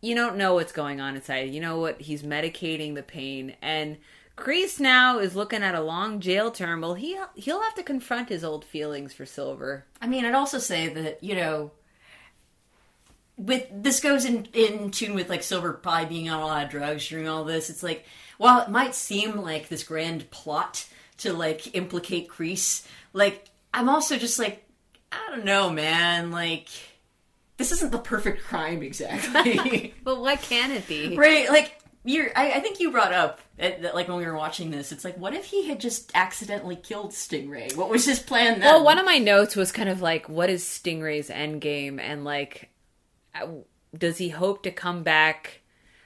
you don't know what's going on inside. You know what? He's medicating the pain, and Kreese now is looking at a long jail term. Well, he he'll have to confront his old feelings for Silver. I mean, I'd also say that you know, with this goes in in tune with like Silver probably being on a lot of drugs during all this. It's like while it might seem like this grand plot to like implicate Kreese, like I'm also just like I don't know, man. Like this isn't the perfect crime exactly, But what can it be? right? Like you're, I, I think you brought up that, like when we were watching this. It's like, what if he had just accidentally killed Stingray? What was his plan then? Well, one of my notes was kind of like, what is Stingray's end game, and like, uh, does he hope to come back?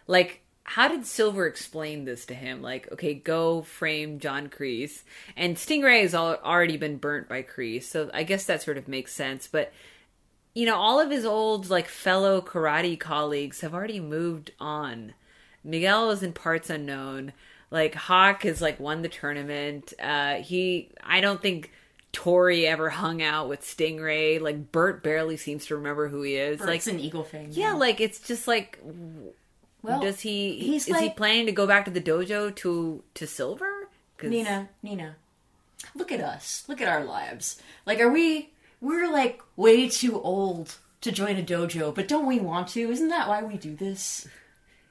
Like, how did Silver explain this to him? Like, okay, go frame John Kreese, and Stingray has al- already been burnt by Kreese, so I guess that sort of makes sense. But you know, all of his old like fellow karate colleagues have already moved on. Miguel is in parts unknown. Like Hawk has like won the tournament. Uh he I don't think Tori ever hung out with Stingray. Like Bert barely seems to remember who he is. Like like it's an eagle thing. yeah, like it's just like Well, does he he's is he planning to go back to the dojo to to Silver? 'Cause- Nina, Nina, look at us. Look at our lives. Like, are we? We're like way too old to join a dojo, but don't we want to? Isn't that why we do this?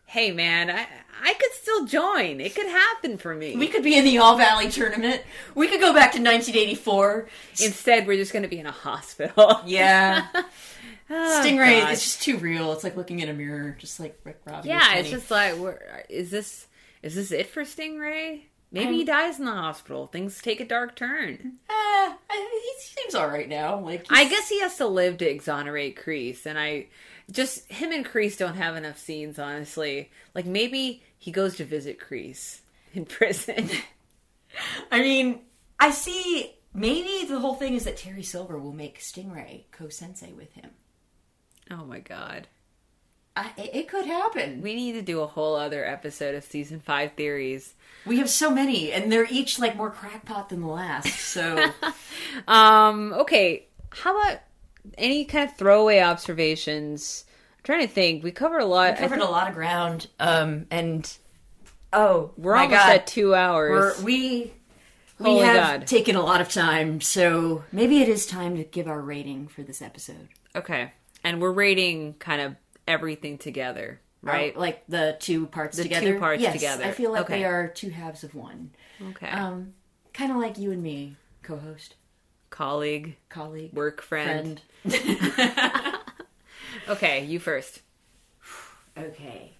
Hey man, I I could still join. It could happen for me. We could be in the All Valley tournament. We could go back to 1984. Instead, we're just going to be in a hospital. Yeah, Oh, Stingray. God. It's just too real. It's like looking in a mirror, just like Rick Robbie. Yeah, it's just like, is this is this it for Stingray? Maybe he dies in the hospital. Things take a dark turn. Uh, he seems all right now. Like I guess he has to live to exonerate Kreese, and I just him and Kreese don't have enough scenes, honestly. Like maybe he goes to visit Kreese in prison. I mean, I see. Maybe the whole thing is that Terry Silver will make Stingray co-sensei with him. Oh my god, I, it, it could happen. We, need to do a whole other episode of season five theories. we have so many, and they're each like more crackpot than the last. So Um, okay, how about any kind of throwaway observations? I'm trying to think. We covered a lot. we covered a lot of ground. Um, and oh, we're almost God. at two hours. We're, we we Holy have God. taken a lot of time, so maybe it is time to give our rating for this episode. Okay. And we're rating kind of everything together, right? Uh, like the two parts The together. two parts yes, together. I feel like Okay. they are two halves of one. okay. Um, kind of like you and me, co-host, Colleague, colleague, work friend. friend. Okay, you first. Okay.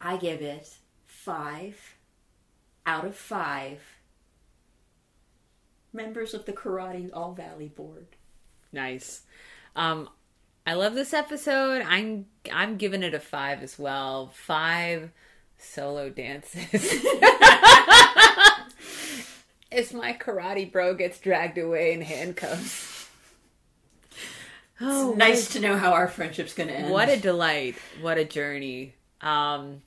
I give it five out of five members of the Karate All Valley Board. Nice. Um I love this episode. I'm I'm giving it a 5 as well. 5 solo dances. As my karate bro gets dragged away in handcuffs. Oh, nice to know how our friendship's going to end. What a delight. What a journey. Um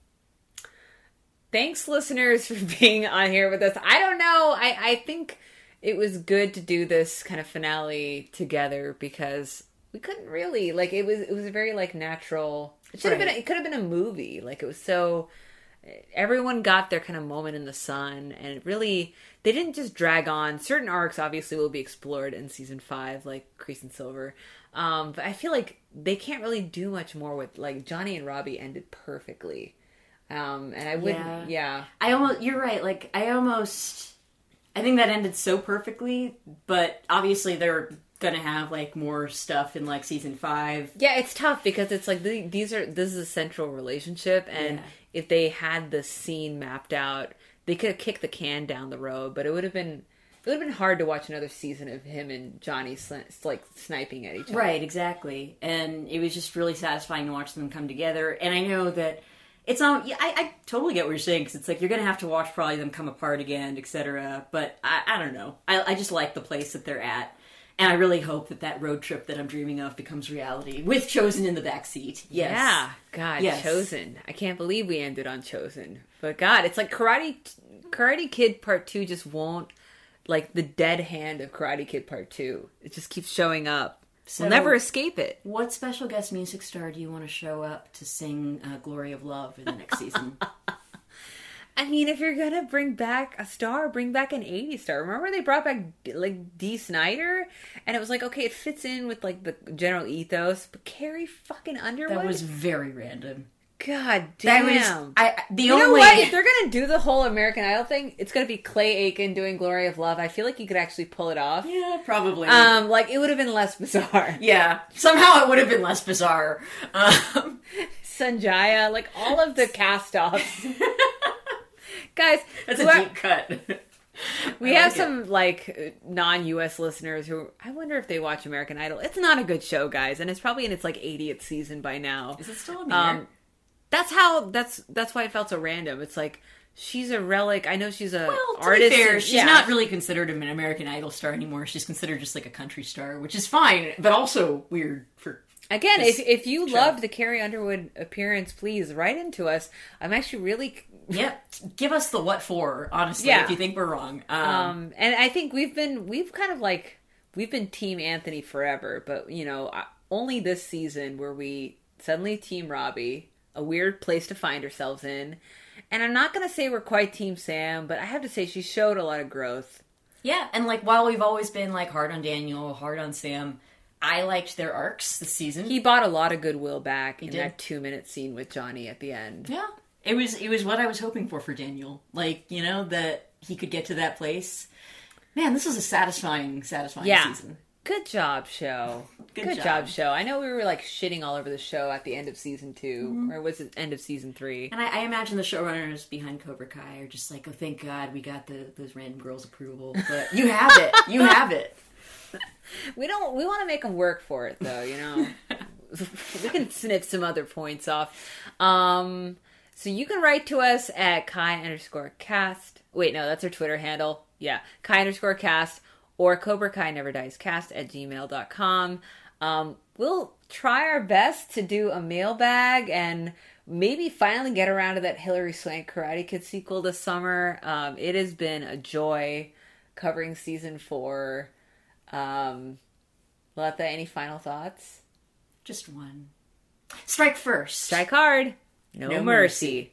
thanks listeners for being on here with us. I don't know. I I think it was good to do this kind of finale together because we couldn't really like it was it was very like natural it should have been Right. it could have been a movie. Like it was so everyone got their kind of moment in the sun and it really they didn't just drag on certain arcs obviously will be explored in season five like Kreese and silver um but i feel like they can't really do much more with like johnny and robbie ended perfectly um and i wouldn't Yeah. yeah, I almost, you're right. Like, I almost, I think that ended so perfectly, but obviously they're to have like more stuff in like season five. yeah it's tough because it's like the, these are this is a central relationship and Yeah. if they had the scene mapped out they could have kicked the can down the road but it would have been it would have been hard to watch another season of him and johnny like sniping at each other Right, exactly. And it was just really satisfying to watch them come together. And I know that it's not. Yeah, I, I totally get what you're saying because it's like you're gonna have to watch probably them come apart again, etc. But I, I don't know. I, I just like the place that they're at, and I really hope that that road trip that I'm dreaming of becomes reality with Chozen in the back seat. Yes. Yeah, God, Yes. Chozen. I can't believe we ended on Chozen. But God, it's like Karate Karate Kid Part 2 just won't like the dead hand of Karate Kid Part 2. It just keeps showing up. So, we'll never escape it. What special guest music star do you want to show up to sing uh, "Glory of Love" in the next season? I mean, if you're gonna bring back a star, bring back an 80s star. Remember they brought back like Dee Snider, and it was like, okay, it fits in with like the general ethos. But Carrie fucking Underwood, that was very random. God damn. was I. The you only know what? If they're gonna do the whole American Idol thing, it's gonna be Clay Aiken doing "Glory of Love." I feel like you could actually pull it off. yeah, probably. Um, like it would have been less bizarre. yeah, somehow it would have been less bizarre. Um, Sanjaya, like all of the cast-offs. Guys, that's a deep cut. We I have like it. some like non-US listeners who I wonder if they watch American Idol. It's not a good show, guys, and it's probably in its like 80th season by now. Is it still on the air? That's how. That's that's why it felt so random. It's like she's a relic. I know she's a Well, artist. fair, and- she's yeah. not really considered an American Idol star anymore. She's considered just like a country star, which is fine, but also weird for. Again, if if you show. loved the Carrie Underwood appearance, please write into us. I'm actually really yeah. give us the what for, honestly, Yeah. if you think we're wrong. Um, Um, and I think we've been we've kind of like we've been Team Anthony forever, but you know, only this season were we suddenly Team Robbie, a weird place to find ourselves in. And I'm not gonna say we're quite Team Sam, but I have to say she showed a lot of growth. yeah, and like while we've always been like hard on Daniel, hard on Sam, I liked their arcs this season. He bought a lot of goodwill back in did. that two minute scene with Johnny at the end. yeah, it was it was what I was hoping for for Daniel. Like you know that he could get to that place. Man, this was a satisfying, satisfying Yeah. season. Good job, show. Good Good, job. job. show. I know we were like shitting all over the show at the end of season 2 or was it end of season three? And I, I imagine the showrunners behind Cobra Kai are just like, oh, thank God we got the those random girls' approval. But you have it. You have it. We don't. We want to make them work for it, though. You know, we can snip some other points off. Um, so you can write to us at Kai underscore cast. Wait, no, that's our Twitter handle. Yeah, Kai underscore cast or Cobra Kai Never Dies Cast at gmail.com. Um, we'll try our best to do a mailbag and maybe finally get around to that Hilary Swank Karate Kid sequel this summer. Um, it has been a joy covering season four. Um, Letta, any final thoughts? Just one. Strike first. Strike hard. No, No mercy.